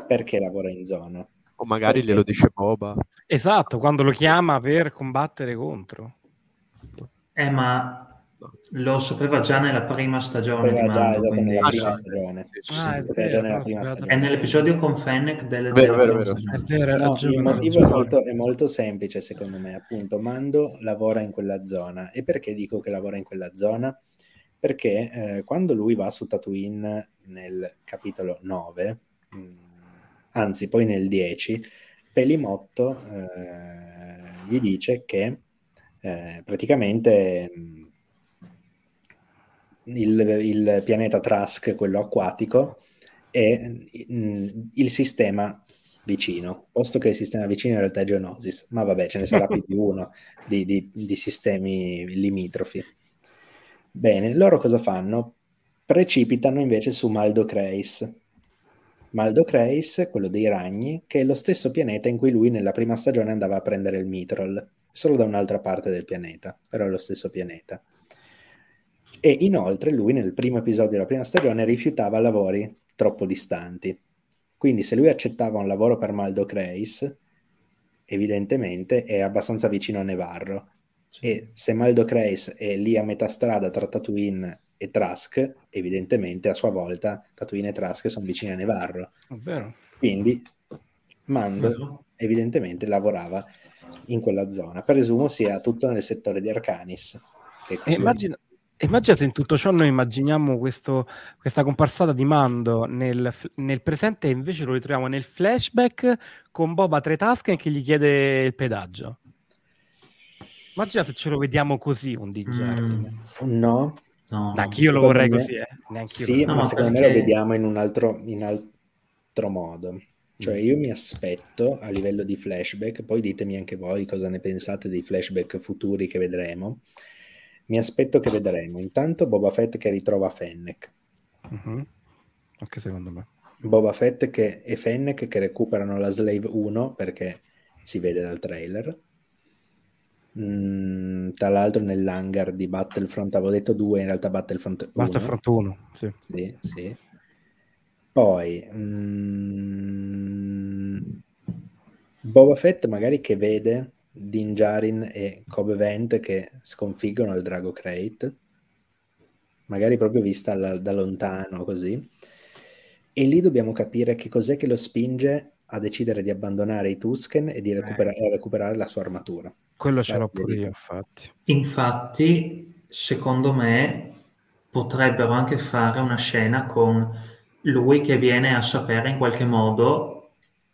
perché lavora in zona. O magari perché... glielo dice Boba. Esatto, quando lo chiama per combattere contro. Eh, ma lo sapeva già nella prima stagione di Mando. Quindi... Nella prima stagione. È nell'episodio con Fennec delle, vero, vero, vero. vero no, il motivo è molto, è molto, semplice secondo me. Appunto, Mando lavora in quella zona. E perché dico che lavora in quella zona? Perché eh, quando lui va su Tatooine nel capitolo 9, mh, mm, anzi poi nel 10, Pelimotto eh, gli dice che eh, praticamente... Mh, mm, il, il pianeta Trask, quello acquatico, e mm, il sistema vicino, posto che il sistema vicino in realtà è Geonosis, ma vabbè, ce ne sarà più di uno di, di, di, sistemi limitrofi. Bene, loro cosa fanno? Precipitano invece su Maldo Kreis, quello dei ragni, che è lo stesso pianeta in cui lui nella prima stagione andava a prendere il Mitrol, solo da un'altra parte del pianeta, però è lo stesso pianeta. E inoltre lui nel primo episodio della prima stagione rifiutava lavori troppo distanti. Quindi se lui accettava un lavoro per Maldo Kreis, evidentemente è abbastanza vicino a Nevarro. Sì. E se Maldo Kreis è lì a metà strada tra Tatooine e Trask, evidentemente a sua volta Tatooine e Trask sono vicini a Nevarro. Quindi Mando evidentemente lavorava in quella zona. Presumo sia tutto nel settore di Arcanis. Immagina, Immagina se in tutto ciò noi immaginiamo questo, questa comparsata di Mando nel, nel, presente e invece lo ritroviamo nel flashback con Boba tre tasche che gli chiede il pedaggio. Immagina se ce lo vediamo così un DJ. Mm, no. No, Neanch'io lo vorrei me, così, eh. Sì, ma secondo perché... me lo vediamo in un altro, in altro modo. Cioè io mi aspetto a livello di flashback, poi ditemi anche voi cosa ne pensate dei flashback futuri che vedremo mi aspetto che vedremo. Intanto Boba Fett che ritrova Fennec. Uh-huh. Anche secondo me. Boba Fett che, e Fennec che recuperano la Slave 1 perché si vede dal trailer. Mm, tra l'altro nell'hangar di Battlefront avevo detto 2 in realtà Battlefront 1 Battlefront 1 sì. sì, sì. poi mm, Boba Fett magari che vede Din Djarin e Kobe Vent che sconfiggono il Drago Crate, magari proprio vista alla, da lontano così. E lì dobbiamo capire che cos'è che lo spinge a decidere di abbandonare i Tusken e di recupera- eh. recuperare la sua armatura. Quello ce l'ho pure io, infatti. Infatti, secondo me, potrebbero anche fare una scena con lui che viene a sapere in qualche modo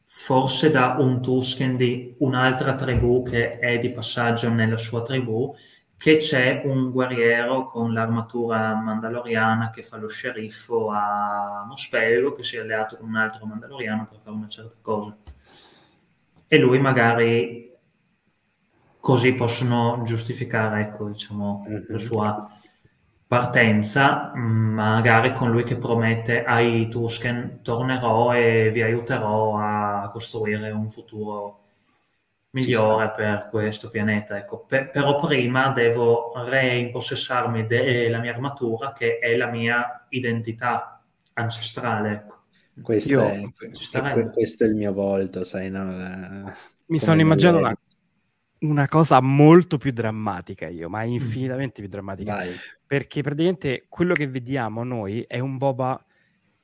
forse da un Tusken di un'altra tribù che è di passaggio nella sua tribù, che c'è un guerriero con l'armatura mandaloriana che fa lo sceriffo a Mospelgo, che si è alleato con un altro mandaloriano per fare una certa cosa. E lui magari così possono giustificare, ecco, diciamo, mm-hmm. la sua partenza, magari con lui che promette ai Tusken tornerò e vi aiuterò a costruire un futuro migliore per questo pianeta. Ecco, per, però prima devo reimpossessarmi della mia armatura che è la mia identità ancestrale. Ecco. Questo, Io, è, è, questo è il mio volto, sai, no? La... Mi sono immaginando una, una cosa molto più drammatica io, ma infinitamente più drammatica. Vai perché praticamente quello che vediamo noi è un Boba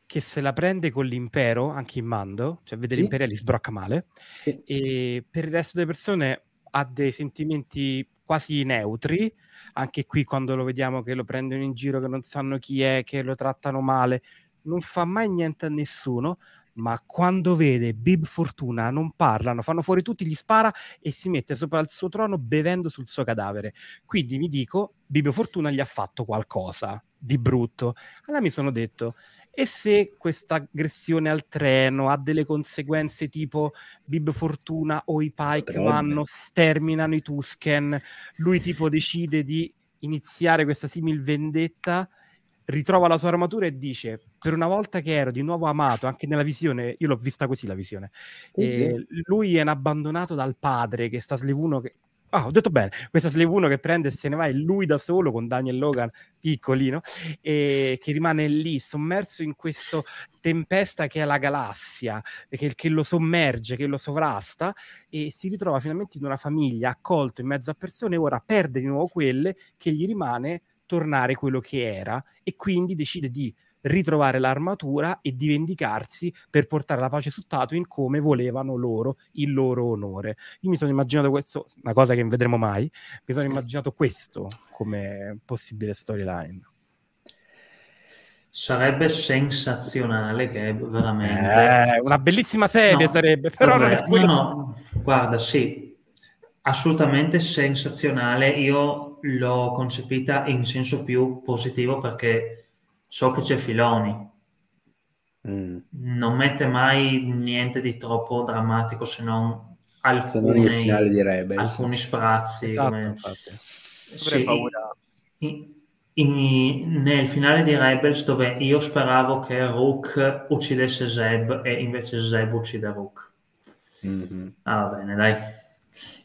che se la prende con l'impero, anche in mando, cioè vede sì. l'impero e li sbrocca male, sì. e per il resto delle persone ha dei sentimenti quasi neutri, anche qui quando lo vediamo che lo prendono in giro, che non sanno chi è, che lo trattano male, non fa mai niente a nessuno, ma quando vede Bib Fortuna non parlano, fanno fuori tutti, gli spara e si mette sopra il suo trono bevendo sul suo cadavere. Quindi mi dico, Bib Fortuna gli ha fatto qualcosa di brutto. Allora mi sono detto, e se questa aggressione al treno ha delle conseguenze tipo Bib Fortuna o i Pike vanno, sterminano i Tusken, lui tipo decide di iniziare questa simil vendetta ritrova la sua armatura e dice per una volta che ero di nuovo amato anche nella visione io l'ho vista così la visione sì. lui è abbandonato dal padre che sta Slevuno che Ah, ho detto bene, questa 1 che prende e se ne va è lui da solo con Daniel Logan piccolino e che rimane lì sommerso in questa tempesta che è la galassia, che, che, lo sommerge, che lo sovrasta e si ritrova finalmente in una famiglia accolto in mezzo a persone e ora perde di nuovo quelle che gli rimane tornare quello che era e quindi decide di ritrovare l'armatura e di vendicarsi per portare la pace su Tatooine come volevano loro, il loro onore. Io mi sono immaginato questo, una cosa che non vedremo mai, mi sono immaginato questo come possibile storyline. Sarebbe sensazionale, che veramente... Eh, una bellissima serie no, sarebbe, però vabbè, non è quello... No, no, guarda, sì, assolutamente sensazionale. Io l'ho concepita in senso più positivo perché so che c'è Filoni. Mm. Non mette mai niente di troppo drammatico se non alcuni, se non alcuni sprazzi. Esatto, come... sì, in, in, nel finale di Rebels dove io speravo che Rook uccidesse Zeb e invece Zeb uccide Rook. Mm-hmm. Ah, va bene, dai.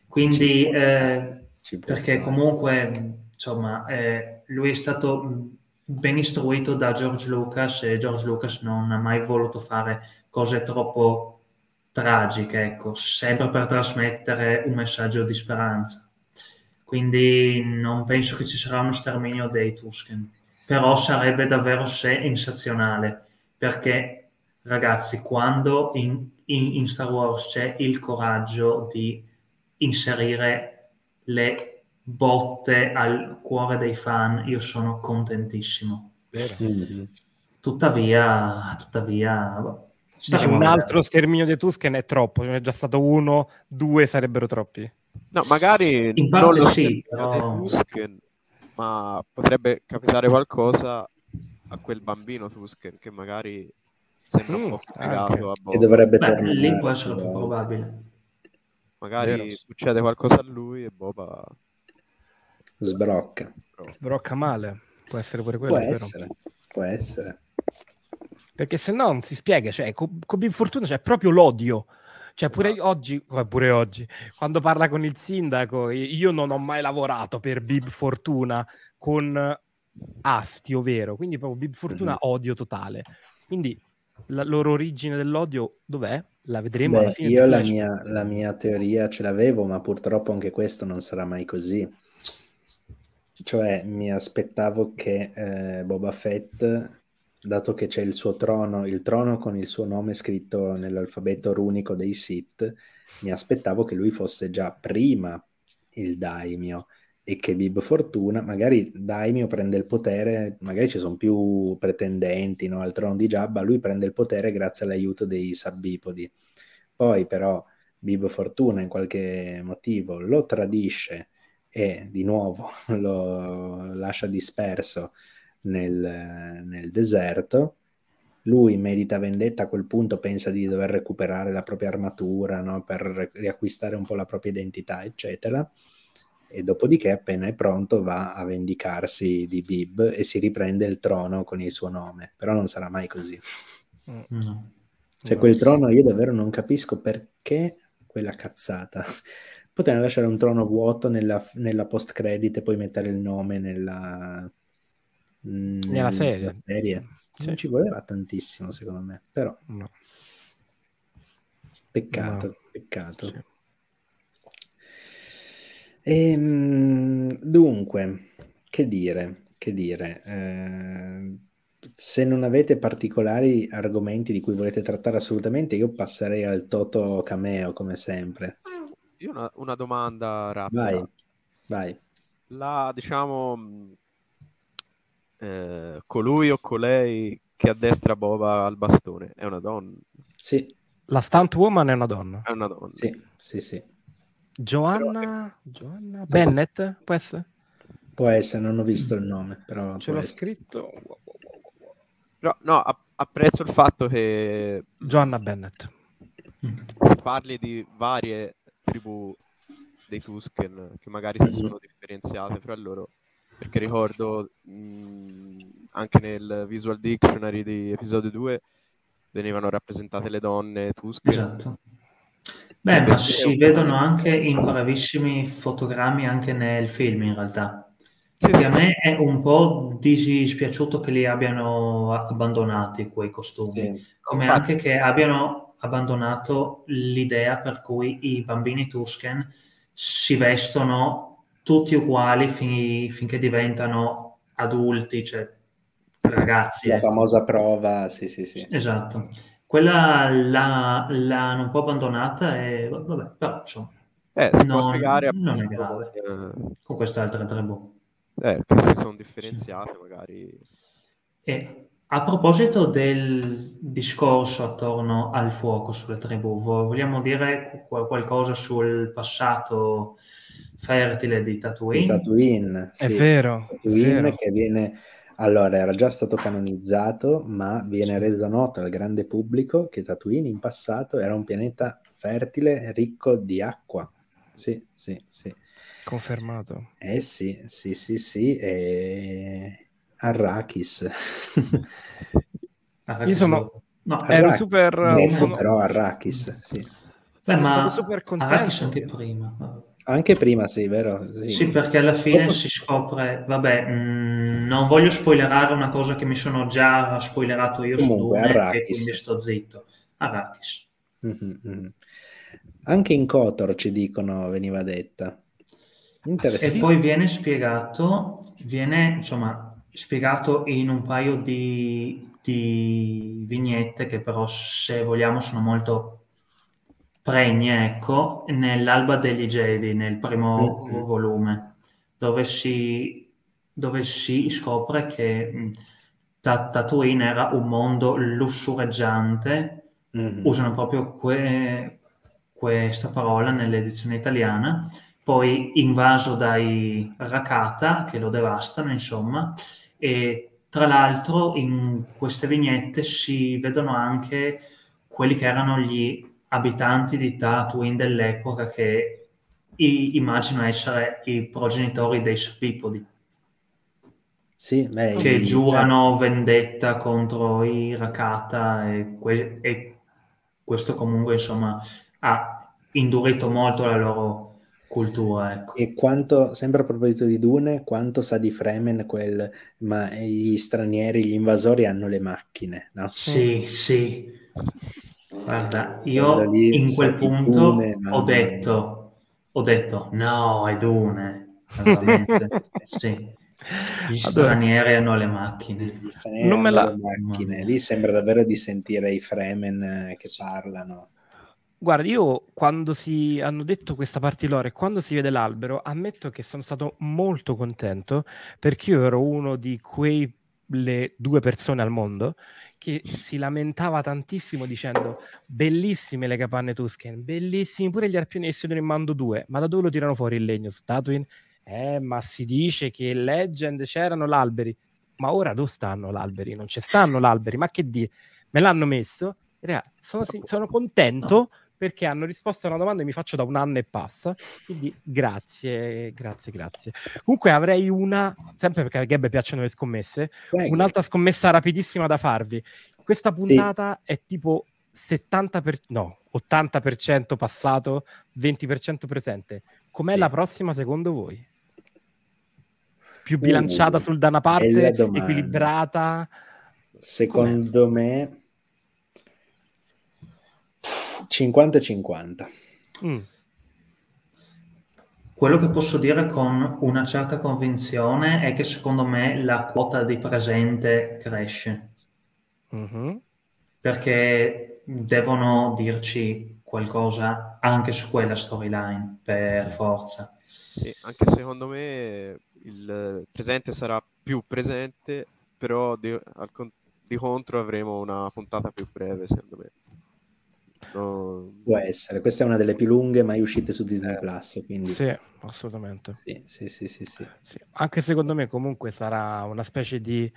Quindi, eh, perché comunque, insomma, eh, lui è stato ben istruito da George Lucas e George Lucas non ha mai voluto fare cose troppo tragiche, ecco, sempre per trasmettere un messaggio di speranza. Quindi non penso che ci sarà uno sterminio dei Tusken, però sarebbe davvero sensazionale, perché ragazzi, quando in, in, in Star Wars c'è il coraggio di inserire le botte al cuore dei fan, io sono contentissimo. Mm-hmm. Tuttavia, tuttavia diciamo un altro sterminio di Tusken è troppo, ce n'è già stato uno, due sarebbero troppi. No, magari in parte non sì, però... Tusken, ma potrebbe capitare qualcosa a quel bambino Tusken che magari sembra mm, un po' complicato. Che dovrebbe Beh, lì può essere più probabile. Magari Vero. succede qualcosa a lui e Boba Sbrocca. Sbrocca male. Può essere pure quello. Può essere. Può essere. Perché se no non si spiega. Cioè, con, con Big Fortuna c'è proprio l'odio. Cioè, pure no. oggi, pure oggi, quando parla con il sindaco, io non ho mai lavorato per Bib Fortuna con Astio, vero? Quindi proprio Bib Fortuna mm-hmm. odio totale. Quindi la loro origine dell'odio dov'è? La vedremo Beh, alla fine. Io la mia, la mia, teoria ce l'avevo, ma purtroppo anche questo non sarà mai così. Cioè, mi aspettavo che eh, Boba Fett, dato che c'è il suo trono, il trono con il suo nome scritto nell'alfabeto runico dei Sith, mi aspettavo che lui fosse già prima il daimio e che Bib Fortuna, magari Daimio prende il potere, magari ci sono più pretendenti no, al trono di Jabba, lui prende il potere grazie all'aiuto dei sabbipodi. Poi però Bib Fortuna in qualche motivo lo tradisce e di nuovo lo lascia disperso nel, nel deserto. Lui medita vendetta, a quel punto pensa di dover recuperare la propria armatura no? per riacquistare un po' la propria identità, eccetera. E dopodiché, appena è pronto, va a vendicarsi di Bib e si riprende il trono con il suo nome. Però non sarà mai così. Mm. No. Cioè, quel trono io davvero non capisco perché quella cazzata potevano lasciare un trono vuoto nella, nella post credit e poi mettere il nome nella, mm, nella serie. Nella serie. Sì. Non ci voleva tantissimo, secondo me, però no. Peccato, no. peccato. Sì. Ehm, dunque, che dire? che dire, eh, se non avete particolari argomenti di cui volete trattare assolutamente, io passerei al Toto Cameo come sempre. Io una, una domanda rapida. Vai, vai. La, diciamo, eh, colui o colei che addestra Boba al bastone è una donna? Sì. La stunt woman è una donna? È una donna. Sì, sì, sì. Giovanna, Giovanna Bennett, può essere? Può essere, non ho visto il nome, però Ce l'ho essere. scritto. Però, no, app- apprezzo il fatto che Giovanna Bennett. si parli di varie tribù dei Tusken che magari si sono differenziate fra loro. Perché ricordo mh, anche nel Visual Dictionary di episodio 2 venivano rappresentate le donne Tusken. Esatto. Beh, ma si vedono anche in bravissimi fotogrammi anche nel film in realtà. Sì, Che a me è un po' dispiaciuto che li abbiano abbandonati quei costumi, Sì. come Infatti. anche che abbiano abbandonato l'idea per cui i bambini Tusken si vestono tutti uguali fin- finché diventano adulti, cioè ragazzi. La ecco. famosa prova, sì, sì, sì. Esatto. Quella la- l'hanno un po' abbandonata e vabbè, però insomma, Eh, si può non- spiegare non è grave. eh, con queste altre tribù. eh, che si sono differenziate magari. E a proposito del discorso attorno al fuoco sulle tribù, vo- vogliamo dire qu- qualcosa sul passato fertile di Di Tatooine? Tatooine, È sì. vero, è Tatooine vero. che viene allora era già stato canonizzato, ma viene reso noto al grande pubblico che Tatooine in passato era un pianeta fertile, ricco di acqua. Sì, sì, sì. Confermato. Eh sì, sì, sì, sì. E... Arrakis. Ah, Io sono- No, Ero Arrakis. super- Dopo, sono- però Arrakis, sì. beh, Sono ma stato super contento. Arrakis anche prima. Anche prima, sì, vero? Sì. Sì, perché alla fine Dopo- si scopre, vabbè, mh, non voglio spoilerare una cosa che mi sono già spoilerato io su Comunque, Dune e quindi sto zitto. Arrakis. Mhm, mhm. Anche in Kotor ci dicono, veniva detta. E poi viene spiegato, viene insomma spiegato in un paio di, di vignette che però se vogliamo sono molto pregne, ecco, nell'Alba degli Jedi, nel primo Mhm. volume, dove si, dove si scopre che Tatooine era un mondo lussureggiante Mhm. usano proprio que- questa parola nell'edizione italiana, poi invaso dai Rakata che lo devastano, insomma, e tra l'altro in queste vignette si vedono anche quelli che erano gli abitanti di Tatooine dell'epoca che immagino essere i progenitori dei Sapipodi, Sì, beh, che i- giurano vendetta contro i Rakata e, que- e questo comunque insomma ha indurito molto la loro cultura ecco. E quanto, sempre a proposito di Dune, quanto sa di Fremen quel, ma gli stranieri, gli invasori hanno le macchine, no? sì sì guarda io lì, in quel punto Dune, ho detto ho detto no è Dune. Sì. Gli stranieri hanno le macchine. Gli stranieri Non me hanno la- le macchine. Lì sembra davvero di sentire i Fremen eh, che parlano. Guarda, io quando si hanno detto questa parte loro e quando si vede l'albero, ammetto che sono stato molto contento perché io ero uno di quelle due persone al mondo che si lamentava tantissimo dicendo bellissime le capanne Tusken, bellissimi pure gli arpioni che si vedono in Mando 2, ma da dove lo tirano fuori il legno su Tatooine? Eh, ma si dice che in Legend c'erano l'alberi, ma ora dove stanno l'alberi? Non ci stanno l'alberi, ma che di? Me l'hanno messo? Raga, sono, sono contento perché hanno risposto a una domanda che mi faccio da un anno e passa. Quindi grazie, grazie, grazie. Comunque avrei una, sempre perché a Gabbe piacciono le scommesse, Prego. un'altra scommessa rapidissima da farvi. Questa puntata è tipo 70 per, no, 80% passato, 20% presente. Com'è Sì. la prossima secondo voi? Più bilanciata Uh, sul da una parte, equilibrata? Secondo me 50-50. Mm. Quello che posso dire con una certa convinzione è che secondo me la quota di presente cresce. Mm-hmm. Perché devono dirci qualcosa anche su quella storyline, per forza. Sì, anche secondo me il presente sarà più presente, però di, al, di contro avremo una puntata più breve, secondo me. No. Può essere, questa è una delle più lunghe mai uscite su Disney eh. Plus. Quindi... Sì, assolutamente. Sì, sì, sì, sì, sì. sì. Anche secondo me, comunque, sarà una specie di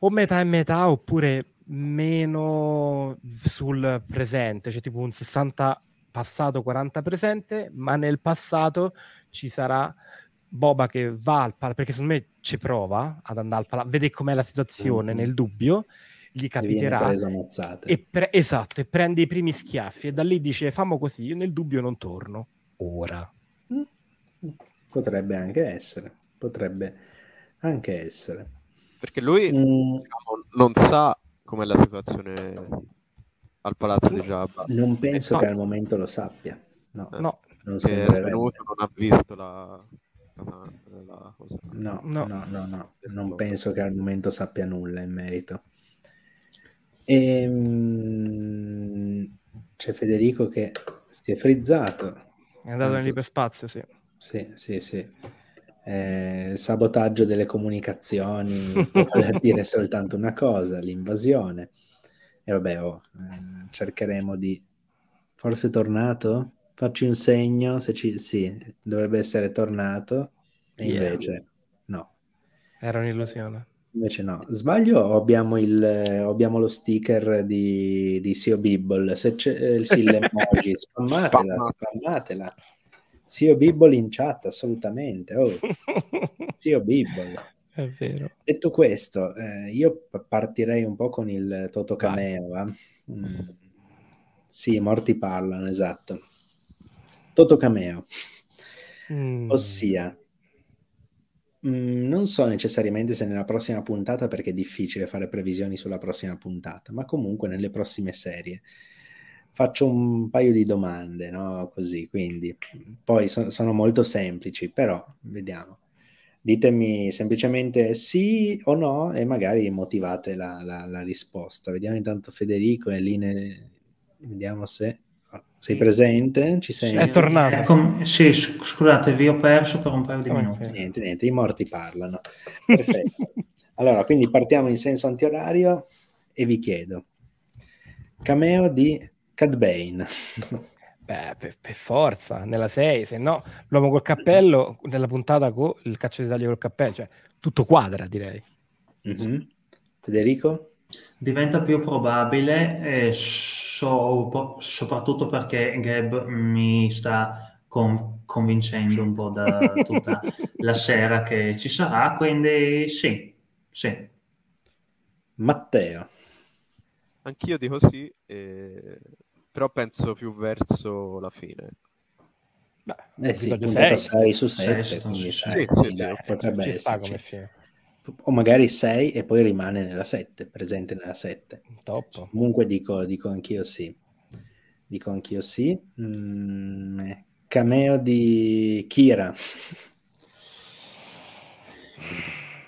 o metà e metà oppure meno sul presente, cioè tipo un 60 passato, 40 presente, ma nel passato ci sarà Boba che va al palazzo, perché secondo me ci prova ad andare al palazzo, vede com'è la situazione mm-hmm. nel dubbio gli capiterà e pre- esatto, e prende i primi schiaffi e da lì dice fammo così, io nel dubbio non torno ora. Mm. Potrebbe anche essere, potrebbe anche essere. Perché lui mm. diciamo, non sa com'è la situazione al palazzo di Jabba. Non penso no. che al momento lo sappia. No, eh, no. Non è svenuto, non ha visto la... la, la no, no, no, no, no. non penso che al momento sappia nulla in merito. Ehm, c'è Federico che si è frizzato. È andato nell'iperspazio, sì. Sì, sì, sì. Eh, sabotaggio delle comunicazioni vuol dire soltanto una cosa, l'invasione. E vabbè, oh, eh, cercheremo di... Forse tornato? Facci un segno, se ci... sì, dovrebbe essere tornato, e invece yeah. no. Era un'illusione. Invece no. Sbaglio o abbiamo, il, abbiamo lo sticker di, di Sio Bibble? Se c'è eh, sì, l'emoji, spammatela, spammatela. Sio Bibble in chat, assolutamente. Oh. Sio Bibble. È vero. Detto questo, eh, io partirei un po' con il Toto Cameo. Eh? Mm. Sì, morti parlano, esatto. Toto Cameo. Mm. Ossia, Mm, non so necessariamente se nella prossima puntata, perché è difficile fare previsioni sulla prossima puntata, ma comunque nelle prossime serie. Faccio un paio di domande, no? Così, quindi poi so- sono molto semplici, però vediamo. Ditemi semplicemente sì o no e magari motivate la, la, la risposta. Vediamo intanto Federico e lì ne... vediamo se sei presente? Ci sei? È tornato. Ecco, sì, scusate, vi ho perso per un paio di okay. minuti. Niente, niente, i morti parlano. Perfetto. allora, quindi partiamo in senso antiorario e vi chiedo, cameo di Cad Bane. Beh, per, per, forza, nella 6, se no l'uomo col cappello, nella puntata con il caccio di taglio col cappello, cioè tutto quadra direi. Mm-hmm. Federico? Diventa più probabile, eh, so, soprattutto perché Gab mi sta con, convincendo un po' da tutta la sera che ci sarà, quindi sì, sì. Matteo. Anch'io dico sì, eh, però penso più verso la fine. Beh, eh sì, 6 su 7, sì, sì, sì, sì, potrebbe essere. come fine o magari 6 e poi rimane nella 7, presente nella 7. Top. Comunque dico, dico anch'io sì. Dico anch'io sì. Mm, cameo di Kira.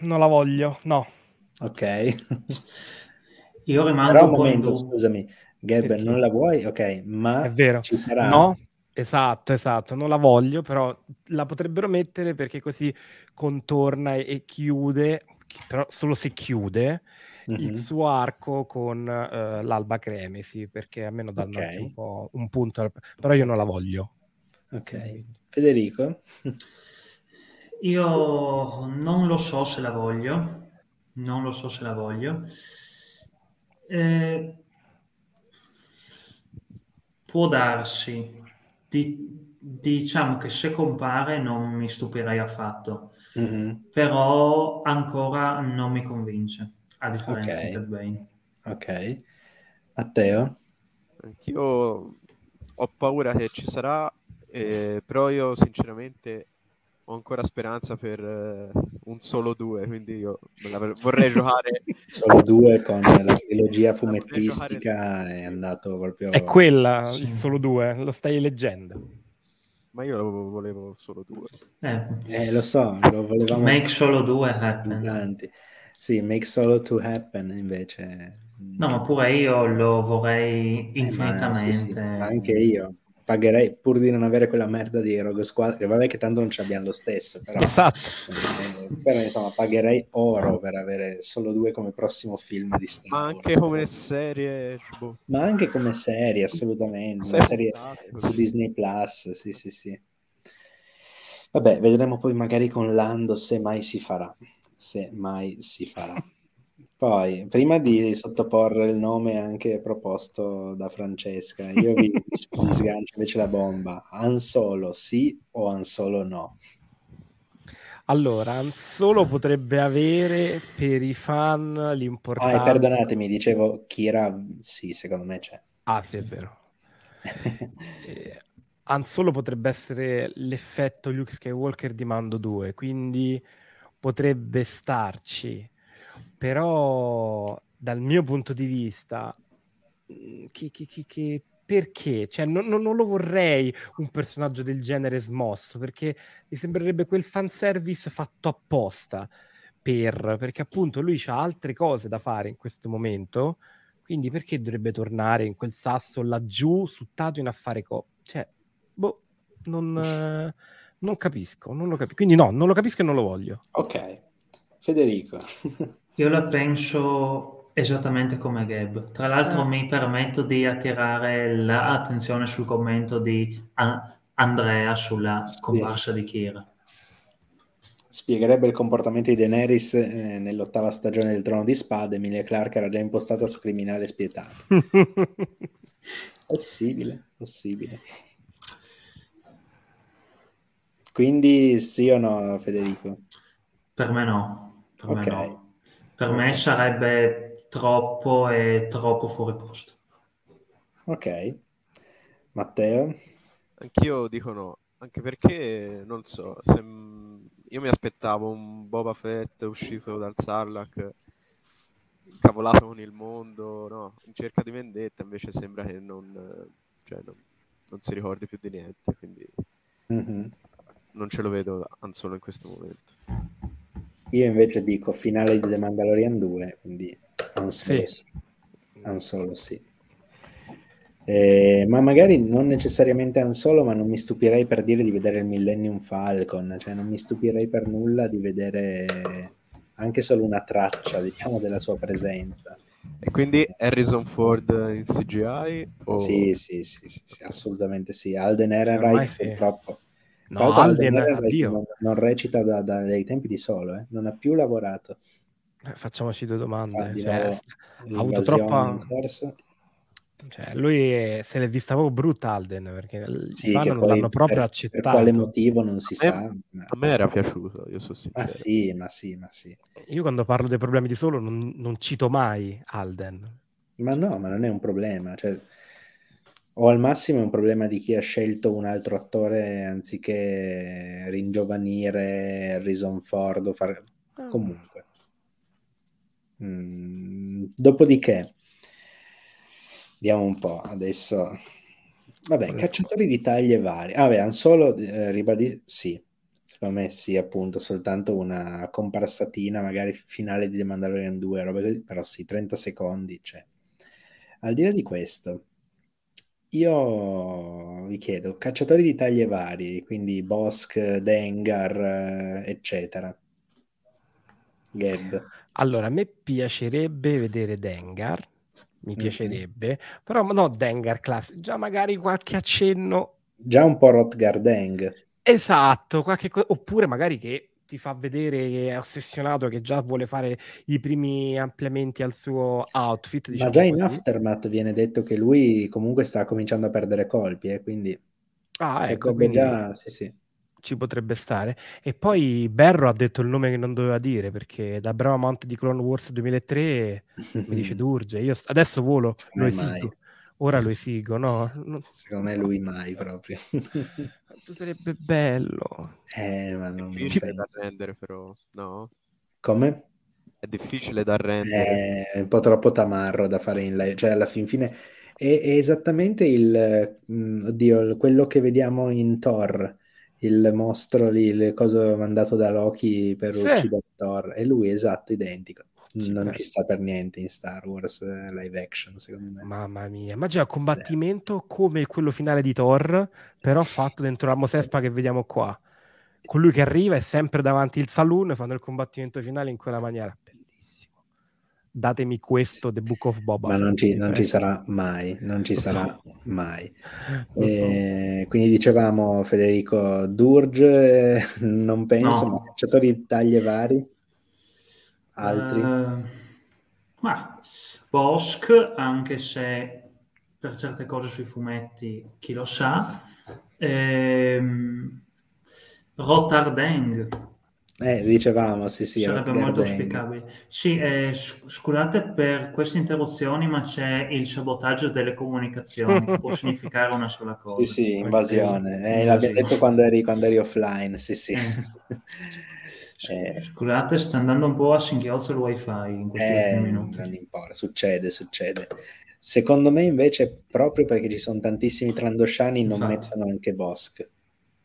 Non la voglio, no. Ok. Io rimango Però un momento, scusami, Gab, non la vuoi? Ok, ma È vero. ci sarà... No, Esatto, esatto, non la voglio, però la potrebbero mettere perché così contorna e, e chiude, però solo se chiude, mm-hmm. il suo arco con uh, l'Alba Cremesi, perché almeno danno okay. un, po' un punto, però io non la voglio. Ok. Federico? Io non lo so se la voglio, non lo so se la voglio. Eh, può darsi, di, diciamo che se compare non mi stupirei affatto, mm-hmm. però ancora non mi convince, a differenza okay. di Ted Bane. Ok. Matteo? Anch'io ho paura che ci sarà, eh, però io sinceramente ho ancora speranza per uh, un solo due, quindi io vorrei giocare solo due con la trilogia fumettistica è andato proprio è quella il solo due, lo stai leggendo Ma io lo volevo solo due. Eh, eh lo so, lo volevamo... Make solo due happen. Tanti. Sì, make solo to happen invece... No, ma pure io lo vorrei infinitamente. Eh, sì, sì. Anche io pagherei pur di non avere quella merda di Rogue Squadron, che vabbè che tanto non ce l'abbiamo lo stesso, però, esatto. eh, però insomma pagherei oro per avere solo due come prossimo film di Star Ma anche come serie, boh. ma anche come serie, assolutamente, una serie su Disney Plus, sì sì sì. Vabbè, vedremo poi magari con Lando se mai si farà, se mai si farà. Poi, prima di sottoporre il nome anche proposto da Francesca, io vi, sgancio invece la bomba. Ansolo sì o Ansolo no? Allora, Ansolo potrebbe avere per i fan l'importanza... Ah, perdonatemi, dicevo Kira, sì, secondo me c'è. Ah, sì, è vero. eh, Ansolo potrebbe essere l'effetto Luke Skywalker di Mando 2, quindi potrebbe starci però dal mio punto di vista, mhmm, che, che, che, che perché? Cioè, non, non, lo vorrei un personaggio del genere smosso, perché mi sembrerebbe quel fanservice fatto apposta, per, perché appunto lui ha altre cose da fare in questo momento, quindi perché dovrebbe tornare in quel sasso laggiù, su Tatooine a fare co... Cioè, boh, non, non capisco, non lo capisco. Quindi no, non lo capisco e non lo voglio. Ok. Federico. Io la penso esattamente come Gab. Tra l'altro, eh. mi permetto di attirare l'attenzione sul commento di A- Andrea sulla comparsa di Kira. Spiegherebbe il comportamento di Daenerys eh, nell'ottava stagione del Trono di Spade. Emilia Clark era già impostata su criminale spietato. possibile, possibile. Quindi sì o no, Federico? Per me no. Per okay. me no per me sarebbe troppo e troppo fuori posto. Ok. Matteo? Anch'io dico no, anche perché, non so, se... io mi aspettavo un Boba Fett uscito dal Sarlacc incavolato con il mondo, no, in cerca di vendetta, invece sembra che non, cioè, non, non si ricordi più di niente, quindi mm-hmm. non ce lo vedo solo in questo momento. Io invece dico finale di The Mandalorian 2, quindi non solo sì. sì. Han Solo sì. Eh, ma magari non necessariamente Han Solo, ma non mi stupirei per dire di vedere il Millennium Falcon, cioè non mi stupirei per nulla di vedere anche solo una traccia, diciamo, della sua presenza. E quindi Harrison Ford in CGI? O... Sì, sì, sì, sì, sì, assolutamente sì. Alden Ehrenreich sì, purtroppo No, Alden, addio. Non, non recita da, da, dai tempi di solo, eh? non ha più lavorato. Eh, facciamoci due domande. Ah, cioè, ha avuto troppa... Cioè, lui è... se l'è vista proprio brutta Alden perché sì, i fan non l'hanno proprio per, accettato. Per quale motivo non si a sa. Me, a me era piaciuto, io sono sincero. Ma sì, ma sì, ma sì. Io quando parlo dei problemi di solo non, non cito mai Alden. Ma no, ma non è un problema. Cioè, o al massimo è un problema di chi ha scelto un altro attore anziché ringiovanire Harrison Ford o fare... Oh. Comunque. Mm, dopodiché, vediamo un po' adesso. Vabbè, cacciatori di taglie varie. Ah, beh, solo eh, ribadì sì. Secondo me sì, appunto, soltanto una comparsatina, magari finale di The Mandalorian 2, roba così, però sì, 30 secondi c'è. Al di là di questo, io vi chiedo, cacciatori di taglie varie, quindi Bosk, Dengar, eccetera. Gab. Allora, a me piacerebbe vedere Dengar, mi piacerebbe, mm-hmm. però no Dengar classico, già magari qualche accenno. Già un po' Rotgar Deng. Esatto, qualche co- oppure magari che ti fa vedere che è ossessionato, che già vuole fare i primi ampliamenti al suo outfit. Diciamo Ma già così. in Aftermath viene detto che lui comunque sta cominciando a perdere colpi, eh, quindi... Ah, ecco, quindi già, sì, sì. ci potrebbe stare. E poi Berro ha detto il nome che non doveva dire, perché da bravo amante di Clone Wars 2003 mi dice Durge, io adesso volo, lo esigo. Ora lo esigo, no? Secondo me lui mai proprio. sarebbe bello. Eh, ma non difficile da rendere, però, no? Come? È difficile da rendere. È un po' troppo tamarro da fare in live, cioè alla fin fine È, è esattamente il, mm, oddio, quello che vediamo in Thor, il mostro lì, il coso mandato da Loki per sì. uccidere Thor. È lui, esatto, identico. Ci non ci sta per niente in Star Wars eh, live action, secondo me. Mamma mia, immagina il combattimento come quello finale di Thor, però fatto dentro la Mosespa che vediamo qua. Colui che arriva è sempre davanti il saloon e fanno il combattimento finale in quella maniera. Bellissimo. Datemi questo, The Book of Boba. Ma non ci, non ci sarà mai, non ci sarà so. mai. E, quindi dicevamo, Federico, Durge, non penso, no. ma cacciatori di taglie vari altri? Uh, ma Bosch, anche se per certe cose sui fumetti chi lo sa, ehm, Rotterdam. Eh, dicevamo, sì, sì. Sarebbe molto auspicabile. Sì, eh, scusate per queste interruzioni, ma c'è il sabotaggio delle comunicazioni, che può significare una sola cosa. Sì, sì, invasione. Eh, l'abbiamo detto quando eri, quando eri offline, sì, sì. Eh. Eh, Scusate, sta andando un po' a singhiozzo il wifi in questi eh, ultimi minuti. Non importa, succede, succede. Secondo me invece, proprio perché ci sono tantissimi trandosciani, non Infatti. mettono anche Bosk,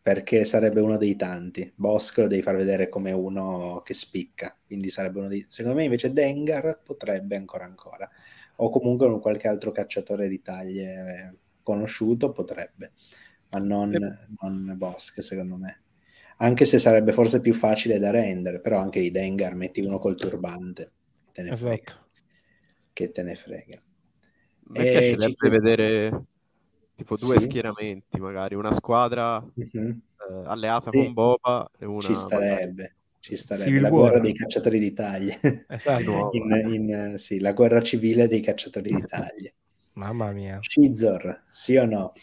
perché sarebbe uno dei tanti. Bosk lo devi far vedere come uno che spicca, quindi sarebbe uno dei... Secondo me invece Dengar potrebbe ancora ancora, o comunque un qualche altro cacciatore di taglie conosciuto potrebbe, ma non, non Bosk secondo me anche se sarebbe forse più facile da rendere, però anche di Dengar metti uno col turbante, te ne esatto. frega. Che te ne frega. Me piacerebbe ci... vedere tipo due sì. schieramenti, magari una squadra uh-huh. eh, alleata sì. con Boba e una... Ci starebbe. Magari... Ci starebbe Civil la War. guerra dei cacciatori d'Italia. Esatto. in, in, sì, la guerra civile dei cacciatori d'Italia. Mamma mia. Shizor, sì o no?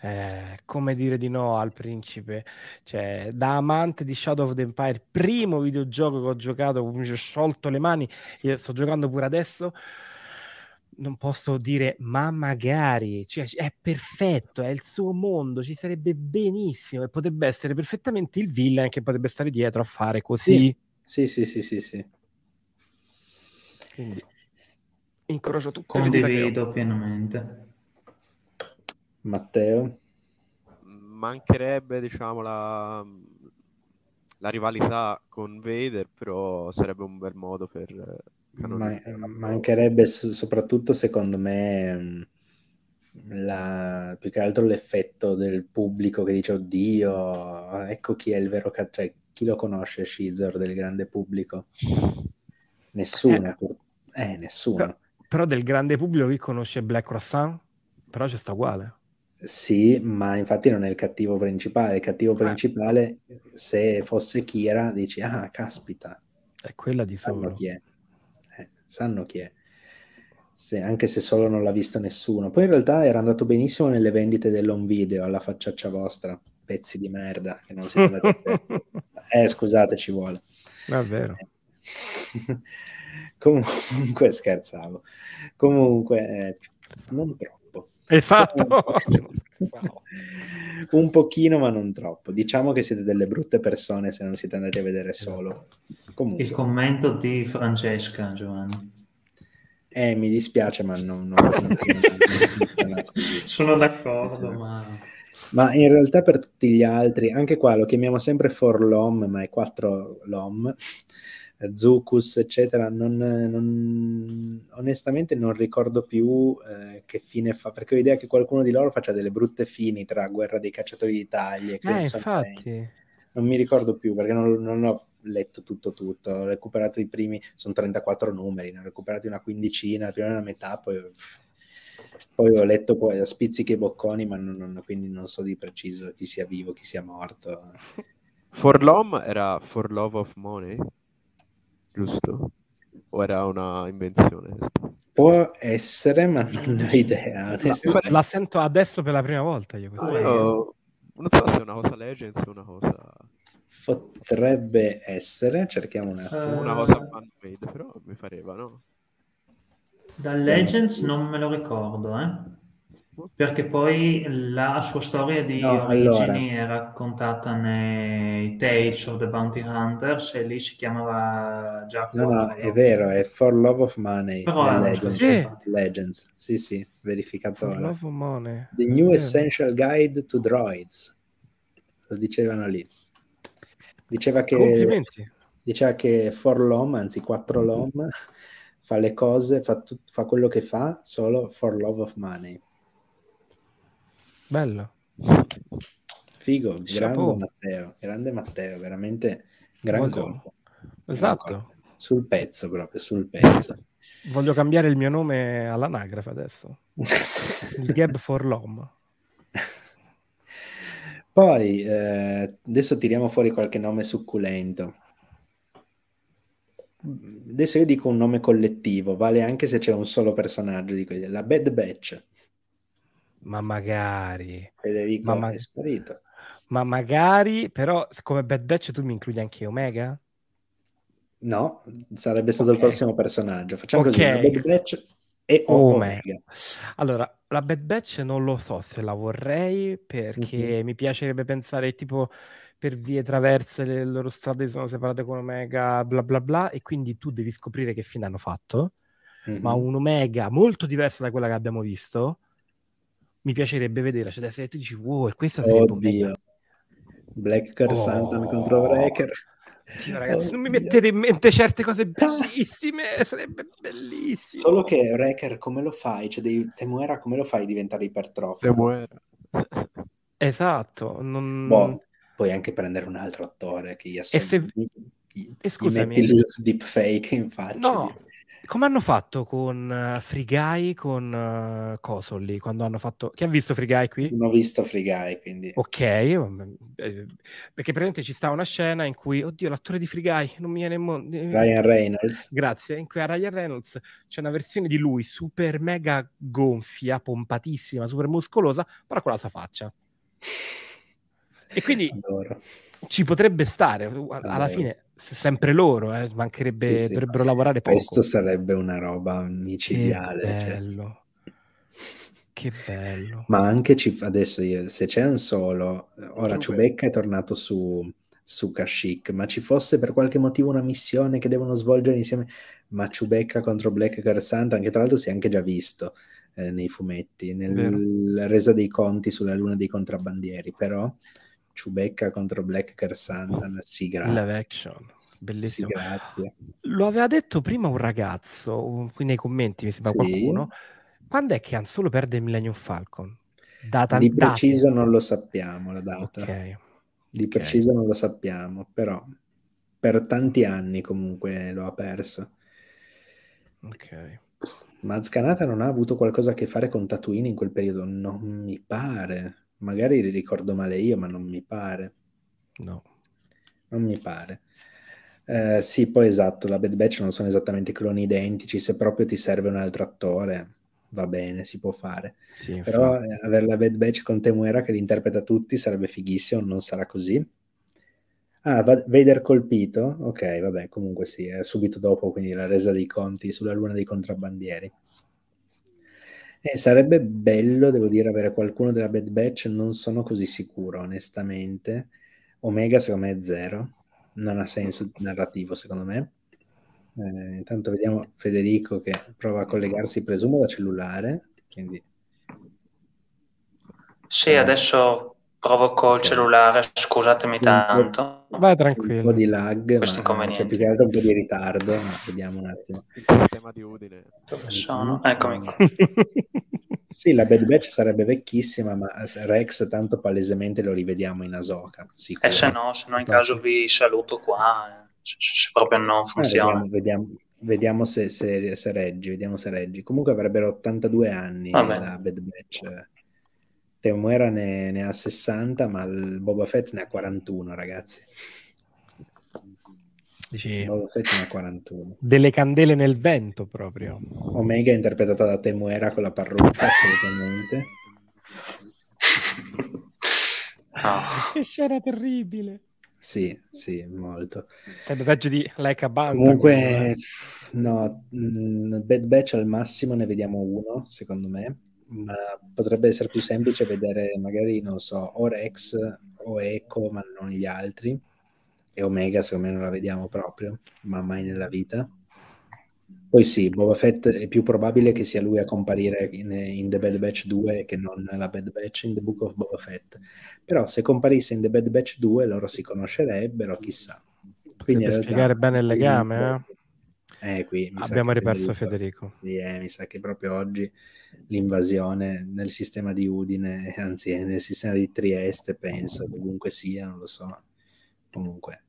Eh, come dire di no al principe? Cioè, da amante di Shadow of the Empire, primo videogioco che ho giocato, mi ho sciolto le mani, io sto giocando pure adesso. Non posso dire, ma magari cioè, è perfetto, è il suo mondo, ci sarebbe benissimo e potrebbe essere perfettamente il villain che potrebbe stare dietro a fare così. Sì, sì, sì, sì, sì. Quindi incrocio tutto. Condivido pienamente. Matteo? Mancherebbe, diciamo, la, la rivalità con Vader, però sarebbe un bel modo per... Ma, mancherebbe soprattutto, secondo me, mm, la, più che altro l'effetto del pubblico che dice oddio, ecco chi è il vero cioè chi lo conosce Shizor del grande pubblico? Nessuno, eh, eh nessuno. Però, però, del grande pubblico chi conosce Black Croissant? Però c'è sta uguale. Sì, ma infatti non è il cattivo principale. Il cattivo ah. principale, se fosse Kira, dici, ah, caspita. È quella di sanno solo. Chi è. Eh, sanno chi è. Se, anche se solo non l'ha visto nessuno. Poi in realtà era andato benissimo nelle vendite dell'home video, alla facciaccia vostra. Pezzi di merda, che non siete Eh, scusate, ci vuole. Davvero. Comunque, scherzavo. Comunque, eh, non troppo. Esatto. un pochino, ma non troppo. Diciamo che siete delle brutte persone se non siete andati a vedere solo. Comunque. Il commento di Francesca, Giovanni. Eh, mi dispiace, ma non, non funziona. Sono d'accordo, ma... ma... in realtà per tutti gli altri, anche qua lo chiamiamo sempre for l'om, ma è 4 l'om. Zucus, eccetera, non, non, onestamente non ricordo più eh, che fine fa, perché ho idea che qualcuno di loro faccia delle brutte fini tra Guerra dei Cacciatori d'Italia e eh, infatti. Non mi ricordo più perché non, non, ho letto tutto tutto, ho recuperato i primi, sono 34 numeri, ne ho recuperati una quindicina, prima e la metà, poi, poi ho letto poi a spizzichi e bocconi, ma non, quindi non so di preciso chi sia vivo, chi sia morto. For Lom era For Love of Money? Giusto? O era una invenzione? Può essere, ma non ho idea. La, la sento adesso per la prima volta. Io, ah, io non so se è una cosa Legends o una cosa... Potrebbe essere, cerchiamo un attimo. Una cosa fan-made, però mi pareva, no? Da Legends non me lo ricordo, eh? Perché poi la sua storia di No, origini allora. è raccontata nei Tales of the Bounty Hunters e lì si chiamava già No, no, è nomi. vero, è For Love of Money. Però Legends. specificato. Legends. Sì, sì, verificato For ora. love of money. The New È vero. Essential Guide to Droids. Lo dicevano lì. Diceva che, Complimenti. diceva che For Lom, anzi 4 Lom, fa le cose, fa, tut- fa quello che fa solo for love of money. Bello. Figo, grande. Matteo, grande Matteo, veramente gran Voglio- colpo. Esatto. Gran. Sul pezzo proprio, sul pezzo. Voglio cambiare il mio nome all'anagrafe adesso. Il Gab for Lom. Poi, eh, adesso tiriamo fuori qualche nome succulento. Adesso io dico un nome collettivo, vale anche se c'è un solo personaggio di quelli. La Bad Batch. Ma magari. Federico Ma ma- è sparito. Ma magari, però, come Bad Batch tu mi includi anche Omega? No, sarebbe stato Ok. il prossimo personaggio. Facciamo così, Ok. la Bad Batch e Oh, Omega. Allora, la Bad Batch non lo so se la vorrei perché Mhm. mi piacerebbe pensare tipo per vie traverse le loro strade sono separate con Omega, bla bla bla, e quindi tu devi scoprire che fine hanno fatto. Mhm. Ma un Omega molto diversa da quella che abbiamo visto, mi piacerebbe vedere. Cioè, se tu dici, wow, e questa sarebbe Omega. Oddio. Black Car Oh. Santan contro Wrecker. Dio, ragazzi, non mi mettete in mente certe cose bellissime, sarebbe bellissimo. Solo che Wrecker come lo fai? Cioè, devi, Temuera come lo fai a diventare ipertrofico? Esatto, non... Boh, puoi anche prendere un altro attore che gli assomigli. se- gli- e scusami. metti il deepfake in faccia. No, come hanno fatto con uh, Free Guy, con uh, Coso lì, quando hanno fatto... Chi ha visto Free Guy qui? Non ho visto Free Guy, quindi... Ok, eh, perché praticamente ci sta una scena in cui, oddio, l'attore di Free Guy, non mi viene in mo- eh, Ryan Reynolds. Grazie, in cui a Ryan Reynolds c'è una versione di lui super mega gonfia, pompatissima, super muscolosa, però con la sua faccia. E quindi Adoro. Ci potrebbe stare, alla Allora. fine se- sempre loro, eh, mancherebbe, Sì, sì. dovrebbero lavorare poco. Questo sarebbe una roba Che micidiale. cioè. bello. Che bello. Ma anche ci, adesso io- se c'è un solo, ora. Chewbacca è tornato su, su Kashyyyk, ma ci fosse per qualche motivo una missione che devono svolgere insieme, ma Chewbacca contro Black Carsanta, che tra l'altro si è anche già visto eh, nei fumetti, nel resa dei conti sulla luna dei contrabbandieri, però Chewbacca contro Black Carsanta, sì Live grazie. action, Sì, bellissimo. grazie. Lo aveva detto prima un ragazzo, qui nei commenti mi sembra Sì. qualcuno. Quando è che Han Solo perde il Millennium Falcon? Data Di preciso non lo sappiamo la data. Ok. Di ok. preciso non lo sappiamo, però per tanti anni comunque lo ha perso. Ok. Ma Scanata non ha avuto qualcosa a che fare con Tatooine in quel periodo? Non mi pare. Magari li ricordo male io, ma non mi pare. No. Non mi pare. Eh, sì, poi esatto, la Bad Batch non sono esattamente cloni identici. Se proprio ti serve un altro attore, va bene, si può fare. Sì. Però eh, avere la Bad Batch con Temuera che li interpreta tutti sarebbe fighissimo, non sarà così. Ah, Va- Vader colpito? Ok, vabbè, comunque sì, è subito dopo, quindi la resa dei conti sulla luna dei contrabbandieri. Eh, sarebbe bello, devo dire, avere qualcuno della Bad Batch, non sono così sicuro, onestamente. Omega secondo me è zero, non ha senso narrativo secondo me. Eh, intanto vediamo Federico che prova a collegarsi, presumo, da cellulare, quindi Sì, Eh. adesso provo col cellulare, scusatemi Un tanto. Vai un tranquillo. po' di lag, Questi ma c'è inconvenienti. più che altro un po' di ritardo, ma vediamo un attimo. Il sistema di Udine. Dove sono? Eccomi qua. Sì, la Bad Batch sarebbe vecchissima, ma Rex tanto palesemente lo rivediamo in Ahsoka, E. Eh, se no, se no in Infatti. caso vi saluto qua, eh, se, se proprio non funziona. vediamo, vediamo, vediamo se, se- se reggi, vediamo se reggi. Comunque avrebbero 82 anni Vabbè. la Bad Batch. Temuera ne, ne ha 60, ma il Boba Fett ne ha 41, ragazzi. Dici, Boba Fett ne ha 41. delle candele nel vento proprio. Omega interpretata da Temuera con la parrucca, assolutamente. Ah, Che scena terribile. Sì, sì, molto. Sarebbe peggio di Like a Banda. Comunque, no, mh, Bad Batch al massimo ne vediamo uno, secondo me. Ma potrebbe essere più semplice vedere magari, non so, o Rex o Echo, ma non gli altri. E Omega, secondo me, non la vediamo proprio, ma mai nella vita. Poi sì, Boba Fett è più probabile che sia lui a comparire in, in, The Bad Batch 2 che non la Bad Batch in The Book of Boba Fett. Però se comparisse in The Bad Batch 2 loro si conoscerebbero, chissà. Quindi per spiegare bene il legame, eh? Eh, qui, abbiamo riperso Federico. Federico. Sì, eh, mi sa che proprio oggi l'invasione nel sistema di Udine, anzi nel sistema di Trieste, penso, dovunque sia, non lo so. Comunque,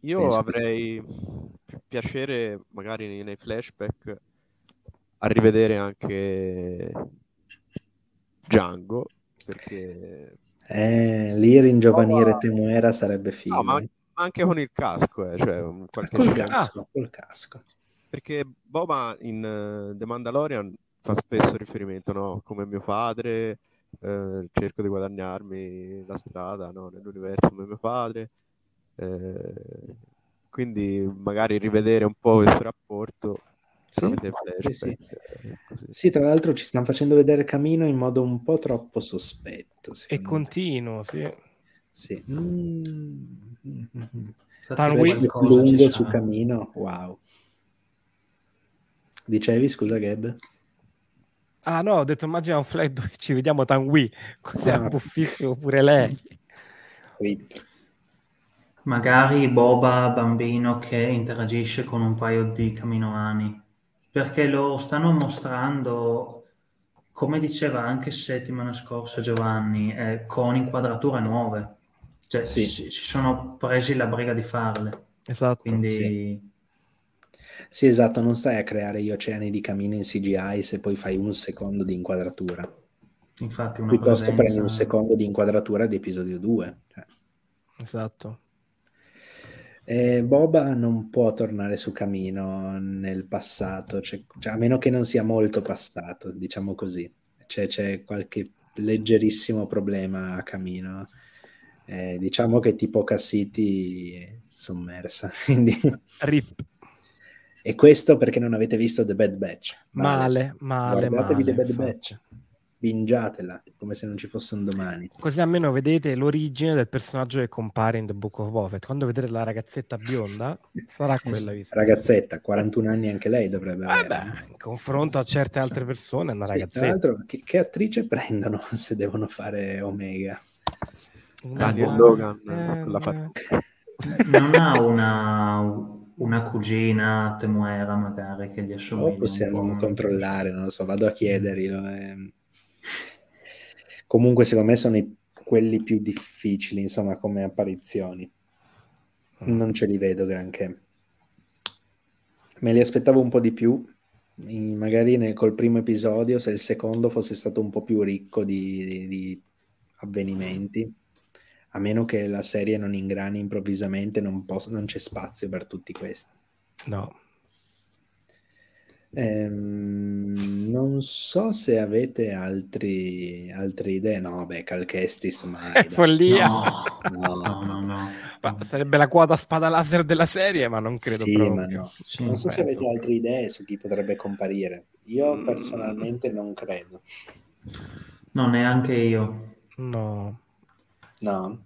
io avrei che... piacere, magari nei flashback, a rivedere anche Django, perché... Eh, lì ringiovanire oh, Temuera sarebbe figo. No, ma anche con il casco, eh, cioè qualche col, casco, col casco. Perché Boba in uh, The Mandalorian fa spesso riferimento, no? Come mio padre, eh, cerco di guadagnarmi la strada no? nell'universo come mio padre. Eh, quindi magari rivedere un po' questo rapporto sì, sì, sì. sì, tra l'altro ci stanno facendo vedere Camino in modo un po' troppo sospetto. E continuo, sì. sì. Mm-hmm. lungo su Camino, wow. Dicevi, scusa Gab? Ah no, ho detto immagina un flag dove ci vediamo Tanwi, così ah. buffissimo pure lei. Rip magari Boba bambino che interagisce con un paio di caminoani, perché lo stanno mostrando, come diceva anche settimana scorsa Giovanni, eh, con inquadrature nuove. Cioè, sì. si, si, sono presi la briga di farle. Esatto. Quindi... Sì. Sì. esatto, non stai a creare gli oceani di camino in CGI se poi fai un secondo di inquadratura. Infatti, una Piuttosto presenza... prendi un secondo di inquadratura di episodio 2. Cioè. Esatto. Eh, Boba non può tornare su cammino nel passato, cioè, cioè, a meno che non sia molto passato, diciamo così. C'è, c'è qualche leggerissimo problema a cammino. Eh, diciamo che tipo Cassiti è sommersa. Quindi... Rip. E questo perché non avete visto The Bad Batch. Vale. Male, male, Guardatevi male. The Bad Batch bingiatela come se non ci fosse un domani. Così almeno vedete l'origine del personaggio che compare in The Book of Buffett. Quando vedrete la ragazzetta bionda, sarà quella vista. Ragazzetta, 41 anni anche lei dovrebbe eh avere. Beh, in confronto a certe altre persone è una sì, ragazzetta. Tra l'altro, che, che, attrice prendono se devono fare Omega? Daniel Logan eh, con la fa... Non ha una una cugina temuera magari che gli assomiglia. O possiamo controllare, non lo so, vado a chiederglielo. Eh. Comunque, secondo me, sono i, quelli più difficili, insomma, come apparizioni. Non ce li vedo granché. Me li aspettavo un po' di più, magari nel, col primo episodio, se il secondo fosse stato un po' più ricco di, di, di avvenimenti, a meno che la serie non ingrani improvvisamente, non, posso, non c'è spazio per tutti questi. No, Ehm, non so se avete altri, altre idee. No, beh, Calchestis mai. È follia. No, no, no, no. Ma sarebbe la quota spada laser della serie, ma non credo sì, proprio. Ma no. Sì, non so se avete altre idee su chi potrebbe comparire. Io mm. personalmente non credo. No, neanche io. No. No.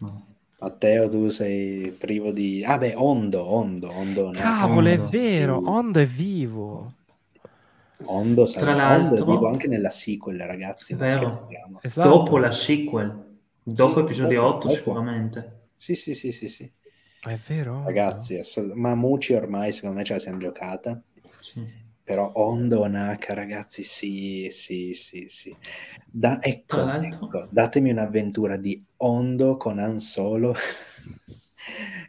no. Matteo, tu sei privo di... Ah beh, Ondo, Ondo, Ondo. Cavolo, Ondo. è vero, Ondo è vivo. Ondo, sarà, Tra l'altro, Ondo è vivo anche nella sequel, ragazzi. Vero. Esatto. Dopo la sequel, dopo sì, episodio dopo, 8 dopo. sicuramente. Sì, sì, sì, sì, sì. È vero. Ragazzi, ma Muci ormai secondo me ce la siamo giocata. Sì. Però Ondo Naka, ragazzi, sì, sì, sì, sì. Da, ecco, ecco, datemi un'avventura di Ondo con Han Solo.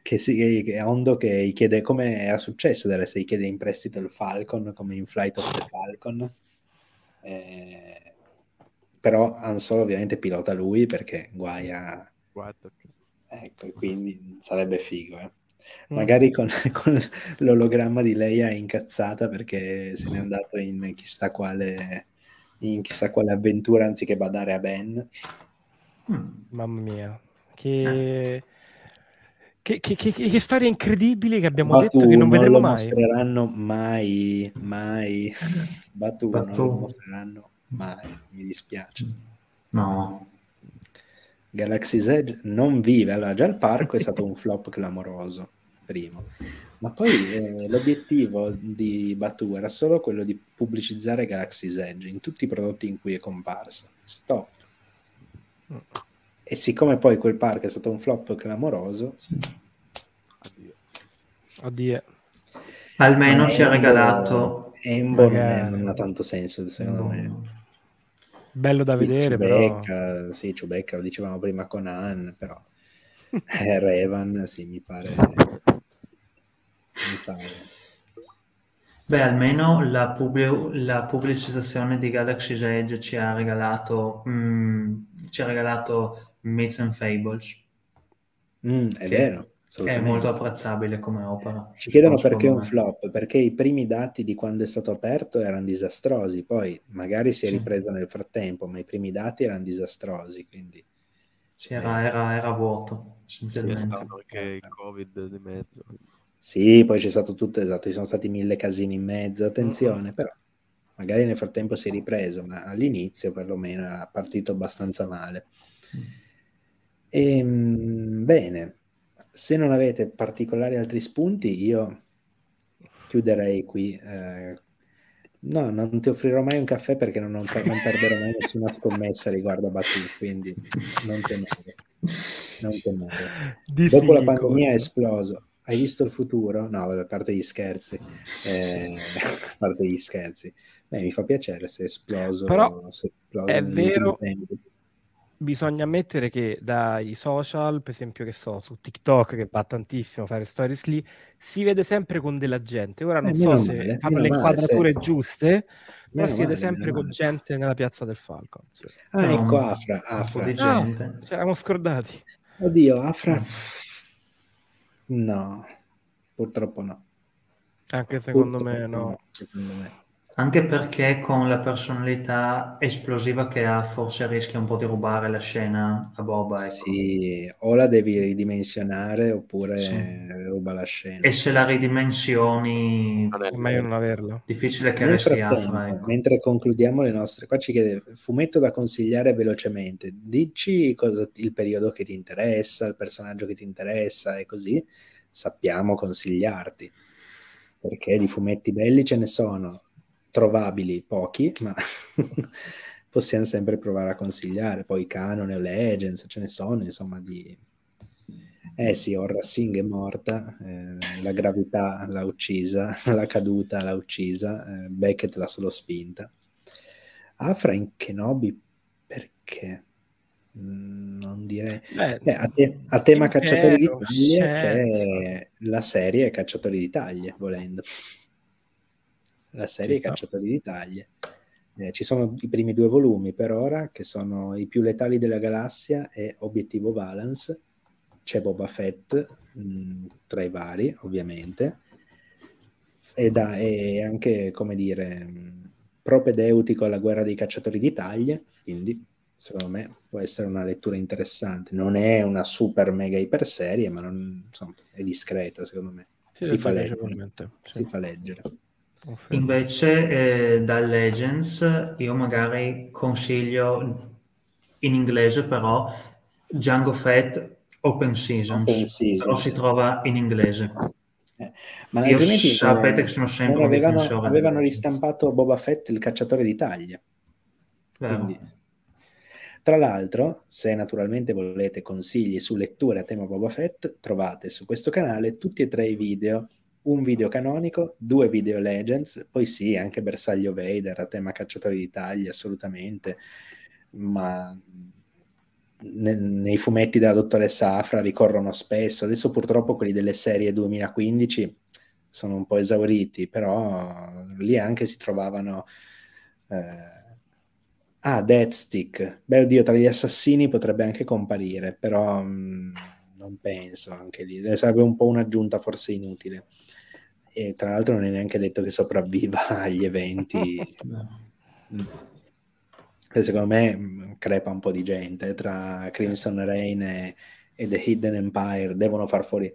che, si, che Ondo che chiede come era successo deve essere chiede in prestito il Falcon come in Flight of the Falcon eh, però Han Solo ovviamente pilota lui perché guai a ecco quindi sarebbe figo eh. Mm. magari con, con, l'ologramma di Leia incazzata perché se n'è andato in chissà quale in chissà quale avventura anziché badare a Ben mm. mamma mia che... Eh. Che, che, che, che, storie incredibili che abbiamo Batu, detto che non vedremo non mai. Non mostreranno mai, mai. Batu, Batu. non lo mostreranno mai, mi dispiace. No. Galaxy's Edge non vive, allora già il parco è stato un flop clamoroso, primo, ma poi eh, l'obiettivo di Batu era solo quello di pubblicizzare Galaxy's Edge in tutti i prodotti in cui è comparsa. Stop. E siccome poi quel parco è stato un flop clamoroso, sì. Addio. Addio. Almeno ci ha regalato... Embo non ha tanto senso, secondo no. me. Bello da vedere, Ciubecca, però. Sì, Ciubecca, lo dicevamo prima con Ann, però eh, Revan, sì, mi pare... Beh, almeno la, pubblic- la, pubblicizzazione di Galaxy's Edge ci ha regalato, mm, ci ha regalato Myths and Fables. Mm, è vero. È molto apprezzabile come opera. Ci chiedono perché è un flop, perché i primi dati di quando è stato aperto erano disastrosi, poi magari si è ripreso nel frattempo, ma i primi dati erano disastrosi, quindi... Sì, era, era, era vuoto, essenzialmente. Stato anche il Covid di mezzo. Sì, poi c'è stato tutto, esatto, ci sono stati mille casini in mezzo, attenzione, mm-hmm. però magari nel frattempo si è ripreso, ma all'inizio perlomeno era partito abbastanza male. Mm. E, ehm, bene, se non avete particolari altri spunti, io chiuderei qui. Eh, no, non ti offrirò mai un caffè perché non, non, non perderò mai nessuna scommessa riguardo a Batu, quindi non temere. Non temere. Dopo la pandemia è esploso. Hai visto il futuro? No, a parte gli scherzi. Eh, a parte gli scherzi. Beh, mi fa piacere se è esploso. Però se è, esploso è vero bisogna ammettere che dai social, per esempio, che so, su TikTok che va tantissimo a fare stories lì, si vede sempre con della gente. Ora non eh, so se male, fanno le inquadrature male, giuste, però si vede sempre con gente nella piazza del Falcon. Sì. Ah, no, ecco Afra, Afra. Di gente. Ah, ci eravamo scordati. Oddio, Afra. No, purtroppo no. Anche secondo purtroppo me no. Secondo me. Anche perché con la personalità esplosiva che ha, forse rischia un po' di rubare la scena a Boba. Ecco. Sì, o la devi ridimensionare oppure sì. ruba la scena. E se la ridimensioni, è meglio non averla. Difficile che resti Afra. Ecco. Mentre concludiamo le nostre, qua ci chiede fumetto da consigliare velocemente. Dici cosa, il periodo che ti interessa, il personaggio che ti interessa e così sappiamo consigliarti. Perché di fumetti belli ce ne sono trovabili pochi, ma possiamo sempre provare a consigliare. Poi canone o legends, ce ne sono, insomma, di... Eh sì, Orra Singh è morta, eh, la gravità l'ha uccisa, la caduta l'ha uccisa, eh, Beckett l'ha solo spinta. Afra in Kenobi perché? Mm, non direi... Beh, Beh, a, te, a, tema Cacciatori di taglie c'è la serie Cacciatori di taglie, volendo la serie Cacciatori di taglie. Eh, ci sono i primi due volumi per ora, che sono I più letali della galassia e Obiettivo Balance. C'è Boba Fett mh, mm, tra i vari, ovviamente. E da, è anche, come dire, mh, mm, propedeutico alla guerra dei cacciatori di taglie, quindi secondo me può essere una lettura interessante. Non è una super mega iper serie, ma non, insomma, è discreta, secondo me. Sì, si, fa leggere. si fa leggere. Invece eh, da Legends io magari consiglio in inglese però Django Fett Open Seasons, Open Seasons. però si trova in inglese. Eh, ma io sapete che sono sempre un avevano, avevano ristampato Boba Fett il cacciatore d'Italia. Quindi, tra l'altro, se naturalmente volete consigli su letture a tema Boba Fett, trovate su questo canale tutti e tre i video un video canonico, due video Legends, poi sì, anche Bersaglio Vader a tema cacciatori d'Italia, assolutamente, ma ne, nei fumetti della dottoressa Afra ricorrono spesso, adesso purtroppo quelli delle serie 2015 sono un po' esauriti, però lì anche si trovavano... Eh, ah, Deathstick, beh oddio, tra gli assassini potrebbe anche comparire, però... Mh, mm, non penso anche lì, sarebbe un po' un'aggiunta forse inutile e tra l'altro non è neanche detto che sopravviva agli eventi. e secondo me mm, crepa un po' di gente tra Crimson Rain e, e The Hidden Empire devono far fuori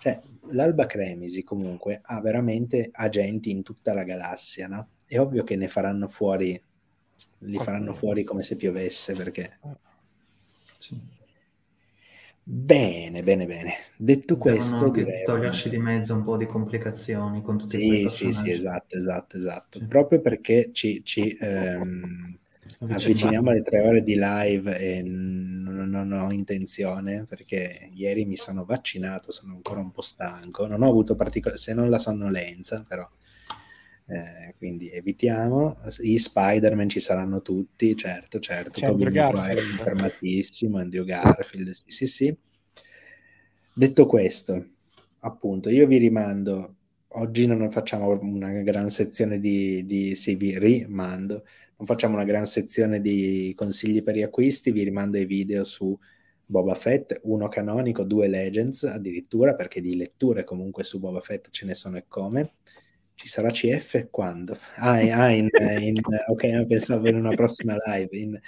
cioè l'Alba Cremisi comunque ha veramente agenti in tutta la galassia no? è ovvio che ne faranno fuori li faranno fuori come se piovesse perché... Sì. Bene, bene, bene. Detto Devono questo, direi... togliersi di mezzo un po' di complicazioni con tutti sì, quei personaggi. Sì, sì, esatto, esatto, esatto. Sì. Proprio perché ci, ci ehm, avviciniamo alle tre ore di live e non, non, ho intenzione, perché ieri mi sono vaccinato, sono ancora un po' stanco, non ho avuto particolare, se non la sonnolenza, però eh, quindi evitiamo. I Spider-Man ci saranno tutti, certo, certo. C'è Andrew Garfield. È confermatissimo, Andrew Garfield, sì, sì, sì. Detto questo, appunto, io vi rimando, oggi non facciamo una gran sezione di, di sì, vi rimando, non facciamo una gran sezione di consigli per gli acquisti, vi rimando i video su Boba Fett, uno canonico, due Legends addirittura, perché di letture comunque su Boba Fett ce ne sono e come. Ci sarà CF quando? Ah, ah in, in, ok, no, pensavo in una prossima live. In,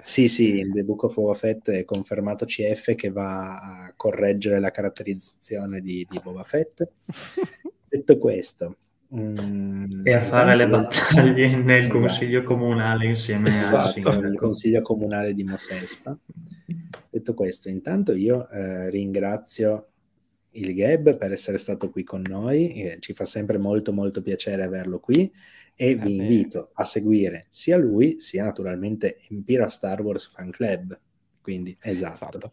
sì, sì, in The Book of Boba Fett è confermato CF che va a correggere la caratterizzazione di, di Boba Fett. Detto questo, mm, e a fare le battaglie nel esatto. consiglio comunale insieme esatto, a nel consiglio comunale di Mosespa. Detto questo, intanto io eh, ringrazio il Gab per essere stato qui con noi, ci fa sempre molto molto piacere averlo qui e vi invito a seguire sia lui sia naturalmente Impira Star Wars Fan Club. Quindi esatto. esatto.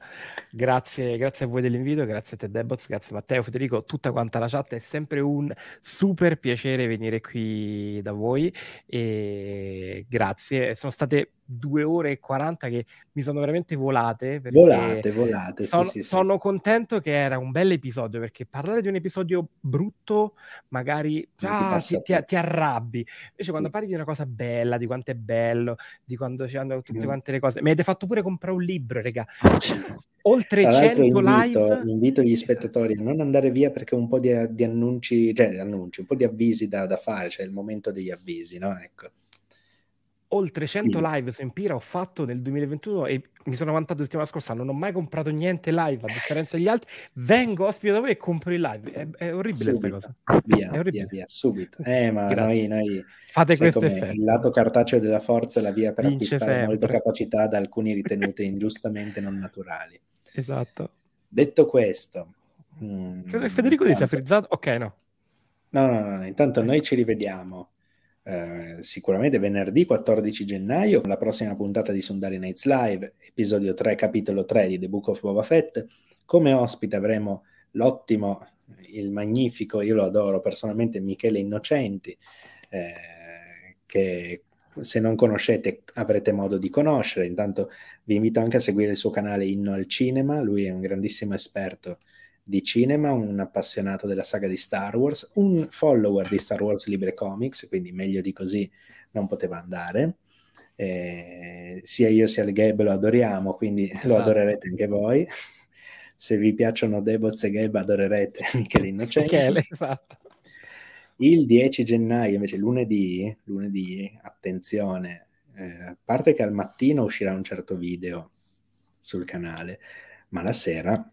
Grazie, grazie a voi dell'invito, grazie a te Debots, grazie Matteo, Federico, tutta quanta la chat, è sempre un super piacere venire qui da voi e grazie, sono state due ore e 40 che mi sono veramente volate. Volate, volate. Sono, sì, sì, sono sì. contento che era un bel episodio perché parlare di un episodio brutto magari ah, ti, ti, ti, arrabbi. Invece quando parli di una cosa bella, di quanto è bello, di quando ci hanno tutte mm. quante le cose, mi avete fatto pure comprare un libro, raga. Oltre 100 invito, live. Invito gli spettatori a non andare via perché un po' di, di annunci, cioè annunci, un po' di avvisi da, da fare, cioè il momento degli avvisi, no? Ecco oltre 100 live su Empira ho fatto nel 2021 e mi sono vantato settimana scorsa, non ho mai comprato niente live a differenza degli altri, vengo ospite da voi e compro il live. È, è orribile questa cosa. Via, è orribile. Via, via, subito. Eh, ma noi, noi fate questo effetto. Il lato cartaceo della forza è la via per Vince acquistare sempre. molte capacità da alcuni ritenute ingiustamente non naturali. Esatto. Detto questo, mh, Federico ti sia frizzato? Ok, no. No, no, no, intanto noi ci rivediamo eh, sicuramente venerdì 14 gennaio, la prossima puntata di Sundari Nights Live, episodio 3, capitolo 3 di The Book of Boba Fett. Come ospite avremo l'ottimo, il magnifico, io lo adoro personalmente, Michele Innocenti, eh, che se non conoscete avrete modo di conoscere. Intanto vi invito anche a seguire il suo canale Inno al Cinema, lui è un grandissimo esperto di cinema, un appassionato della saga di Star Wars, un follower di Star Wars Libre Comics, quindi meglio di così non poteva andare. Eh, sia io sia il Gab lo adoriamo, quindi esatto. lo adorerete anche voi. Se vi piacciono Deboz e Gab adorerete Michele Innocenti. Michele, esatto. Il 10 gennaio, invece lunedì, lunedì attenzione, eh, a parte che al mattino uscirà un certo video sul canale, ma la sera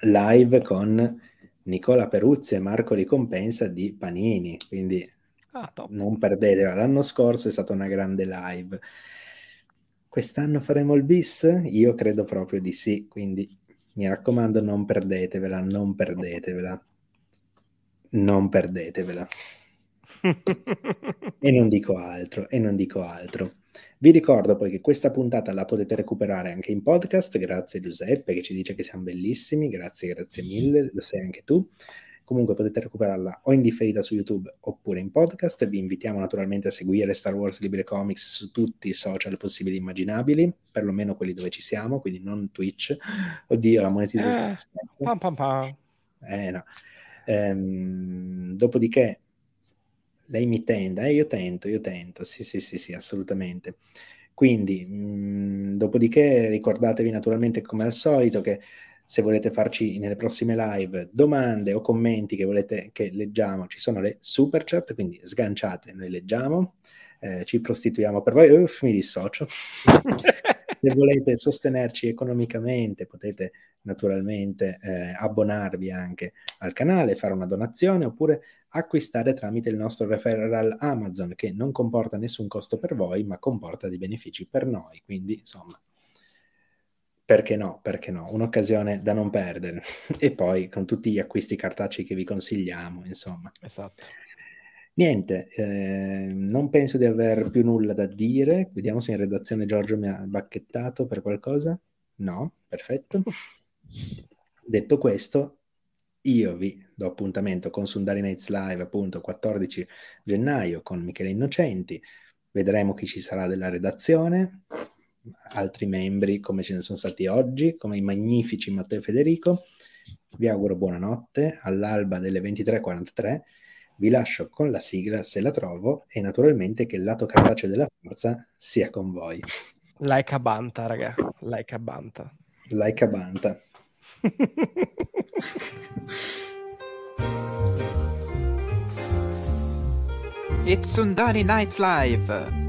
live con Nicola Peruzzi e Marco Ricompensa di Panini, quindi ah, non perdetela. L'anno scorso è stata una grande live. Quest'anno faremo il bis? Io credo proprio di sì, quindi mi raccomando non perdetevela, non perdetevela. Non perdetevela. e non dico altro, e non dico altro. Vi ricordo poi che questa puntata la potete recuperare anche in podcast, grazie Giuseppe che ci dice che siamo bellissimi, grazie, grazie mille, lo sei anche tu. Comunque potete recuperarla o in differita su YouTube oppure in podcast. Vi invitiamo naturalmente a seguire Star Wars Libre Comics su tutti i social possibili e immaginabili, perlomeno quelli dove ci siamo, quindi non Twitch. Oddio, la monetizzazione. Eh, pam pam pam. Eh no. Ehm, dopodiché lei mi tenda, eh, io tento, io tento, sì, sì, sì, sì, assolutamente. Quindi, mh, mm, dopodiché ricordatevi naturalmente come al solito che se volete farci nelle prossime live domande o commenti che volete che leggiamo, ci sono le super chat, quindi sganciate, noi leggiamo, eh, ci prostituiamo per voi, Uff, mi dissocio. se volete sostenerci economicamente potete naturalmente eh, abbonarvi anche al canale, fare una donazione oppure acquistare tramite il nostro referral Amazon che non comporta nessun costo per voi ma comporta dei benefici per noi. Quindi insomma perché no, perché no, un'occasione da non perdere. e poi con tutti gli acquisti cartacei che vi consigliamo, insomma. Esatto. Niente, eh, non penso di aver più nulla da dire. Vediamo se in redazione Giorgio mi ha bacchettato per qualcosa. No, perfetto. Detto questo, io vi do appuntamento con Sundari Nights Live appunto 14 gennaio con Michele Innocenti. Vedremo chi ci sarà della redazione altri membri come ce ne sono stati oggi, come i magnifici Matteo e Federico. Vi auguro buonanotte, all'alba delle 23.43 vi lascio con la sigla se la trovo e naturalmente che il lato cartaceo della forza sia con voi. Like a banta, raga, like a banta. Like a banta. It's Sundari Nights Live!